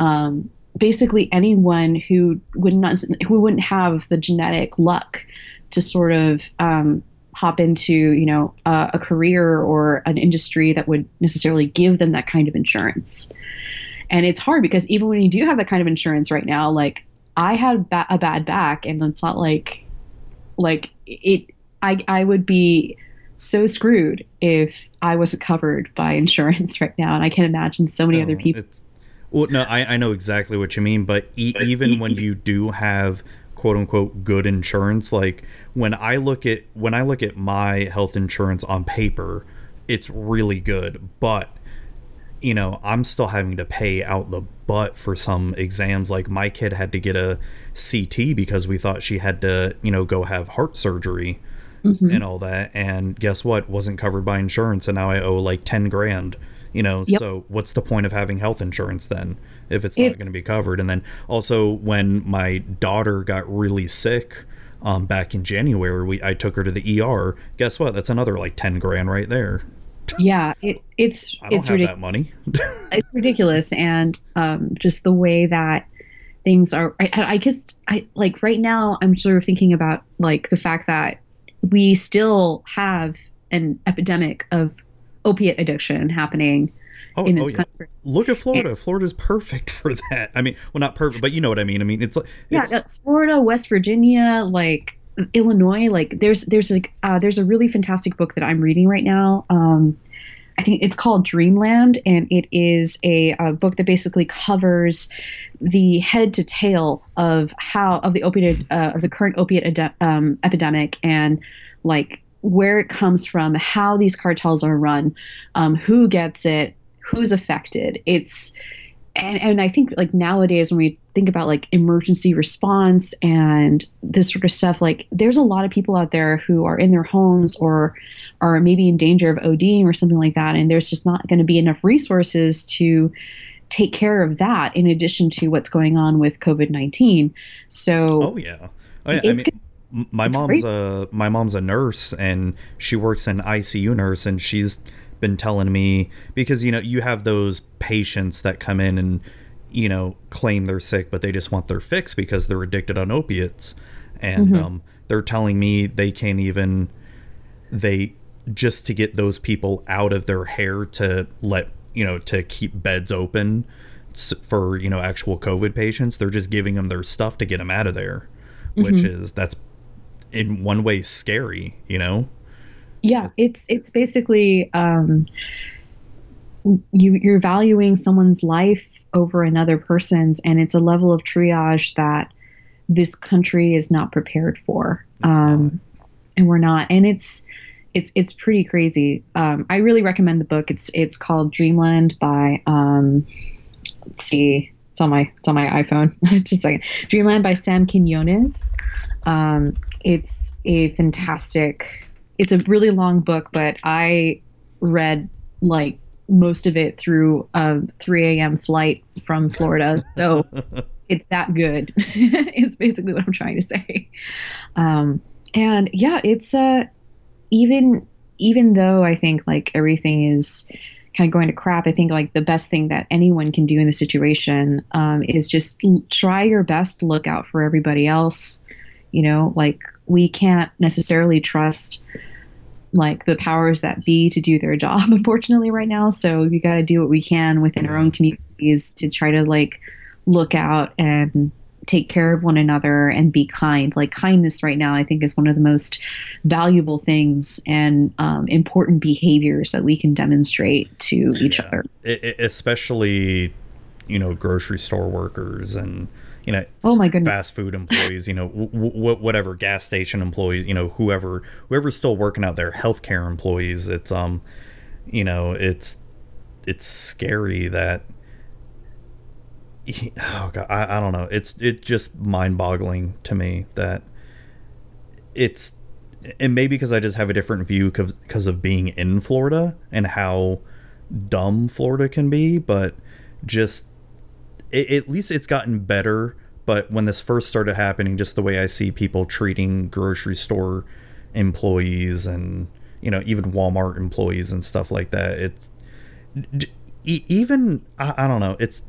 um, basically anyone who would not who wouldn't have the genetic luck to sort of um, hop into, you know, uh, a career or an industry that would necessarily give them that kind of insurance. And it's hard because even when you do have that kind of insurance right now, like I had ba- a bad back, and it's not like like it I I would be so screwed if I wasn't covered by insurance right now, and I can imagine so many other people. Well, no, I, I know exactly what you mean, but e- even when you do have quote unquote good insurance, like when I look at when I look at my health insurance on paper, it's really good, but you know, I'm still having to pay out the butt for some exams. Like my kid had to get a CT because we thought she had to, you know, go have heart surgery mm-hmm. and all that. And guess what? Wasn't covered by insurance. And now I owe like 10 grand, you know. Yep. So what's the point of having health insurance then if it's, it's not going to be covered? And then also when my daughter got really sick, um, back in January, we I took her to the ER. Guess what? That's another like ten grand right there yeah it, it's I don't it's have that money it's ridiculous and um, just the way that things are I, I just i like right now i'm sort of thinking about like the fact that we still have an epidemic of opiate addiction happening oh, in this oh, yeah. country. Look at Florida. And, Florida's perfect for that. I mean, well, not perfect, but you know what I mean. I mean, it's like yeah, Florida, West Virginia, like Illinois, like there's there's like uh, there's a really fantastic book that I'm reading right now. Um, I think it's called Dreamland, and it is a, a book that basically covers the head to tail of how of the opiate uh, of the current opiate um, epidemic and like where it comes from, how these cartels are run, um, who gets it, who's affected. It's and and I think like nowadays when we think about like emergency response and this sort of stuff, like there's a lot of people out there who are in their homes or are maybe in danger of ODing or something like that, and there's just not going to be enough resources to take care of that in addition to what's going on with COVID nineteen. So oh yeah, I, I mean. My mom's great. a my mom's a nurse and she works in ICU nurse and she's been telling me because you know you have those patients that come in and you know claim they're sick but they just want their fix because they're addicted on opiates and mm-hmm. um, they're telling me they can't even they just to get those people out of their hair to let you know to keep beds open for you know actual covid patients they're just giving them their stuff to get them out of there mm-hmm. which is that's in one way scary you know yeah it's it's basically um you you're valuing someone's life over another person's and it's a level of triage that this country is not prepared for. Um and we're not and it's it's it's pretty crazy. Um i really recommend the book. It's it's called dreamland by um let's see it's on my it's on my iphone. Just a second. Dreamland by sam quinones. Um it's a fantastic it's a really long book, but I read like most of it through a 3 a.m. flight from Florida. So it's that good, is basically what I'm trying to say. Um, and yeah, it's uh, even even though I think like everything is kind of going to crap, I think like the best thing that anyone can do in the situation um, is just try your best to look out for everybody else. You know, like we can't necessarily trust like the powers that be to do their job unfortunately right now. So we got to do what we can within our own communities to try to like look out and take care of one another and be kind. Like kindness right now i think is one of the most valuable things and um, important behaviors that we can demonstrate to each Yeah. other. I- I- especially you know grocery store workers and you know oh my goodness fast food employees you know w- w- whatever gas station employees you know whoever whoever's still working out there healthcare employees it's um you know it's it's scary that oh god I, I don't know it's it's just mind-boggling to me that it's and maybe because I just have a different view because of being in Florida and how dumb Florida can be, but just it, at least it's gotten better. But when this first started happening, just the way I see people treating grocery store employees and you know even Walmart employees and stuff like that, it's even I, don't know. It's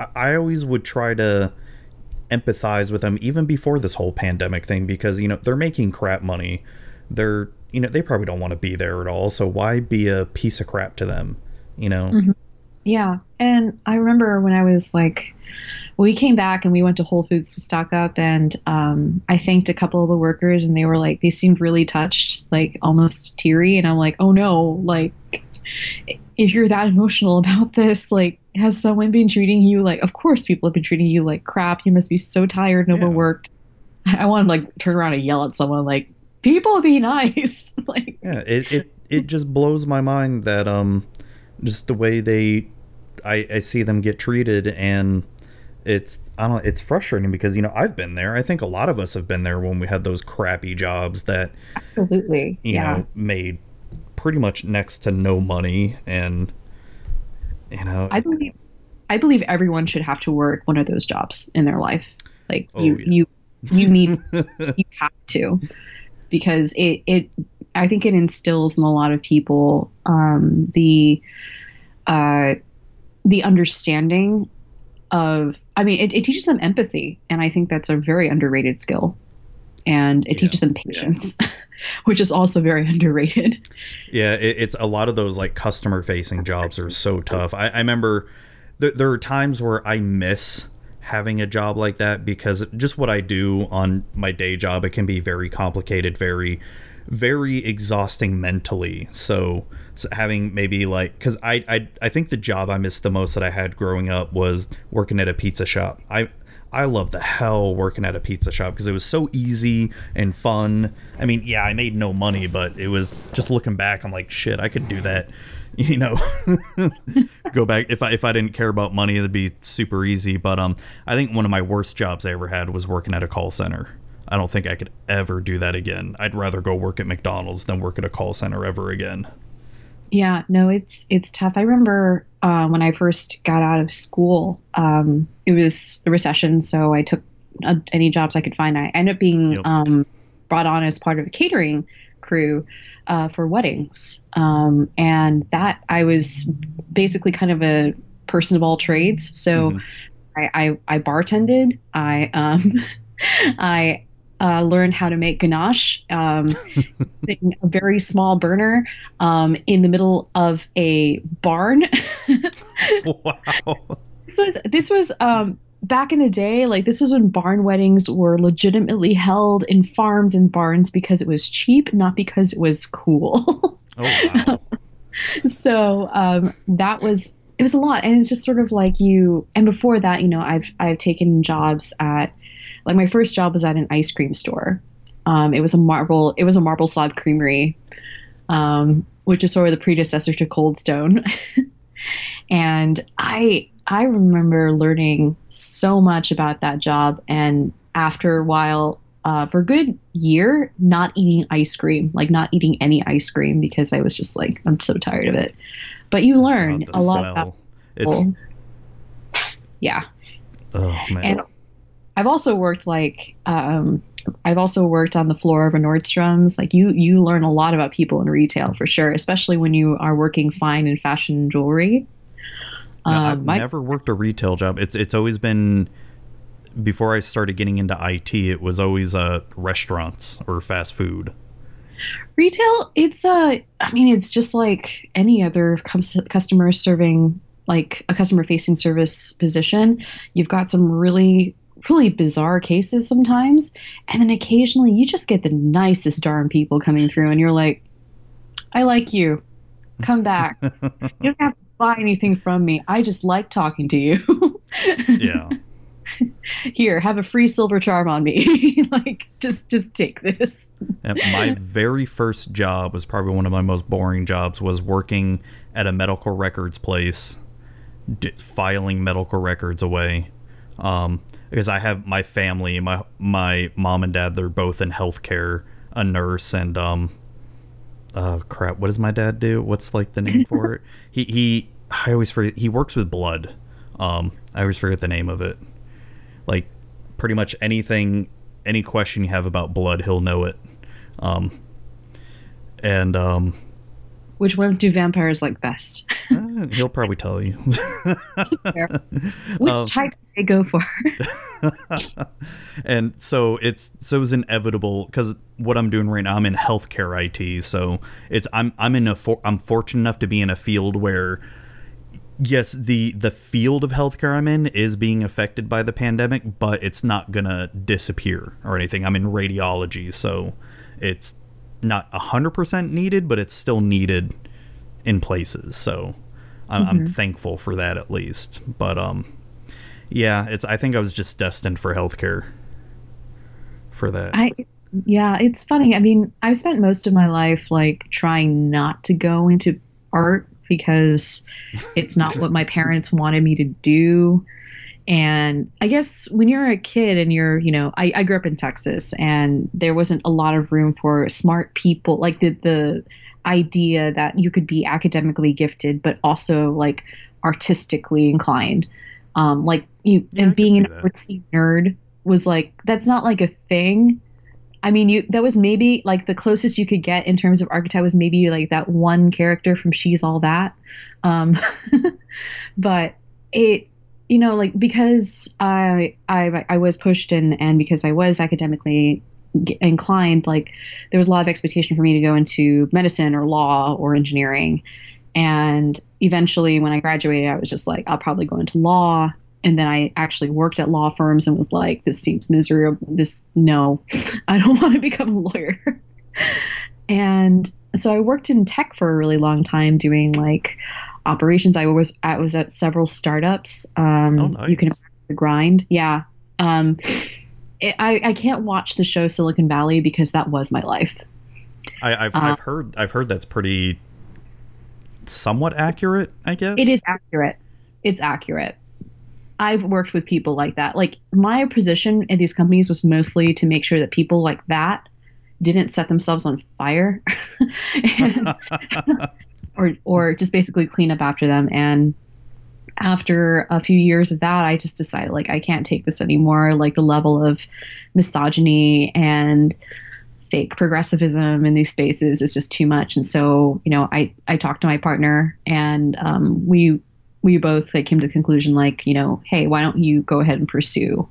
I, always would try to empathize with them even before this whole pandemic thing because you know they're making crap money they're you know they probably don't want to be there at all so why be a piece of crap to them you know Mhm. Yeah. And I remember when I was like, we came back and we went to Whole Foods to stock up, and um, I thanked a couple of the workers, and they were like, they seemed really touched, like almost teary. And I'm like, oh no, like, if you're that emotional about this, like, has someone been treating you like, of course, people have been treating you like crap. You must be so tired and Yeah. overworked. I want to like turn around and yell at someone, like, people be nice. like, yeah it, it it just blows my mind that um just the way they I, I see them get treated and it's I don't it's frustrating because you know I've been there I think a lot of us have been there when we had those crappy jobs that absolutely. you yeah. know made pretty much next to no money and you know I believe I believe everyone should have to work one of those jobs in their life. Like Oh, you yeah. you you need you have to because it it I think it instills in a lot of people um, the uh, the understanding of I mean it, it teaches them empathy and I think that's a very underrated skill and it Yeah. teaches them patience which is also very underrated. Yeah, it, it's a lot of those like customer facing jobs are so tough. I, I remember th- there are times where I miss having a job like that because just what I do on my day job, it can be very complicated, very, very exhausting mentally. So, so having maybe like, because I, I I think the job I missed the most that I had growing up was working at a pizza shop. I I love the hell working at a pizza shop because it was so easy and fun. I mean, yeah, I made no money, but it was just looking back, I'm like, shit, I could do that. You know, go back if I if I didn't care about money, it'd be super easy. But um, I think one of my worst jobs I ever had was working at a call center. I don't think I could ever do that again. I'd rather go work at McDonald's than work at a call center ever again. Yeah, no, it's it's tough. I remember uh, when I first got out of school, um, it was the recession, so I took uh, any jobs I could find. I ended up being Yep. um, brought on as part of a catering crew uh, for weddings, um, and that I was basically kind of a person of all trades. So Mhm. I, I I bartended. I um, I uh, learned how to make ganache um, in a very small burner um, in the middle of a barn. wow. this was this was um, back in the day. Like this was when barn weddings were legitimately held in farms and barns because it was cheap, not because it was cool. Oh wow. so um, that was it was a lot and it's just sort of like you and before that you know i've i've taken jobs at like my first job was at an ice cream store. Um, it was a marble it was a marble slab creamery um, which is sort of the predecessor to cold stone. And i i remember learning so much about that job and after a while uh, for a good year not eating ice cream like not eating any ice cream because i was just like i'm so tired of it. But you learn a lot about It's yeah. Oh man. and I've also worked like um, I've also worked on the floor of a Nordstrom's. Like you, you learn a lot about people in retail for sure, especially when you are working fine in fashion jewelry. No, I've Um, my- never worked a retail job. It's it's always been before I started getting into IT. It was always uh, restaurants or fast food. Retail, it's uh I mean, it's just like any other cus- customer serving like a customer facing service position. You've got some really really bizarre cases sometimes, and then occasionally you just get the nicest darn people coming through and you're like, "I like you. Come back. you don't have to buy anything from me. I just like talking to you." yeah. Here, have a free silver charm on me. like just just take this. And my very first job was probably one of my most boring jobs was working at a medical records place d- filing medical records away um, because I have my family my my mom and dad they're both in healthcare a nurse and um uh crap what does my dad do? What's like the name for it? He he I always forget he works with blood. Um I always forget the name of it. Like pretty much anything any question you have about blood he'll know it. Um and um Which ones do vampires like best? uh, he'll probably tell you. Which Um, type they go for? and so it's so it's inevitable because what I'm doing right now, I'm in healthcare IT. So it's I'm I'm in a for, I'm fortunate enough to be in a field where yes, the the field of healthcare I'm in is being affected by the pandemic, but it's not gonna disappear or anything. I'm in radiology, so it's not hundred percent needed, but it's still needed in places. So I'm, I'm thankful for that at least. But um, yeah, it's. I think I was just destined for healthcare. For that, I yeah, it's funny. I mean, I've spent most of my life like trying not to go into art because it's not what my parents wanted me to do. And I guess when you're a kid and you're, you know, I, I grew up in Texas and there wasn't a lot of room for smart people, like the the idea that you could be academically gifted but also like artistically inclined. Um, like you Yeah, and being an artsy nerd was like that's not like a thing. I mean, you that was maybe like the closest you could get in terms of archetype was maybe like that one character from She's All That. Um, but it, you know, like because I I I was pushed and and because I was academically inclined, like there was a lot of expectation for me to go into medicine or law or engineering. And eventually, when I graduated, I was just like, I'll probably go into law. And then I actually worked at law firms and was like, this seems miserable. This, no, I don't want to become a lawyer. and so I worked in tech for a really long time doing like operations. I was I was at several startups. Um, Oh, nice. You can the grind, yeah. Um, it, I I can't watch the show Silicon Valley because that was my life. I, I've uh, I've heard I've heard that's pretty somewhat accurate. I guess It is accurate. It's accurate. I've worked with people like that. Like my position in these companies was mostly to make sure that people like that didn't set themselves on fire. And- or or just basically clean up after them and after a few years of that i just decided like i can't take this anymore like the level of misogyny and fake progressivism in these spaces is just too much and so you know i i talked to my partner and um, we we both like came to the conclusion like you know hey why don't you go ahead and pursue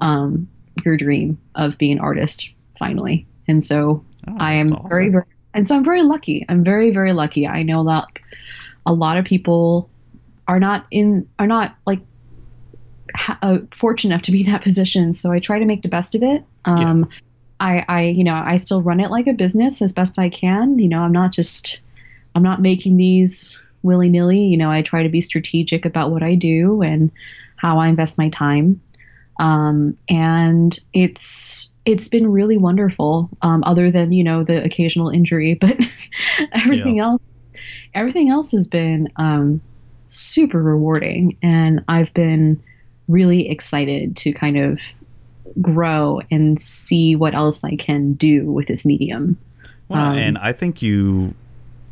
um, your dream of being an artist finally and so Oh, I am awesome. very, very, and so I'm very lucky. I'm very, very lucky. I know that a lot of people are not in, are not like ha- uh, fortunate enough to be in that position. So I try to make the best of it. Um, I, I, you know, I still run it like a business as best I can. You know, I'm not just, I'm not making these willy nilly. You know, I try to be strategic about what I do and how I invest my time. Um, and it's it's been really wonderful. Um, other than you know the occasional injury, but everything else, everything else has been um, super rewarding, and I've been really excited to kind of grow and see what else I can do with this medium. Well, Um, and I think you,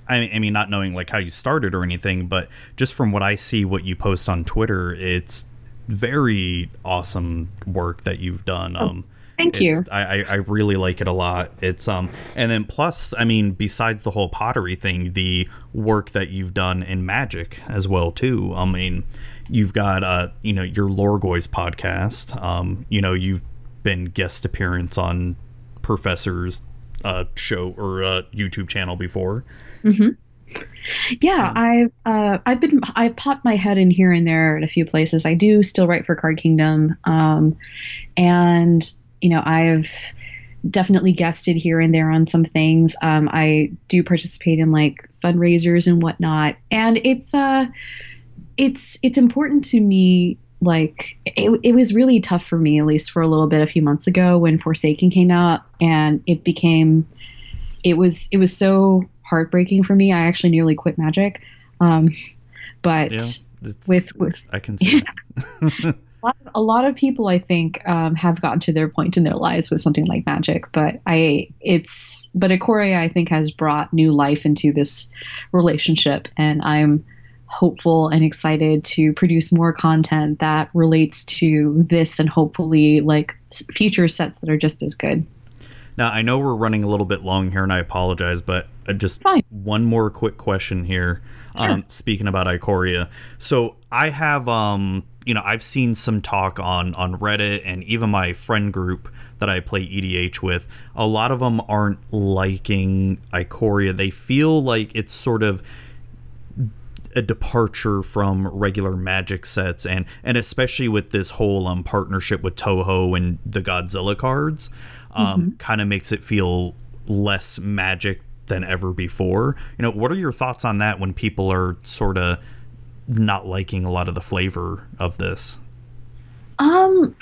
I mean, I mean, not knowing like how you started or anything, but just from what I see, what you post on Twitter, it's very awesome work that you've done. Um, Oh, Thank you. I, I I really like it a lot. It's um, and then plus, I mean, besides the whole pottery thing, the work that you've done in Magic as well too. I mean, you've got uh, you know, your Lorgoyfs podcast. Um, you know, you've been guest appearance on Professor's uh, show or uh, YouTube channel before. Hmm Yeah, I've uh, I've been I've popped my head in here and there at a few places. I do still write for Card Kingdom, um, and you know I've definitely guested here and there on some things. Um, I do participate in like fundraisers and whatnot, and it's uh, it's it's important to me. Like it, it was really tough for me, at least for a little bit, a few months ago when Forsaken came out, and it became it was it was so heartbreaking for me. I actually nearly quit Magic, um, but Yeah, with with I can see. a lot, a lot of people I think um, have gotten to their point in their lives with something like magic, but I it's but Ikoria I think has brought new life into this relationship, and I'm hopeful and excited to produce more content that relates to this and hopefully like future sets that are just as good. Now I know we're running a little bit long here, and I apologize, but uh, just Fine. one more quick question here. Um, speaking about Ikoria, so I have um, you know, I've seen some talk on on Reddit and even my friend group that I play EDH with. A lot of them aren't liking Ikoria. They feel like it's sort of a departure from regular magic sets and and especially with this whole um partnership with Toho and the Godzilla cards um kind of makes it feel less magic than ever before. You know, what are your thoughts on that when people are sort of not liking a lot of the flavor of this? Um,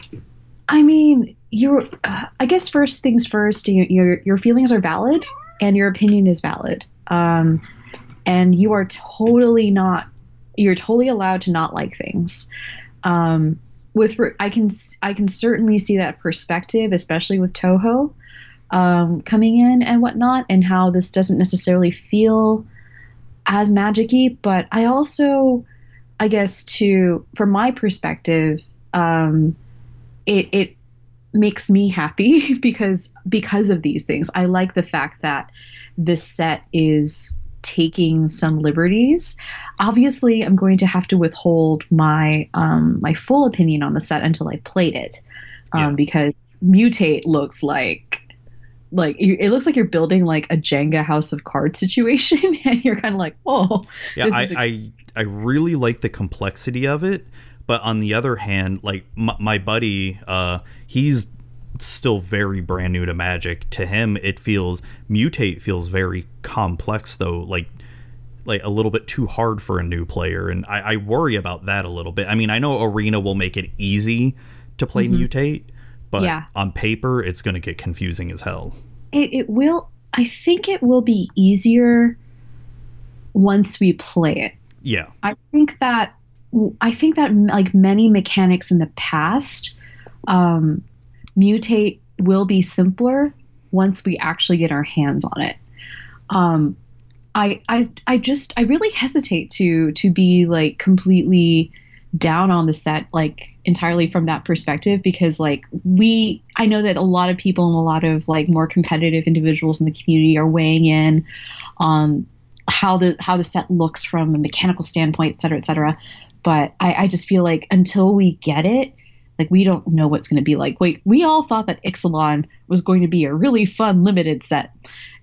I mean, your uh, I guess first things first. Your, your your feelings are valid, and your opinion is valid. Um, and you are totally not. You're totally allowed to not like things. Um, with I can I can certainly see that perspective, especially with Toho um, coming in and whatnot, and how this doesn't necessarily feel as magicy. But I also, I guess, to from my perspective, um, it it makes me happy because because of these things. I like the fact that this set is taking some liberties. Obviously, I'm going to have to withhold my um, my full opinion on the set until I've played it, um, Yeah. because mutate looks like like it looks like you're building like a Jenga house of cards situation, and you're kind of like, oh, Yeah, This I, is ex- I I really like the complexity of it, but on the other hand, like my, my buddy, uh, he's still very brand new to Magic. To him, it feels mutate feels very complex though, like like a little bit too hard for a new player, and I, I worry about that a little bit. I mean, I know Arena will make it easy to play mutate, but Mm-hmm. Yeah. on paper, it's going to get confusing as hell. it, it will i think it will be easier once we play it Yeah, i think that i think that like many mechanics in the past um, mutate will be simpler once we actually get our hands on it. Um, I, I i just i really hesitate to to be like completely down on the set like entirely from that perspective because like we i know that a lot of people and a lot of like more competitive individuals in the community are weighing in on how the how the set looks from a mechanical standpoint et cetera et cetera. But i, I just feel like until we get it like we don't know what's going to be like wait we all thought that ixalan was going to be a really fun limited set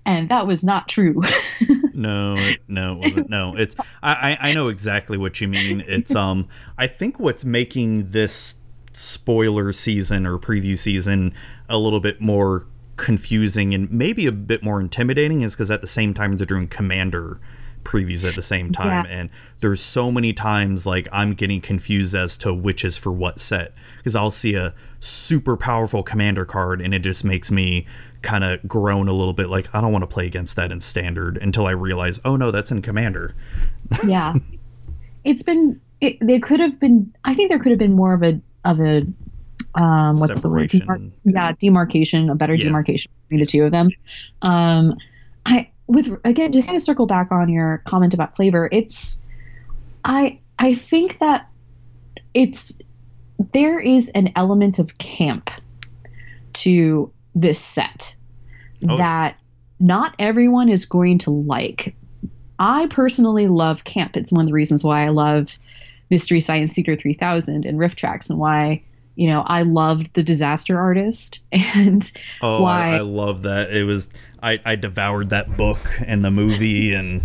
and that was not true No, no, it wasn't. No, it's I, I know exactly what you mean. It's um I think what's making this spoiler season or preview season a little bit more confusing and maybe a bit more intimidating is because at the same time they're doing commander previews at the same time Yeah. and there's so many times like I'm getting confused as to which is for what set because I'll see a super powerful commander card and it just makes me kind of groan a little bit like I don't want to play against that in standard until I realize oh no that's in commander. Yeah. It's been it, there could have been i think there could have been more of a of a um what's the word? Demar- yeah demarcation a better Yeah. demarcation between the two of them. Um i with again to kind of circle back on your comment about flavor it's i i think that it's there is an element of camp to this set Oh. that not everyone is going to like I personally love camp. It's one of the reasons why I love Mystery Science Theater 3000 and RiffTrax and why you know, I loved the disaster artist and Oh, why I, I love that. It was I, I devoured that book and the movie and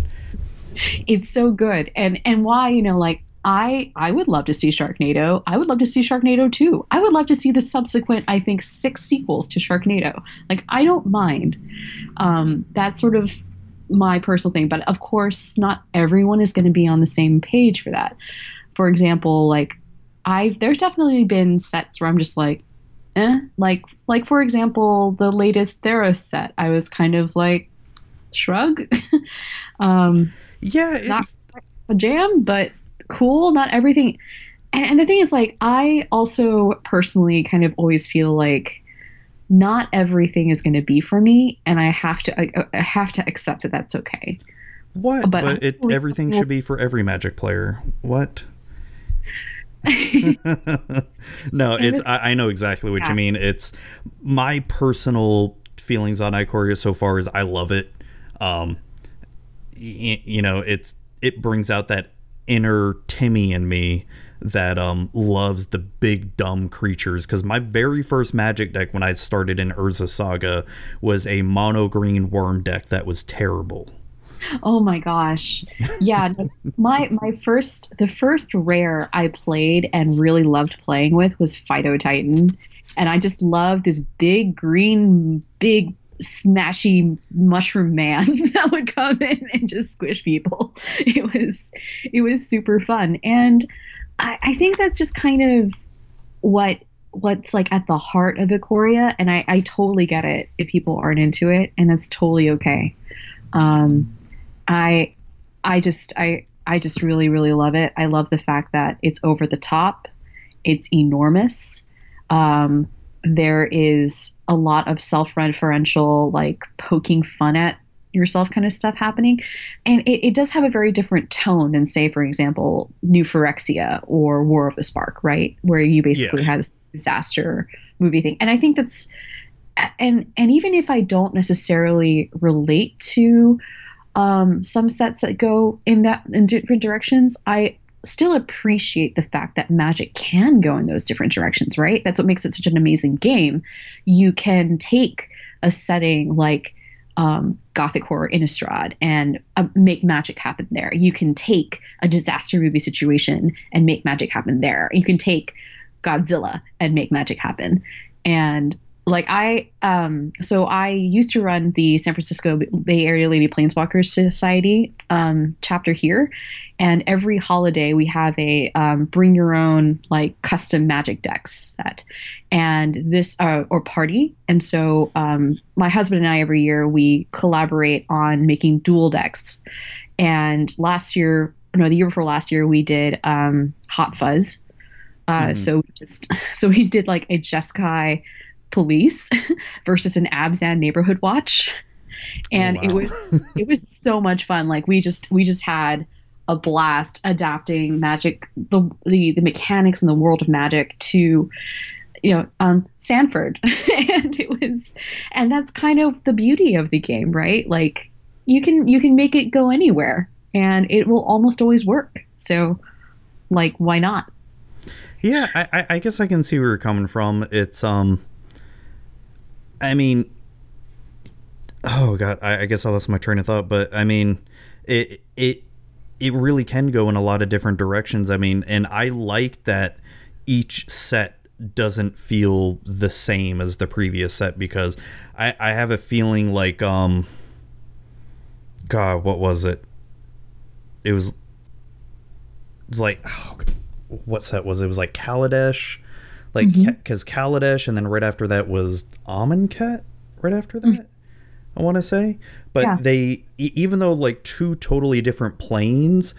it's so good. And and why, you know, like I I would love to see Sharknado. I would love to see Sharknado 2. I would love to see the subsequent, I think, six sequels to Sharknado. Like I don't mind. Um, that's sort of my personal thing. But of course, not everyone is going to be on the same page for that. For example, like I've there's definitely been sets where I'm just like, eh. Like like for example, the latest Theros set, I was kind of like, shrug. um, yeah, it's Not- a jam, but cool. Not everything. And, and the thing is, like, I also personally kind of always feel like not everything is going to be for me, and I have to I, I have to accept that that's okay. what? but But, it everything should be for every Magic player. What? no, it's I, I know exactly what Yeah. you mean. It's my personal feelings on Ikoria so far is I love it. Um, y- you know, it's it brings out that inner Timmy in me that um loves the big dumb creatures because my very first magic deck when I started in Urza Saga was a mono green wurm deck that was terrible. Oh my gosh. Yeah, my my first the first rare I played and really loved playing with was Fido Titan. And I just loved this big green big smashy mushroom man that would come in and just squish people. It was it was super fun. And I, I think that's just kind of what what's like at the heart of Ikoria and I, I totally get it if people aren't into it and that's totally okay. Um I I just I I just really really love it. I love the fact that it's over the top. It's enormous. Um, there is a lot of self-referential like poking fun at yourself kind of stuff happening and it, it does have a very different tone than say for example new phyrexia or war of the spark right where you basically Yeah. have this disaster movie thing and i think that's and and even if i don't necessarily relate to um, some sets that go in that in different directions, I still appreciate the fact that Magic can go in those different directions. Right, that's what makes it such an amazing game. You can take a setting like um, Gothic horror in Innistrad and uh, make magic happen there. You can take a disaster movie situation and make magic happen there. You can take Godzilla and make magic happen. And like I um so I used to run the San Francisco Bay Area Lady Planeswalkers Society um chapter here. And every holiday we have a um, bring your own like custom magic decks set. And this uh, or party. And so um, my husband and I every year we collaborate on making dual decks. And last year no the year before last year we did um, Hot Fuzz. Uh, Mhm. so we just so we did like a Jeskai police versus an Abzan neighborhood watch. And Oh, it was it was so much fun. Like we just we just had a blast adapting magic the the, the mechanics in the world of magic to you know um Sanford. and it was and that's kind of the beauty of the game, right? Like you can you can make it go anywhere and it will almost always work. So like why not? Yeah, I, I- I guess I can see where you're coming from. It's um, I mean, oh god, I, I guess I lost my train of thought. But I mean, it it it really can go in a lot of different directions. I mean, and I like that each set doesn't feel the same as the previous set because I I have a feeling like um, God, what was it? It was. It's like, oh, what set was it? It was like Kaladesh, like mm-hmm. because Kaladesh, and then right after that was Amonkhet. Right after mm-hmm. that, I want to say, but Yeah. they e- even though like two totally different planes,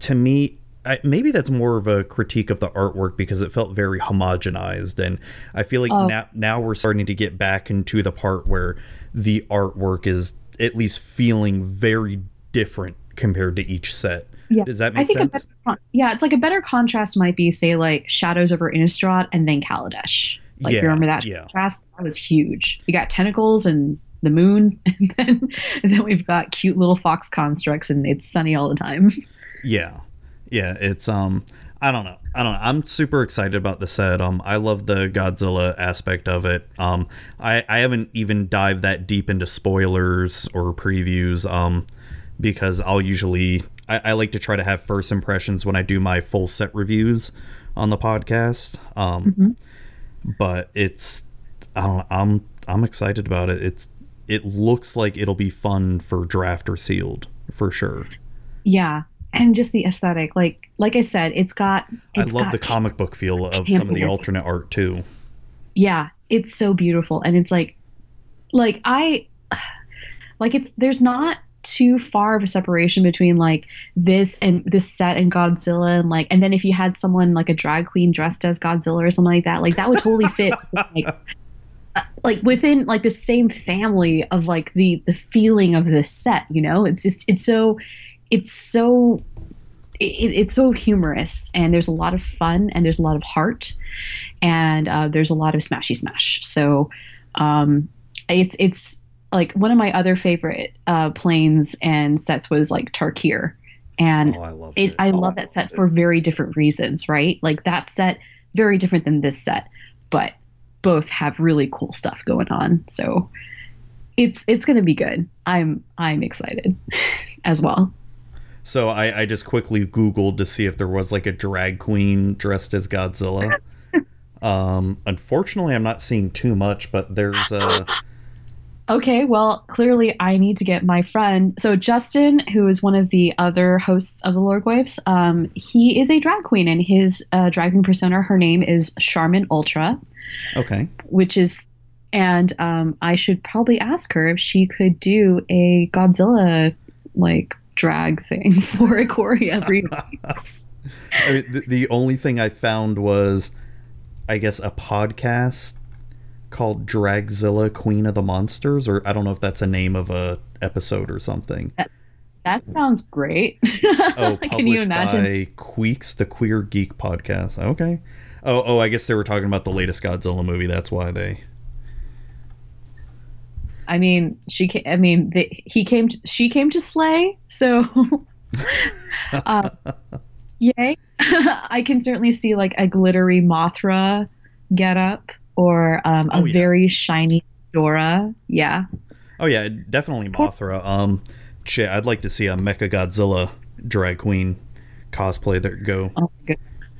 to me. I, maybe that's more of a critique of the artwork because it felt very homogenized, and I feel like Oh. now now we're starting to get back into the part where the artwork is at least feeling very different compared to each set. Yeah. Does that make sense? better, yeah, it's like a better contrast might be say like Shadows over Innistrad and then Kaladesh. Like Yeah, you remember that yeah. contrast? That was huge. You got tentacles and the moon, and then and then we've got cute little fox constructs, and it's sunny all the time. Yeah. Yeah, it's um I don't know. I don't know. I'm super excited about the set. Um, I love the Godzilla aspect of it. Um, I I haven't even dived that deep into spoilers or previews. Um, because I'll usually I, I like to try to have first impressions when I do my full set reviews on the podcast. Um, but it's I don't I'm I'm excited about it. It's it looks like it'll be fun for draft or sealed for sure. Yeah, and just the aesthetic, like like I said, it's got. I love got the comic book feel of some of the alternate art too. yeah it's so beautiful and it's like like i like it's there's not too far of a separation between like this and this set and godzilla and like and then if you had someone like a drag queen dressed as godzilla or something like that like that would totally fit like uh, like within like the same family of like the the feeling of this set you know it's just it's so it's so it, it's so humorous and there's a lot of fun and there's a lot of heart and uh, there's a lot of smashy smash. So um, it's it's like one of my other favorite uh, planes and sets was like Tarkir, and Oh, I love it, it. I love that set for very different reasons, right? Like that set very different than this set, but both have really cool stuff going on. So it's it's gonna be good. I'm I'm excited as well. So I, I just quickly Googled to see if there was like a drag queen dressed as Godzilla. um, unfortunately, I'm not seeing too much, but there's uh, Okay, well, clearly I need to get my friend. So Justin, who is one of the other hosts of the Lorgoyfs, um, he is a drag queen, and his uh, drag queen persona, her name is Charmin Ultra, okay. which is, and um, I should probably ask her if she could do a Godzilla like drag thing for a choreo remix. I mean, the, the only thing I found was, I guess, a podcast called Dragzilla Queen of the Monsters, or I don't know if that's a name of a episode or something. that sounds great. Oh, Can you imagine? by Queeks, the Queer Geek podcast. Okay. Oh, oh, I guess they were talking about the latest Godzilla movie. That's why they. I mean, she. Ca- I mean, the, he came. To, she came to slay. So, uh, yay! I can certainly see like a glittery Mothra get up, or um, a Oh, yeah. very shiny Dora. Yeah. Oh yeah, definitely Mothra. Um, shit, I'd like to see a Mecha Godzilla drag queen cosplay that go. Oh my goodness.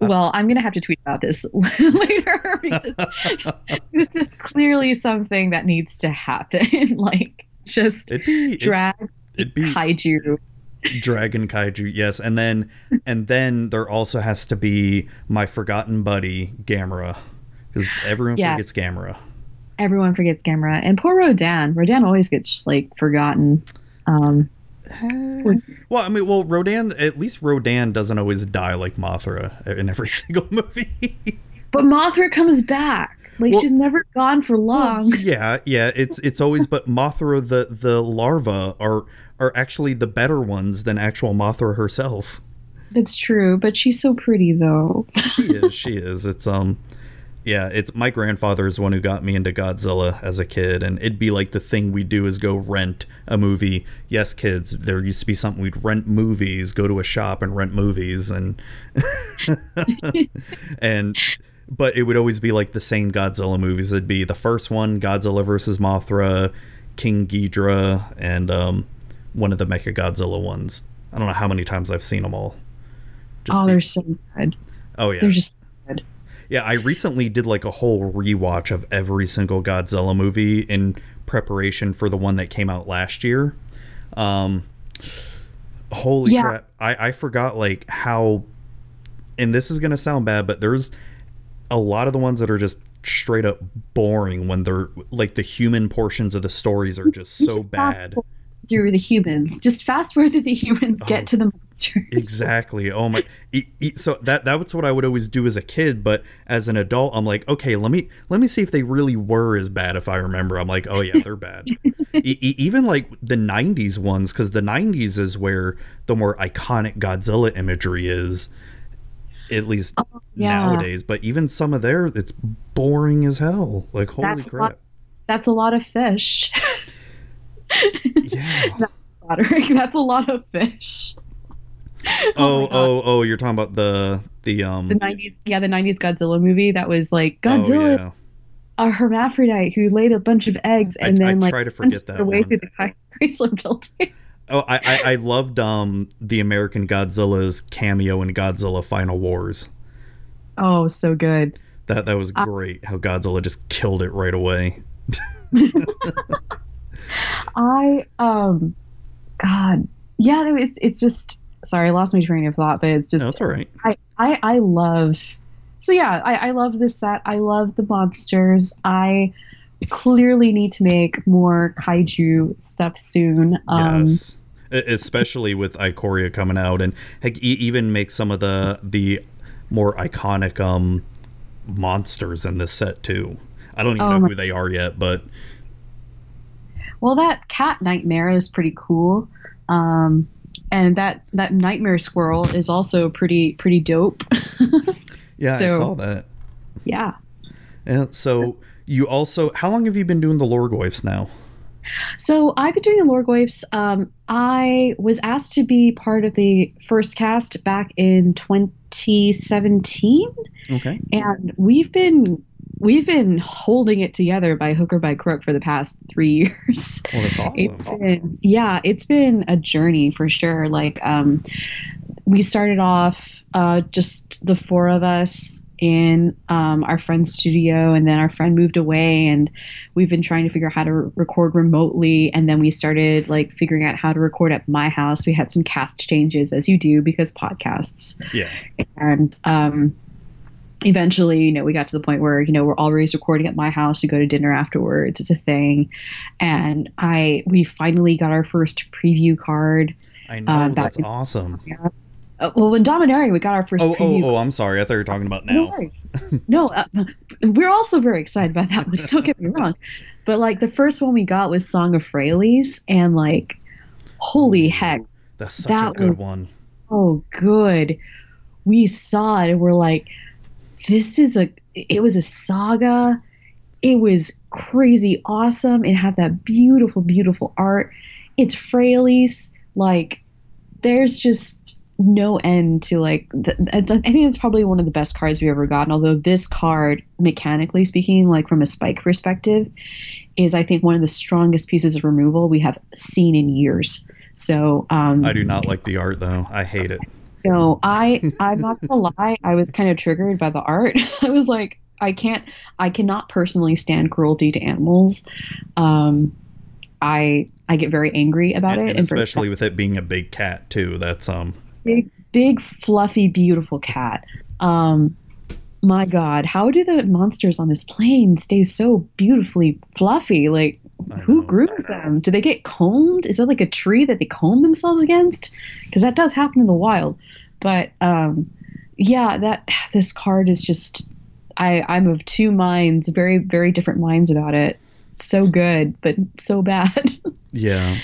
Well, I'm gonna have to tweet about this later because this is clearly something that needs to happen. like, just It'd be it, drag it'd be kaiju. Dragon Kaiju, yes, and then and then there also has to be my forgotten buddy Gamera, because everyone Yes. forgets Gamera. everyone forgets Gamera and poor Rodan. Rodan always gets like forgotten. Um, Well, I mean, well, Rodan. At least Rodan doesn't always die like Mothra in every single movie. but Mothra comes back. Like Well- she's never gone for long. yeah, yeah. It's it's always but Mothra the the larva are are actually the better ones than actual Mothra herself. That's true, but she's so pretty though. She is. she is. It's um. Yeah, it's my grandfather is one who got me into Godzilla as a kid, and it'd be like the thing we do is go rent a movie. Yes, kids, there used to be something we'd rent movies, go to a shop and rent movies, and and but it would always be like the same Godzilla movies. It'd be the first one, Godzilla versus Mothra, King Ghidorah, and um, one of the Mecha Godzilla ones. I don't know how many times I've seen them all. Just oh, the- they're so good. oh yeah, They're just good. Yeah, I recently did like a whole rewatch of every single Godzilla movie in preparation for the one that came out last year. Um, holy Yeah. crap! I I forgot like how, and this is gonna sound bad, but there's a lot of the ones that are just straight up boring when they're like the human portions of the stories are just so bad. Through the humans, just fast forward through the humans, Oh. get to the monsters. Exactly. Oh my. So that that was what I would always do as a kid, but as an adult, I'm like, okay, let me let me see if they really were as bad. If I remember, I'm like, oh yeah, they're bad. e- even like the '90s ones, because the '90s is where the more iconic Godzilla imagery is, at least Oh, yeah. nowadays. But even some of their, it's boring as hell. Like holy That's a lot- crap. That's a lot of fish. Yeah. Roderick, that's a lot of fish. Oh, my God. oh, oh, you're talking about the the um the 90s yeah the 90s godzilla movie that was like oh, godzilla yeah. a hermaphrodite who laid a bunch of eggs I- and then I like try to forget punched her that way one. through the Chrysler building. Oh, I, I I loved um the American Godzilla's cameo in Godzilla Final Wars. Oh, so good. That that was I- great. How Godzilla just killed it right away. I um, God, yeah, it's it's just sorry, I lost my train of thought, but it's just No, that's all right. I, I I love so yeah, I, I love this set. I love the monsters. I clearly need to make more kaiju stuff soon. Um yes. Especially with Ikoria coming out, and heck, even make some of the the more iconic um monsters in this set too. I don't even Oh know who they are yet, but well that cat nightmare is pretty cool. Um and that that nightmare squirrel is also pretty pretty dope. yeah, I saw that. yeah. And so you also, how long have you been doing the Lorgoyfs now? So I've been doing the Lorgoyfs. Um, I was asked to be part of the first cast back in 2017, Okay. and we've been we've been holding it together by hook or by crook for the past three years. Well, that's awesome. It's been yeah, it's been a journey for sure. Like um, we started off uh, just the four of us in um, our friend's studio, and then our friend moved away, and we've been trying to figure out how to re- record remotely. And then we started like figuring out how to record at my house. We had some cast changes, as you do, because podcasts yeah. and um, eventually you know we got to the point where you know we're always recording at my house to go to dinner afterwards it's a thing and i we finally got our first preview card I know. Um, that's back in- awesome. uh, well when dominaria we got our first Oh, preview oh, oh, I'm sorry. I thought you were talking about now. worries. no uh, we're also very excited about that one don't get me wrong but like the first one we got was song of Freyalise and like holy heck That's such that a good one. so good. We saw it and we're like, this is a it was a saga. It was crazy awesome. It had that beautiful, beautiful art. It's Freyalise. Like, there's just no end to like th- it's, I think it's probably one of the best cards we've ever gotten. Although this card, mechanically speaking, like from a spike perspective, is I think one of the strongest pieces of removal we have seen in years. So um, I do not like the art though. I hate it. No, I I'm not gonna lie. I was kind of triggered by the art. I was like, I can't, I cannot personally stand cruelty to animals. Um, I I get very angry about And, it, and especially with it being a big cat too. That's um big, big, fluffy, beautiful cat. Um, my God, how do the monsters on this plane stay so beautifully fluffy? Like, who grooms them? Do they get combed? Is it like a tree that they comb themselves against? Because that does happen in the wild. But um, yeah, that this card is just I I'm of two minds, very very different minds about it. So good, but so bad. Yeah.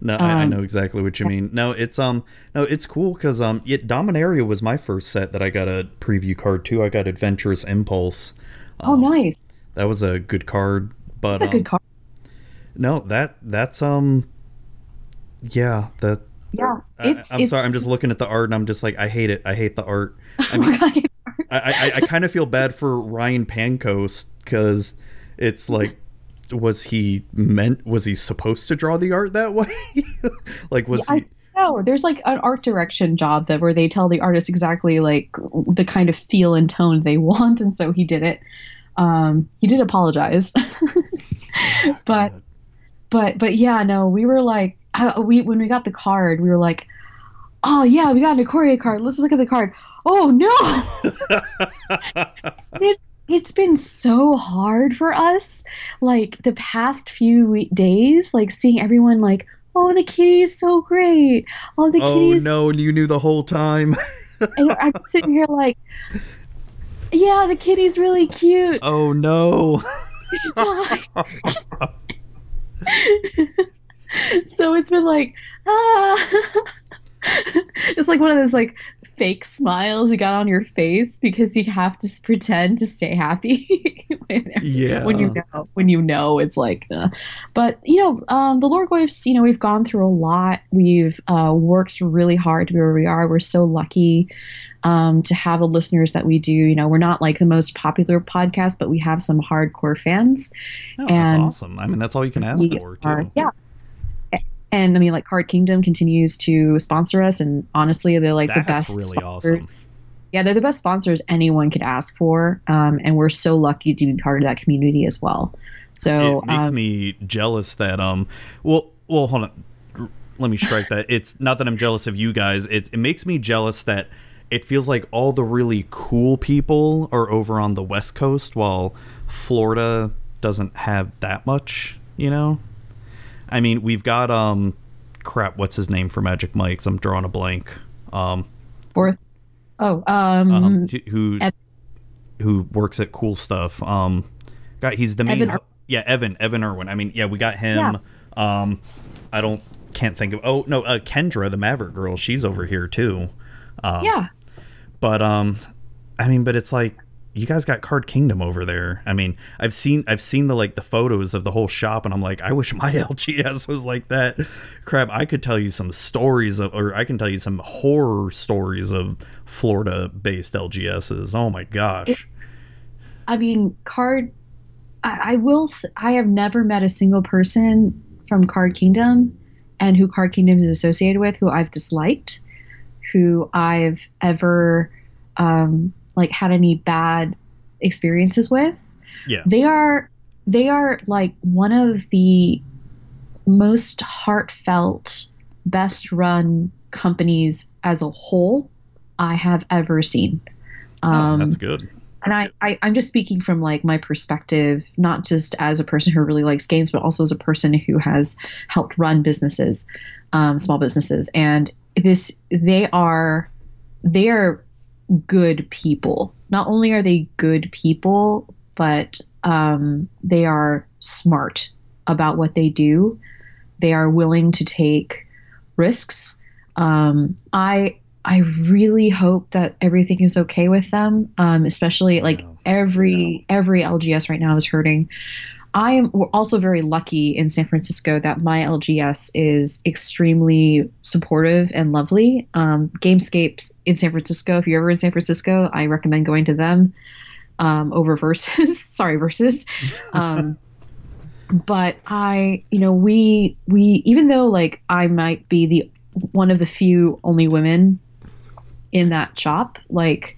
No, I, I Um, know exactly what you mean. No, it's um, no, it's cool because um, it, Dominaria was my first set that I got a preview card too. I got Adventurous Impulse. oh, Um, nice. That was a good card, but That's a um, good card. No, that that's um, yeah, that Yeah, I, it's. I'm it's, sorry. I'm just looking at the art and I'm just like, I hate it. I hate the art. I Oh mean. I, I, I kind of feel bad for Ryan Pancoast because it's like, was he meant? Was he supposed to draw the art that way? like, was Yeah, he? so. There's like an art direction job that where they tell the artist exactly like the kind of feel and tone they want, and so he did it. Um, he did apologize, but but but yeah, no, we were like, uh, we when we got the card, we were like, oh yeah, we got an Ikoria card. Let's look at the card. Oh no, it's it's been so hard for us like the past few we- days like seeing everyone like oh the kitty is so great oh the kitty oh is no! You knew the whole time. and i'm sitting here like yeah the kitty's really cute oh no! so it's been like ah. It's like one of those like fake smiles you got on your face because you have to pretend to stay happy when, Yeah. when you know when you know it's like uh, but you know um, the Lorgoyfs you know we've gone through a lot. We've uh, worked really hard to be where we are. We're so lucky um, to have the listeners that we do you know we're not like the most popular podcast but we have some hardcore fans No, that's and awesome. I mean, that's all you can ask for, are- too. yeah and I mean, like Card Kingdom continues to sponsor us, and honestly, they're like the That's best really awesome. sponsors. Yeah, they're the best sponsors anyone could ask for, um, and we're so lucky to be part of that community as well. So it makes um, me jealous that um well well hold on let me strike that it's not that i'm jealous of you guys it, it makes me jealous that it feels like all the really cool people are over on the west coast while florida doesn't have that much you know? I mean we've got um crap what's his name for magic mike's i'm drawing a blank. Um fourth. Oh, um, um who who works at cool stuff. Um God, he's the main Evan Ir- yeah evan evan Erwin. I mean yeah we got him. Um i don't can't think of oh no uh, kendra the maverick girl she's over here too. Um, yeah, but um i mean but it's like you guys got card kingdom over there i mean i've seen i've seen the like the photos of the whole shop and i'm like i wish my lgs was like that crap i could tell you some stories of or i can tell you some horror stories of florida based lgs's oh my gosh I mean, Card. I, I will. I have never met a single person from Card Kingdom, and who Card Kingdom is associated with, who I've disliked, who I've ever um, like had any bad experiences with. Yeah. They are. They are like one of the most heartfelt, best run companies as a whole I have ever seen. oh, Um, that's good and I, I i'm just speaking from like my perspective not just as a person who really likes games but also as a person who has helped run businesses um, small businesses and this they are they are good people not only are they good people but um, they are smart about what they do they are willing to take risks um, i I really hope that everything is okay with them. Um, especially like every every LGS right now is hurting. I am we're also very lucky in San Francisco that my LGS is extremely supportive and lovely. Um, Gamescapes in San Francisco. If you're ever in San Francisco, I recommend going to them um, over Versus. Sorry, Versus. Um, but I, you know, we we even though like I might be the one of the few only women in that shop, like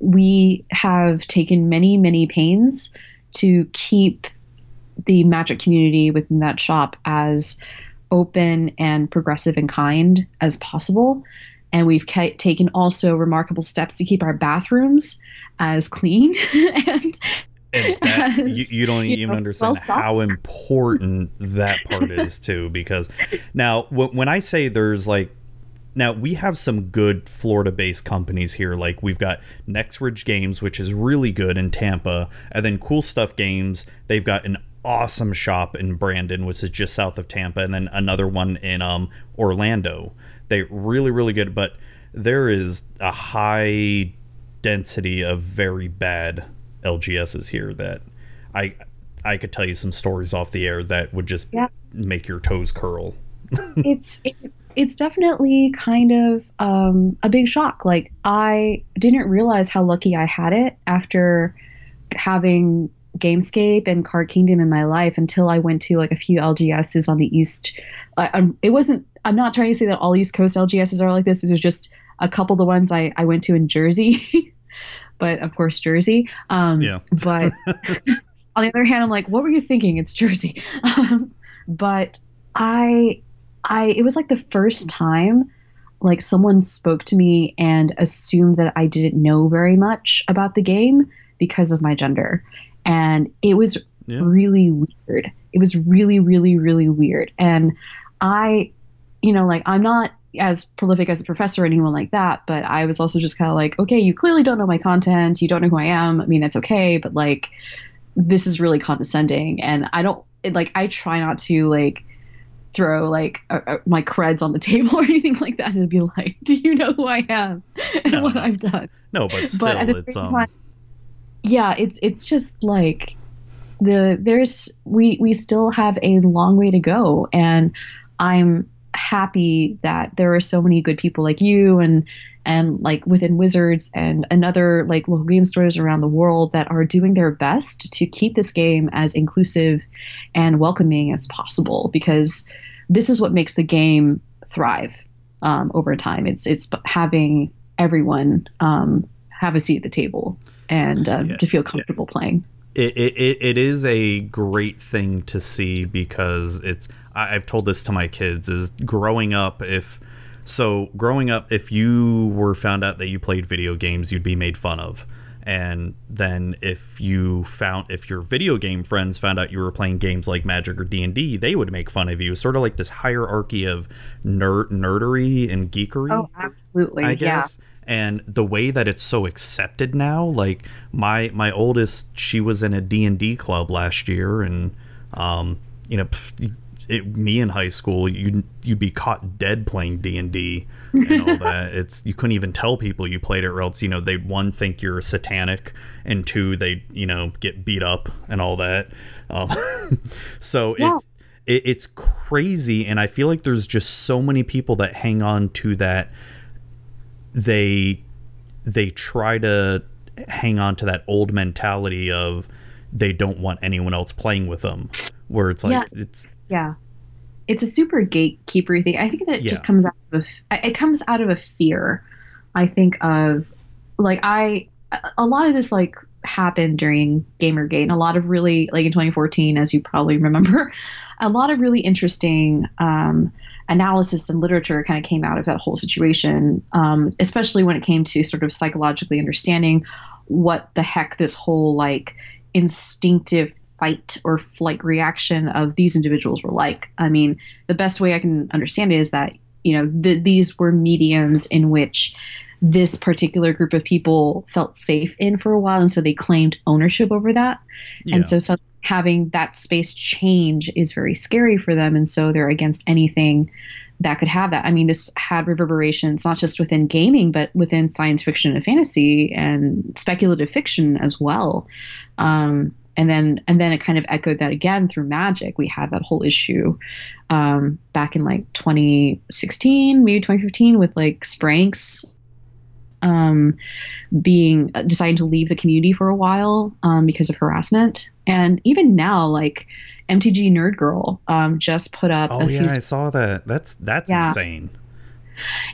we have taken many many pains to keep the magic community within that shop as open and progressive and kind as possible and we've ca- taken also remarkable steps to keep our bathrooms as clean and And that, you, as, you don't you even know, understand well-stocked. how important that part is too because now wh- when i say there's like now we have some good florida based companies here like we've got nextridge games which is really good in tampa and then cool stuff games they've got an awesome shop in brandon which is just south of tampa and then another one in um orlando they really really good but there is a high density of very bad LGSs here that I I could tell you some stories off the air that would just Yeah. make your toes curl. it's it, it's definitely kind of um, a big shock. Like I didn't realize how lucky I had it after having Gamescape and Card Kingdom in my life until I went to like a few LGSs on the east. I, I'm, it wasn't. I'm not trying to say that all East Coast LGSs are like this. It was just a couple of the ones I, I went to in Jersey, but of course Jersey. Um, Yeah. But on the other hand, I'm like, what were you thinking? It's Jersey. Um, but I, I, it was like the first time like someone spoke to me and assumed that I didn't know very much about the game because of my gender. And it was Yeah. really weird. It was really, really, really weird. And I, you know, like I'm not as prolific as a professor or anyone like that, but I was also just kind of like, okay, you clearly don't know my content. You don't know who I am. I mean, that's okay, but like, this is really condescending. And I don't, it, like, I try not to, like, throw like uh, uh, my creds on the table or anything like that and be like, "Do you know who I am and No. what I've done?" No, but still, but at the it's same um. time, yeah, it's it's just like the there's we we still have a long way to go, and I'm happy that there are so many good people like you and and like within Wizards and another like local game stores around the world that are doing their best to keep this game as inclusive and welcoming as possible because this is what makes the game thrive um, over time. It's it's having everyone um, have a seat at the table and uh, Yeah. to feel comfortable playing. it, it, it, is a great thing to see because it's I've told this to my kids is growing up if so growing up if you were found out that you played video games you'd be made fun of and then if you found if your video game friends found out you were playing games like magic or d&d they would make fun of you sort of like this hierarchy of nerd nerdery and geekery Oh, absolutely. I yeah. And the way that it's so accepted now, like my my oldest, she was in a D and D club last year, and um, you know, pff, it, me in high school, you you'd be caught dead playing D and all that. It's you couldn't even tell people you played it, or else you know they'd one think you're satanic, and two they you know get beat up and all that. Um, so Yeah. it's it, it's crazy, and I feel like there's just so many people that hang on to that they they try to hang on to that old mentality of they don't want anyone else playing with them where it's like Yeah. it's Yeah. It's a super gatekeeper thing. I think that it Yeah. just comes out of a, it comes out of a fear. I think of like i a lot of this like happened during Gamergate and a lot of really like in 2014 as you probably remember a lot of really interesting um, analysis and literature kind of came out of that whole situation um, especially when it came to sort of psychologically understanding what the heck this whole like instinctive fight or flight reaction of these individuals were like. I mean, the best way I can understand it is that, you know, th- these were mediums in which this particular group of people felt safe in for a while. And so they claimed ownership over that. yeah. And so, so having that space change is very scary for them. And so they're against anything that could have that. I mean, this had reverberations not just within gaming, but within science fiction and fantasy and speculative fiction as well. Um, and then and then it kind of echoed that again through magic. We had that whole issue um, back in like 2016, maybe 2015, with like Spranks um, being uh, deciding to leave the community for a while um, because of harassment. And even now, like MTG Nerd Girl um, just put up oh yeah i saw that that's that's Yeah. insane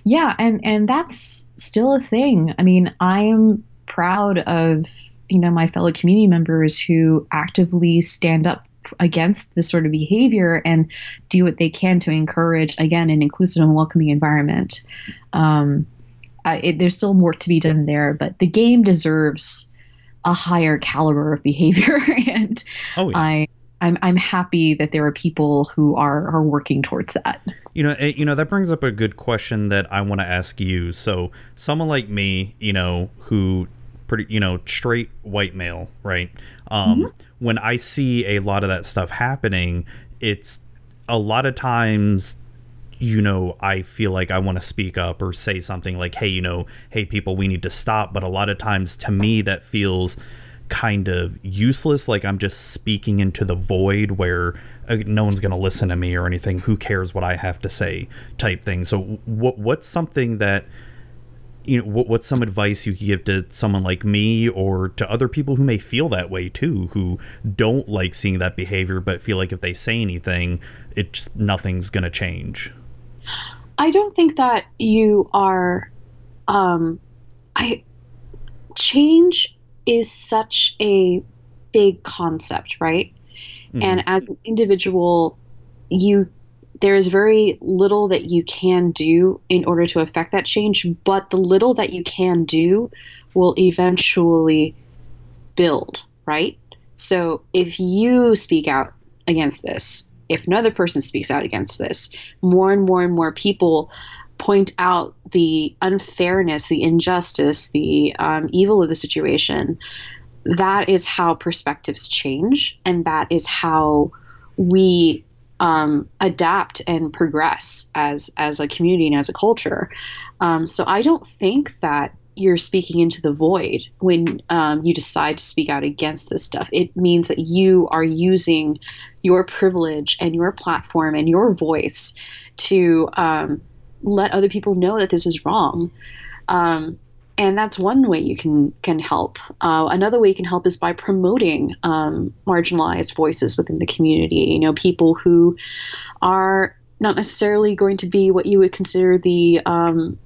yeah, and and that's still a thing. I mean, I'm proud of you know my fellow community members who actively stand up against this sort of behavior and do what they can to encourage again an inclusive and welcoming environment. Um, I, it, there's still more to be done there, but the game deserves a higher caliber of behavior, and oh yeah I. I'm, I'm happy that there are people who are, are working towards that. You know, eh, you know that brings up a good question that I want to ask you. So, someone like me, you know, who pretty, you know, straight white male, right? Um, When I see a lot of that stuff happening, it's a lot of times, you know, I feel like I want to speak up or say something like, "Hey, you know, hey, people, we need to stop." But a lot of times, to me, that feels kind of useless. Like i'm just speaking into the void where uh, no one's going to listen to me or anything. Who cares what i have to say type thing. So what what's something that you know what, what's some advice you could give to someone like me or to other people who may feel that way too who don't like seeing that behavior but feel like if they say anything it's nothing's going to change I don't think that you are. Um, I change is such a big concept, right? Mhm. And as an individual, you there is very little that you can do in order to affect that change, but the little that you can do will eventually build, right? So if you speak out against this, if another person speaks out against this, more and more and more people point out the unfairness, the injustice, the um, evil of the situation. That is how perspectives change, and that is how we um, adapt and progress as as a community and as a culture. Um, so I don't think that you're speaking into the void when um, you decide to speak out against this stuff. It means that you are using your privilege and your platform and your voice to um, let other people know that this is wrong. Um, and that's one way you can can help. Uh, another way you can help is by promoting um, marginalized voices within the community. You know, people who are not necessarily going to be what you would consider the um,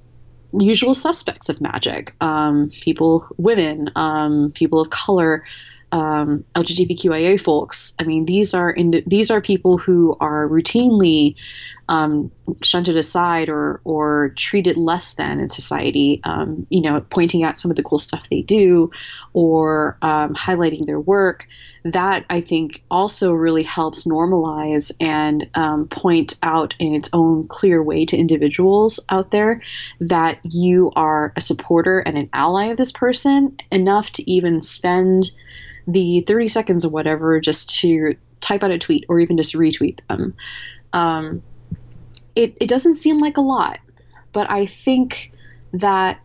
usual suspects of magic. Um, people, women, um, people of color, um, LGBTQIA folks. I mean, these are in, these are people who are routinely um, shunted aside or or treated less than in society. Um, you know, pointing out some of the cool stuff they do, or um, highlighting their work. That I think also really helps normalize and um, point out in its own clear way to individuals out there that you are a supporter and an ally of this person enough to even spend the 30 seconds or whatever just to type out a tweet or even just retweet them. Um, it, it doesn't seem like a lot, but I think that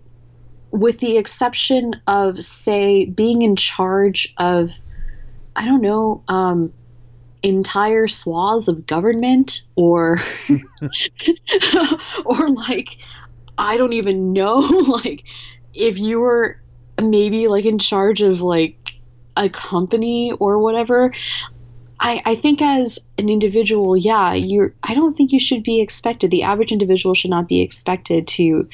with the exception of, say, being in charge of, I don't know, um, entire swaths of government or, or like, I don't even know, like, if you were maybe like in charge of like a company or whatever, I, I think as an individual, yeah, you're I don't think you should be expected. The average individual should not be expected to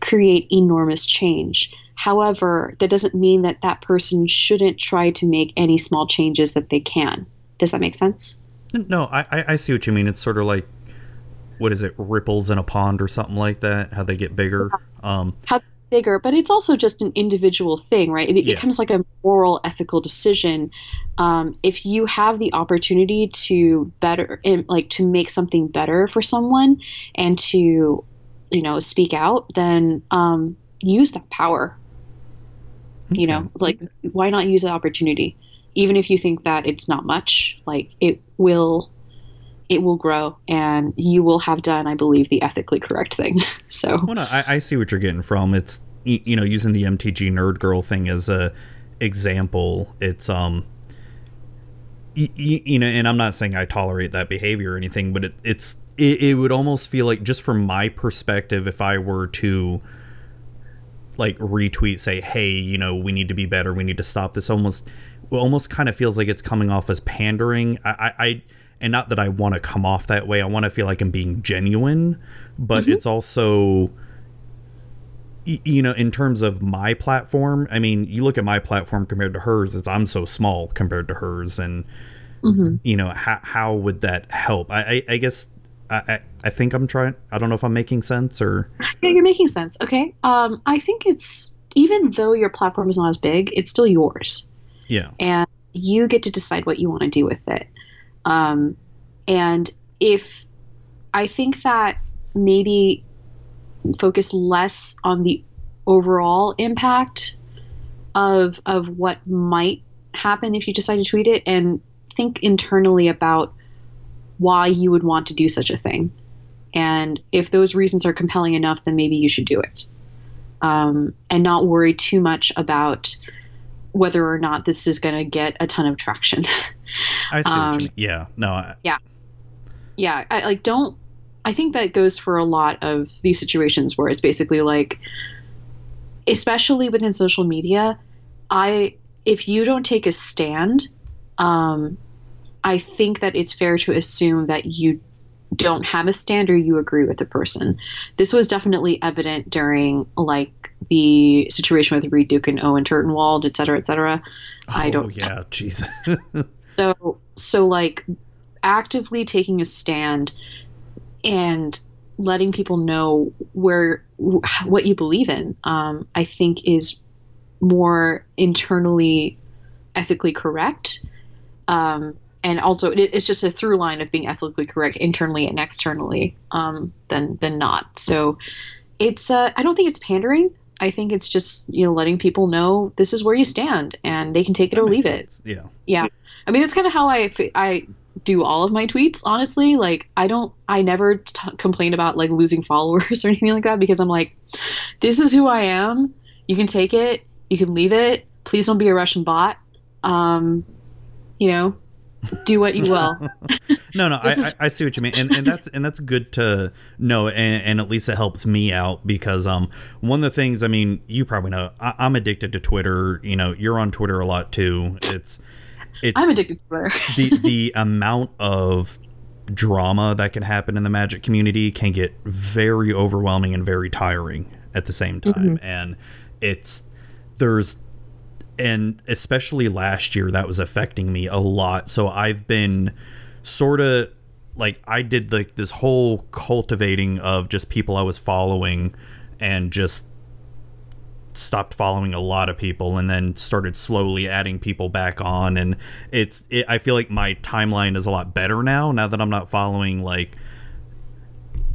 create enormous change. However, that doesn't mean that that person shouldn't try to make any small changes that they can. Does that make sense? No, I, I see what you mean. It's sort of like what is it, ripples in a pond or something like that? How they get bigger. Um, How bigger, but it's also just an individual thing, right? It Yeah. becomes like a moral, ethical decision. Um, if you have the opportunity to better, like to make something better for someone, and to, you know, speak out, then um, use that power. You know, like why not use that opportunity, even if you think that it's not much. Like it will. It will grow, and you will have done, I believe, the ethically correct thing. So, Well, no, I, I see what you're getting from. It's you know using the MTG nerd girl thing as a example. It's um, y- y- you know, and I'm not saying I tolerate that behavior or anything, but it, it's it, it would almost feel like just from my perspective, if I were to like retweet, say, hey, you know, we need to be better, we need to stop this. Almost, almost kind of feels like it's coming off as pandering. I, I and not that I want to come off that way. I want to feel like I'm being genuine, but it's also you know in terms of my platform i mean you look at my platform compared to hers it's i'm so small compared to hers and mhm. you know how, how would that help i i, I guess I, I i think i'm trying i don't know if i'm making sense or Yeah, you're making sense. Okay. Um, I think it's even though your platform is not as big, it's still yours, yeah and you get to decide what you want to do with it. Um, and if I think that maybe focus less on the overall impact of of what might happen if you decide to tweet it, and think internally about why you would want to do such a thing. And if those reasons are compelling enough, then maybe you should do it. Um, and not worry too much about whether or not this is going to get a ton of traction. i see Um, yeah no I, yeah, I, like don't. I think that goes for a lot of these situations where it's basically like, especially within social media, I if you don't take a stand, um, I think that it's fair to assume that you don't have a standard, you agree with the person. This was definitely evident during like the situation with Reid Duke and Owen Turtenwald, et cetera, et cetera. I oh don't- yeah jesus So so like actively taking a stand and letting people know where what you believe in um, I think is more internally ethically correct um, and also it, it's just a through line of being ethically correct internally and externally um, than than not. So it's uh, I don't think it's pandering. I think it's just you know letting people know this is where you stand and they can take it That or leave it. Yeah. yeah. I mean, that's kind of how I I do all of my tweets honestly. Like i don't i never t- complain about like losing followers or anything like that because i'm like this is who i am. You can take it. You can leave it. Please don't be a russian bot. Um you know do what you will. No, no, I, is- I, I see what you mean, and and that's and that's good to know, and, and at least it helps me out because um one of the things I mean you probably know I, I'm addicted to Twitter. You know, you're on Twitter a lot too. It's it's i'm addicted to twitter. the the amount of drama that can happen in the magic community can get very overwhelming and very tiring at the same time. And it's there's and especially last year that was affecting me a lot. So i've been sort of like i did like this whole cultivating of just people i was following and just stopped following a lot of people and then started slowly adding people back on. And it's it, i feel like my timeline is a lot better now now that i'm not following like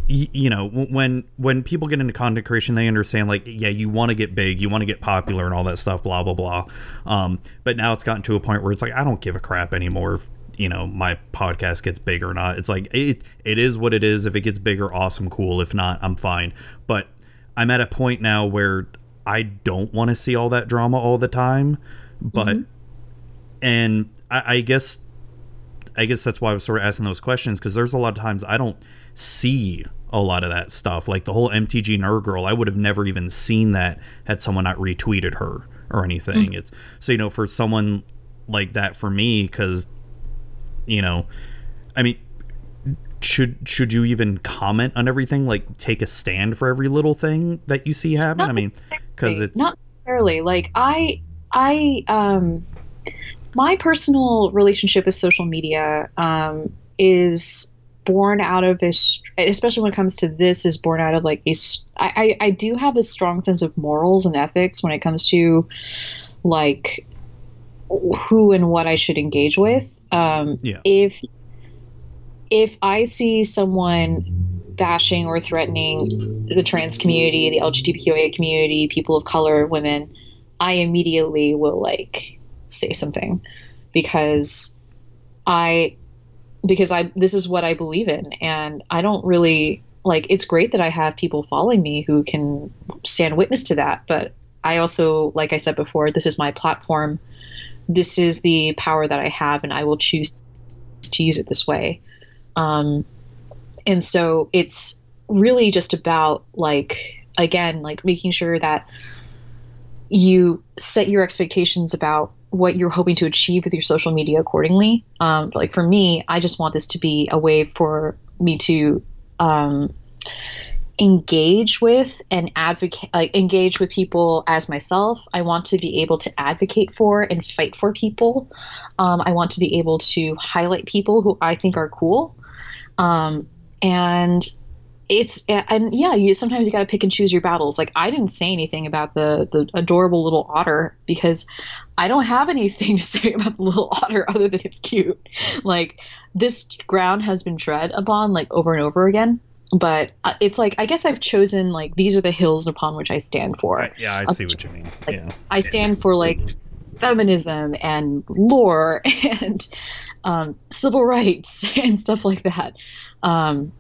you know when when people get into content creation they understand like yeah you want to get big you want to get popular and all that stuff blah blah blah. Um but now it's gotten to a point where it's like i don't give a crap anymore if you know my podcast gets big or not. It's like it it is what it is. If it gets bigger awesome cool. If not i'm fine. But i'm at a point now where i don't want to see all that drama all the time. But and I, I guess I guess that's why I was sort of asking those questions because there's a lot of times I don't see a lot of that stuff. Like the whole MTG Nerd Girl, I would have never even seen that had someone not retweeted her or anything. It's so you know for someone like that for me because you know, I mean. Should should you even comment on everything? Like take a stand for every little thing that you see happen? Not I mean, because it's not necessarily like i i um my personal relationship with social media um is born out of a especially when it comes to this is born out of like a I I do have a strong sense of morals and ethics when it comes to like who and what I should engage with. Um, Yeah. If if I see someone bashing or threatening the trans community, the LGBTQIA community, people of color, women, I immediately will like say something because I because I this is what I believe in and I don't really like it's great that I have people following me who can stand witness to that, but I also like I said before, this is my platform. This is the power that I have and I will choose to use it this way. Um and so it's really just about like again like making sure that you set your expectations about what you're hoping to achieve with your social media accordingly. Um, like for me i just want this to be a way for me to um, engage with and advocate like engage with people as myself. I want to be able to advocate for and fight for people. Um, i want to be able to highlight people who i think are cool. Um, and it's and yeah you sometimes you got to pick and choose your battles like i didn't say anything about the the adorable little otter because i don't have anything to say about the little otter other than it's cute like this ground has been tread upon like over and over again but uh, it's like i guess i've chosen like these are the hills upon which i stand for I, yeah, I see what you mean. Like, Yeah. I stand for like feminism and lore and um, civil rights and stuff like that. Um,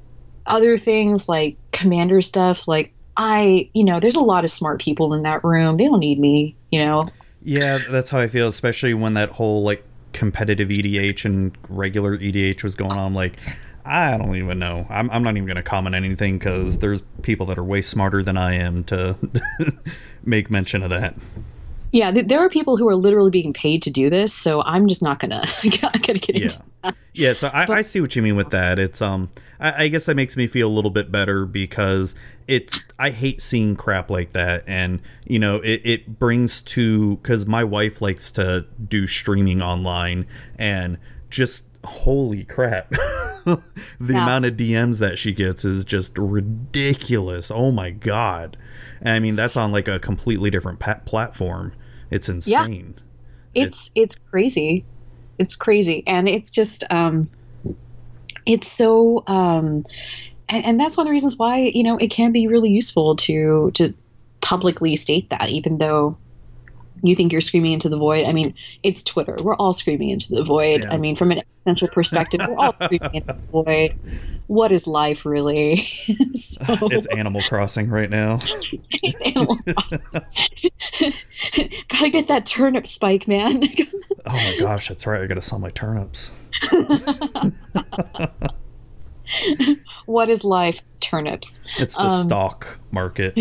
other things like commander stuff, like I, you know, there's a lot of smart people in that room. They don't need me, you know. Yeah, that's how I feel, especially when that whole like competitive EDH and regular EDH was going on. Like, I don't even know. I'm, I'm not even going to comment anything because there's people that are way smarter than I am to make mention of that. Yeah, th- there are people who are literally being paid to do this, so I'm just not gonna get into Yeah. Yeah, so I, I see what you mean with that. It's um, I, I guess that makes me feel a little bit better because it's I hate seeing crap like that, and you know it, it brings to because my wife likes to do streaming online, and just holy crap, the Yeah. amount of DMs that she gets is just ridiculous. Oh my god, and I mean that's on like a completely different pa- platform. It's insane. Yeah, it's it's crazy it's crazy and it's just um it's so um and, and that's one of the reasons why you know it can be really useful to to publicly state that even though you think you're screaming into the void. I mean, it's Twitter. We're all screaming into the void. Yeah, I mean, from an existential perspective, we're all screaming into the void. What is life really? so, It's Animal Crossing right now. it's Animal Crossing. Gotta get that turnip spike, man. Oh my gosh, that's right. I gotta sell my turnips. what is life? Turnips. It's the Um, stock market.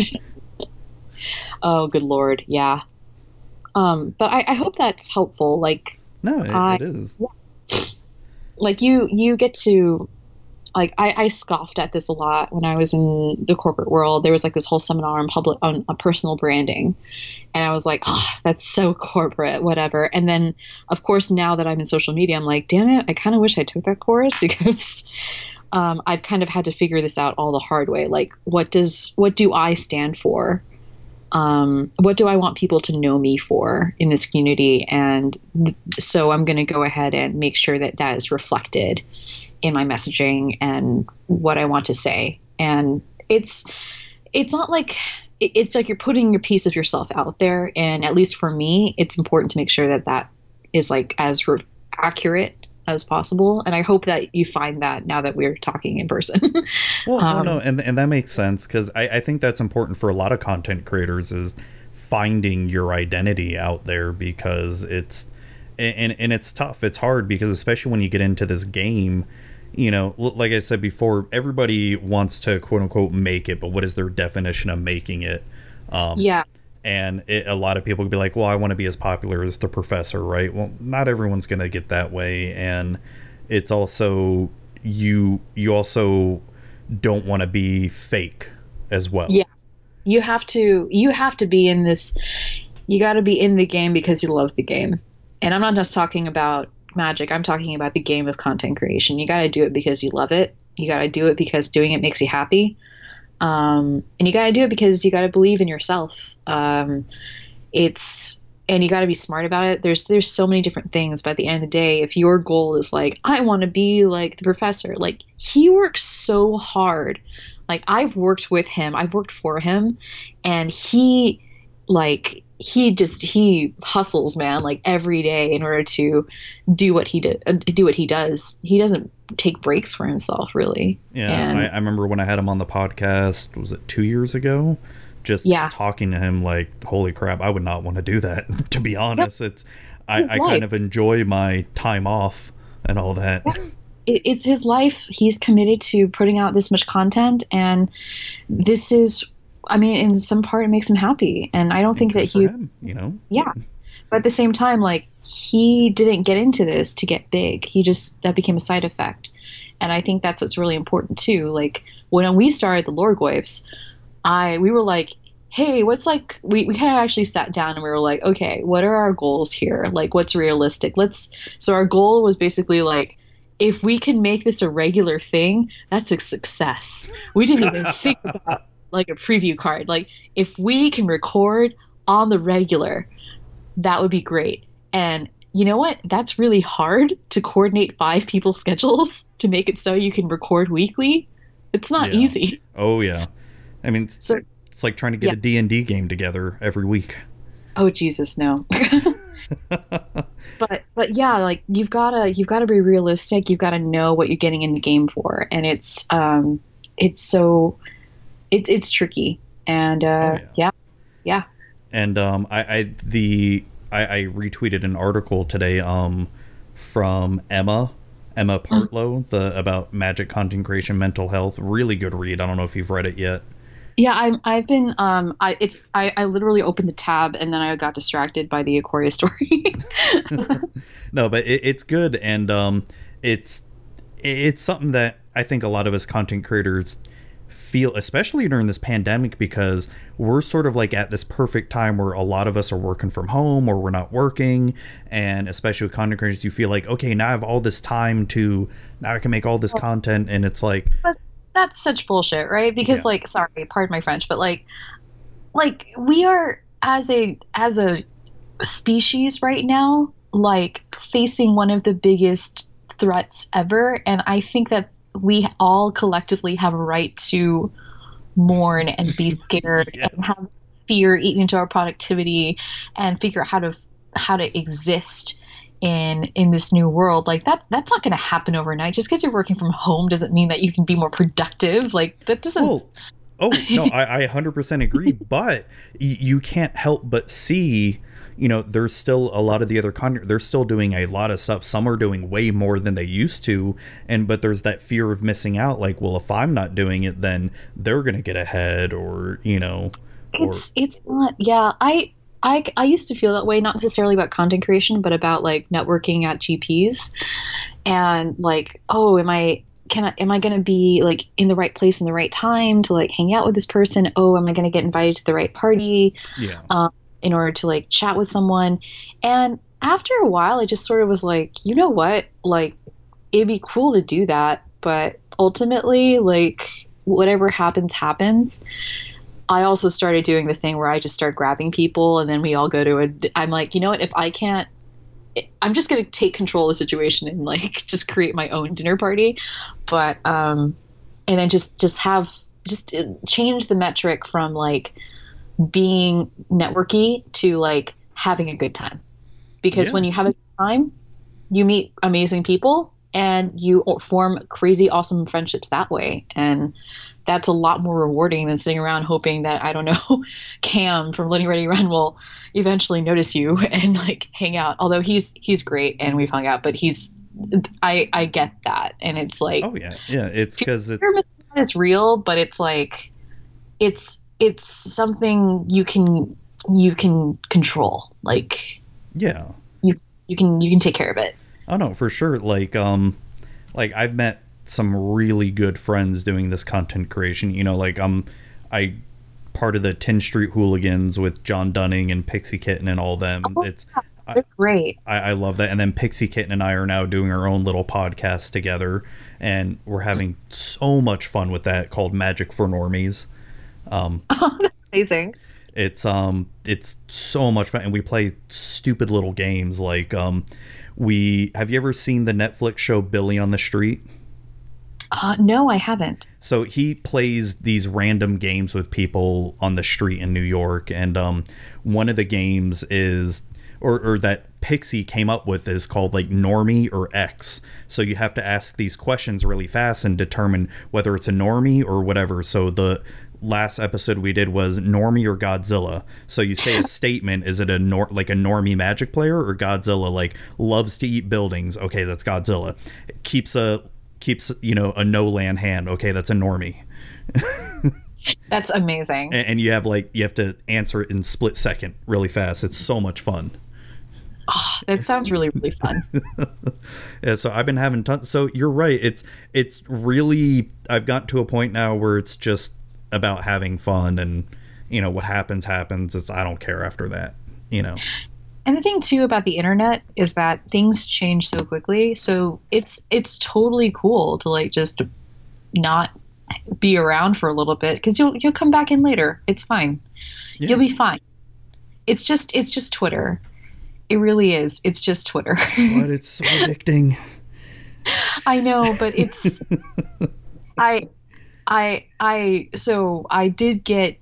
Oh, good lord, yeah. Um, but I, I hope that's helpful. Like, No, it, I- it is. like you you get to like I, I scoffed at this a lot when I was in the corporate world. There was like this whole seminar on public on, on personal branding, and I was like, oh, that's so corporate, whatever. And then, of course, now that I'm in social media, I'm like, damn it, I kind of wish I took that course because um, I've kind of had to figure this out all the hard way. Like, what does what do I stand for? Um, what do I want people to know me for in this community? And so I'm going to go ahead and make sure that that is reflected in my messaging and what I want to say. And it's it's not like it's like you're putting your piece of yourself out there. And at least for me, it's important to make sure that that is like as re- accurate as possible. And I hope that you find that now that we're talking in person. Well, Um, no, no, and and that makes sense because I, I think that's important for a lot of content creators is finding your identity out there because it's and and it's tough. It's hard because especially when you get into this game, you know, like I said before, everybody wants to quote unquote make it, but what is their definition of making it? Um, yeah. And it, a lot of people could be like, "Well, I want to be as popular as the professor," right? Well, not everyone's going to get that way, and it's also you you also don't want to be fake as well. Yeah. you have to you have to be in this you got to be in the game because you love the game and i'm not just talking about magic i'm talking about the game of content creation you got to do it because you love it you got to do it because doing it makes you happy um, and you got to do it because you got to believe in yourself. Um, it's and you got to be smart about it. There's there's so many different things at the end of the day. If your goal is like i want to be like the professor like he works so hard. Like i've worked with him i've worked for him and he like he just he hustles man like every day in order to do what he did uh, do what he does he doesn't take breaks for himself really Yeah, I, I remember when I had him on the podcast. Was it two years ago? Just Yeah. talking to him, like, holy crap, I would not want to do that. to be honest, it's I, I kind of enjoy my time off and all that. it, it's his life. He's committed to putting out this much content, and this is, I mean, in some part, it makes him happy. And I don't think Good that he, him, you know. yeah. But at the same time, like he didn't get into this to get big. He just that became a side effect, and I think that's what's really important too. Like when we started the Lorgoyfs, I we were like. Hey, what's like we, we kind of actually sat down and we were like, okay, what are our goals here? Like what's realistic? Let's so our goal was basically like if we can make this a regular thing, that's a success. We didn't even think about like a preview card. Like if we can record on the regular, that would be great. And you know what? That's really hard to coordinate five people's schedules to make it so you can record weekly. It's not Yeah. easy. Oh yeah, I mean, it's, So- it's like trying to get Yeah. a D and D game together every week. Oh Jesus, no. but but yeah, like you've gotta you've gotta be realistic. You've gotta know what you're getting in the game for, and it's um it's so it's it's tricky. And uh, Oh, yeah. yeah, and um, I, I the I, I retweeted an article today um from Emma Emma Partlow the about magic content creation mental health really good read I don't know if you've read it yet yeah. I'm I've been um I it's I I literally opened the tab and then I got distracted by the Ikoria story. no but it, it's good and um it's it's something that I think a lot of us content creators feel especially during this pandemic because we're sort of like at this perfect time where a lot of us are working from home or we're not working and especially with content creators you feel like okay now I have all this time to now I can make all this content and it's like That's such bullshit, right? Because Yeah. like sorry, pardon my French, but like like we are as a as a species right now like facing one of the biggest threats ever and I think that we all collectively have a right to mourn and be scared Yes. and have fear eat into our productivity and figure out how to how to exist in in this new world like that that's not going to happen overnight just because you're working from home doesn't mean that you can be more productive like that doesn't Well, oh no, I, I 100% agree. but y- you can't help but see, you know, there's still a lot of the other con. They're still doing a lot of stuff. Some are doing way more than they used to, and but there's that fear of missing out. Like, well, if I'm not doing it, then they're gonna get ahead, or you know, or it's it's not yeah i I, I used to feel that way not necessarily about content creation but about like networking at gps and like oh am i can i am i going to be like in the right place in the right time to like hang out with this person oh am i going to get invited to the right party yeah, um, in order to like chat with someone. And after a while i just sort of was like you know what? Like it'd be cool to do that but ultimately like whatever happens happens. I also started doing the thing where i just start grabbing people and then we all go to a i'm like you know what? If i can't i'm just going to take control of the situation and like just create my own dinner party. But um and then just just have just uh, change the metric from like being networky to like having a good time. Because Yeah. when you have a good time you meet amazing people and you form crazy awesome friendships that way. And that's a lot more rewarding than sitting around hoping that i don't know cam from Loading Ready Run will eventually notice you and like hang out. Although he's he's great and we've hung out but he's i i get that. And it's like oh yeah, yeah. It's because it's fear of missing out is real, but it's like it's it's something you can you can control. Like yeah. you you can you can take care of it. Oh no, for sure. Like um like I've met some really good friends doing this content creation. You know, like um I part of the 10 Street Hooligans with John Dunning and Pixie Kitten and all them. Oh, It's They're great. I, I love that. And then Pixie Kitten and I are now doing our own little podcast together and we're having so much fun with that called Magic for Normies. Um Amazing. it's um it's so much fun and we play stupid little games like um we have you ever seen the Netflix show Billy on the Street? Uh, no, I haven't. So he plays these random games with people on the street in New York, and um, one of the games is, or, or that Pixie came up with is called like Normie or X. So you have to ask these questions really fast and determine whether it's a Normie or whatever. So the last episode we did was Normie or Godzilla. So you say a statement: is it a nor- like a Normie Magic player or Godzilla like loves to eat buildings? Okay, that's Godzilla. Keeps a keeps you know a no land hand okay that's a normie That's amazing. and, and you have like you have to answer it in split second really fast it's so much fun Oh, that sounds really really fun. yeah so i've been having tons so you're right it's it's really i've gotten to a point now where it's just about having fun and you know what happens happens it's i don't care after that you know And the thing too about the internet is that things change so quickly. So it's it's totally cool to like just not be around for a little bit because you'll you'll come back in later. It's fine. Yeah. You'll be fine. It's just it's just Twitter. It really is. It's just Twitter. but it's so addicting I know, but it's I I I so I did get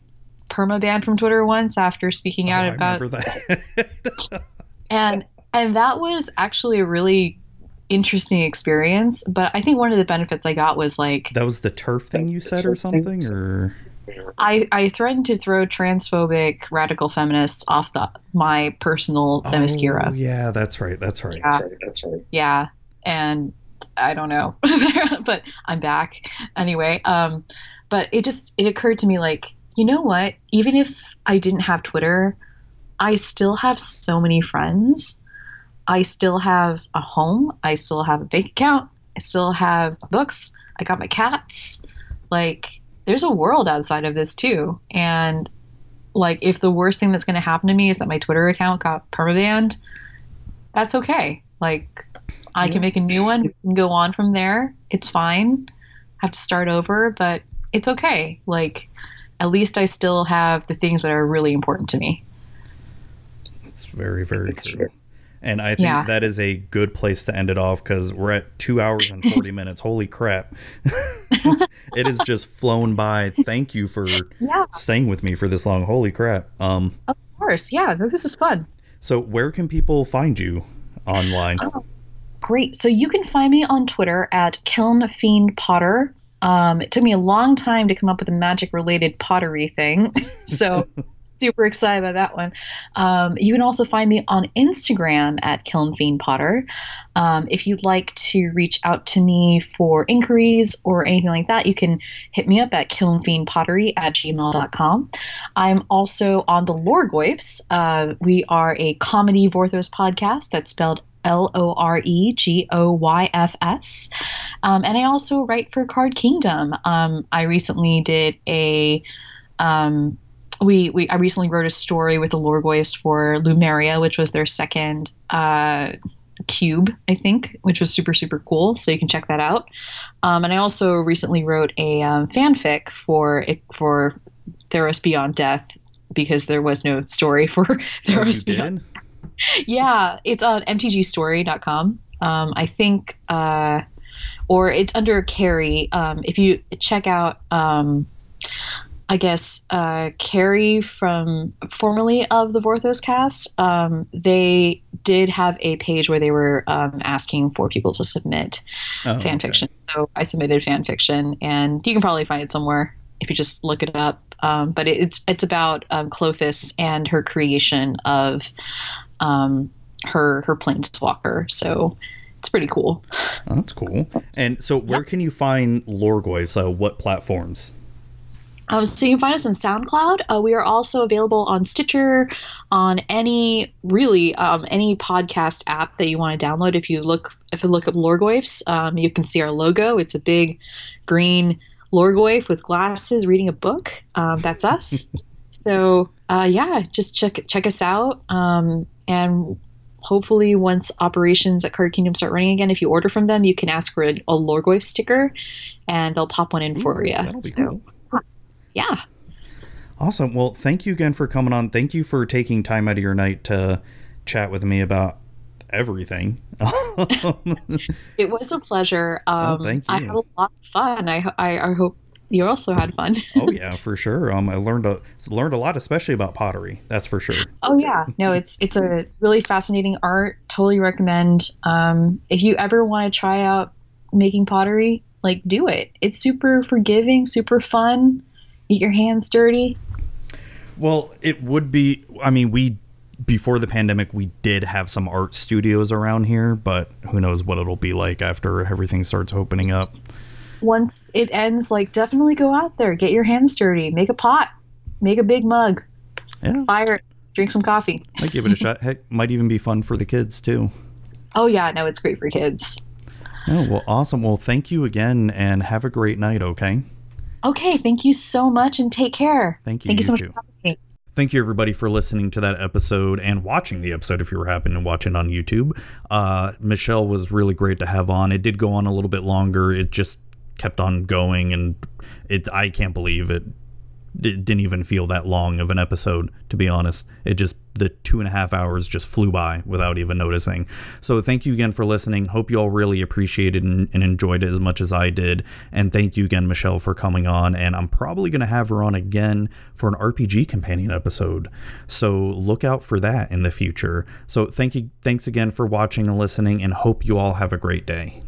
permabanned from Twitter once after speaking Oh, out I about that and and that was actually a really interesting experience but i think one of the benefits i got was like that was the TERF thing you said or something or i i threatened to throw transphobic radical feminists off the my personal oh, themyscira oh yeah that's right that's right Yeah. That's right. Yeah and i don't know but i'm back. Anyway um but it just it occurred to me like you know what? Even if i didn't have twitter i still have so many friends. I still have a home. I still have a bank account. I still have books. I got my cats. Like there's a world outside of this too. And like if the worst thing that's going to happen to me is that my twitter account got permabanned that's okay. Like I Yeah. can make a new one and go on from there. It's fine. I have to start over, but it's okay. Like, at least I still have the things that are really important to me. It's very, very true. And I think Yeah. that is a good place to end it off because we're at two hours and 40 minutes. Holy crap. it has just flown by. Thank you for Yeah, staying with me for this long. Holy crap. Um, of course. Yeah, this is fun. so where can people find you online? Great. So you can find me on Twitter at Kiln Fiend Potter. Um, it took me a long time to come up with a magic related pottery thing. so super excited about that one. Um, you can also find me on Instagram at Kiln Fiend Potter. Um, if you'd like to reach out to me for inquiries or anything like that, you can hit me up at kilnfiendpottery at gmail.com. I'm also on the Lorgoyfs. Uh, we are a comedy Vorthos podcast that's spelled L O R E G O Y F S. Um, and I also write for Card Kingdom. Um, I recently did a. Um, we, we I recently wrote a story with the Lorgoyfs for Lumeria, which was their second uh, cube, I think, which was super super cool. So you can check that out. Um, and I also recently wrote a um, fanfic for for Theros Beyond Death because there was no story for Oh, Theros Beyond did? Yeah, it's on mtgstory.com. Um, I think, uh, or it's under Carrie. Um, if you check out, um, I guess, uh, Carrie from formerly of the Vorthos cast, um, they did have a page where they were um, asking for people to submit Oh, fan okay. fiction. So I submitted fan fiction, and you can probably find it somewhere if you just look it up. Um, but it, it's it's about um, Klothys and her creation of um, her her planeswalker. So it's pretty cool. Oh, that's cool. And so where can you find Lorgoy? So what platforms? Um, so you can find us on SoundCloud. Uh, we are also available on Stitcher, on any really um, any podcast app that you want to download. If you look if you look up Lorgoyfs, um, you can see our logo. It's a big green Lorgoyf with glasses reading a book. Um, that's us. so uh, yeah, just check check us out. Um, and hopefully, once operations at Card Kingdom start running again, if you order from them, you can ask for a, a Lorgoyf sticker, and they'll pop one in for you. So, cool. Yeah. Awesome. Well, thank you again for coming on. Thank you for taking time out of your night to chat with me about everything. It was a pleasure. Um, Oh, thank I had a lot of fun. I, I, I hope you also had fun. oh yeah, for sure. Um, I learned a learned a lot, especially about pottery. That's for sure. oh yeah, no, it's it's a really fascinating art. Totally recommend. Um, if you ever want to try out making pottery, like do it. It's super forgiving, super fun. Get your hands dirty. Well, it would be. I mean, we before the pandemic, we did have some art studios around here, but who knows what it'll be like after everything starts opening up. Once it ends, like definitely go out there, get your hands dirty, make a pot, make a big mug, Yeah, fire, it, drink some coffee. might give it a shot. Heck, might even be fun for the kids too. Oh yeah, no, it's great for kids. Oh well, awesome. Well, thank you again, and have a great night. Okay. Okay, thank you so much and take care. Thank you. Thank you so much too. for having me. Thank you, everybody, for listening to that episode and watching the episode if you were happening to watch it on YouTube. Uh, Michelle was really great to have on. It did go on a little bit longer. It just kept on going, and it I can't believe it. It didn't even feel that long of an episode, to be honest. It just, the two and a half hours just flew by without even noticing. So, thank you again for listening. Hope you all really appreciated and, and enjoyed it as much as I did. And thank you again, Michelle, for coming on. And I'm probably going to have her on again for an RPG companion episode. So, look out for that in the future. So, thank you. Thanks again for watching and listening, and hope you all have a great day.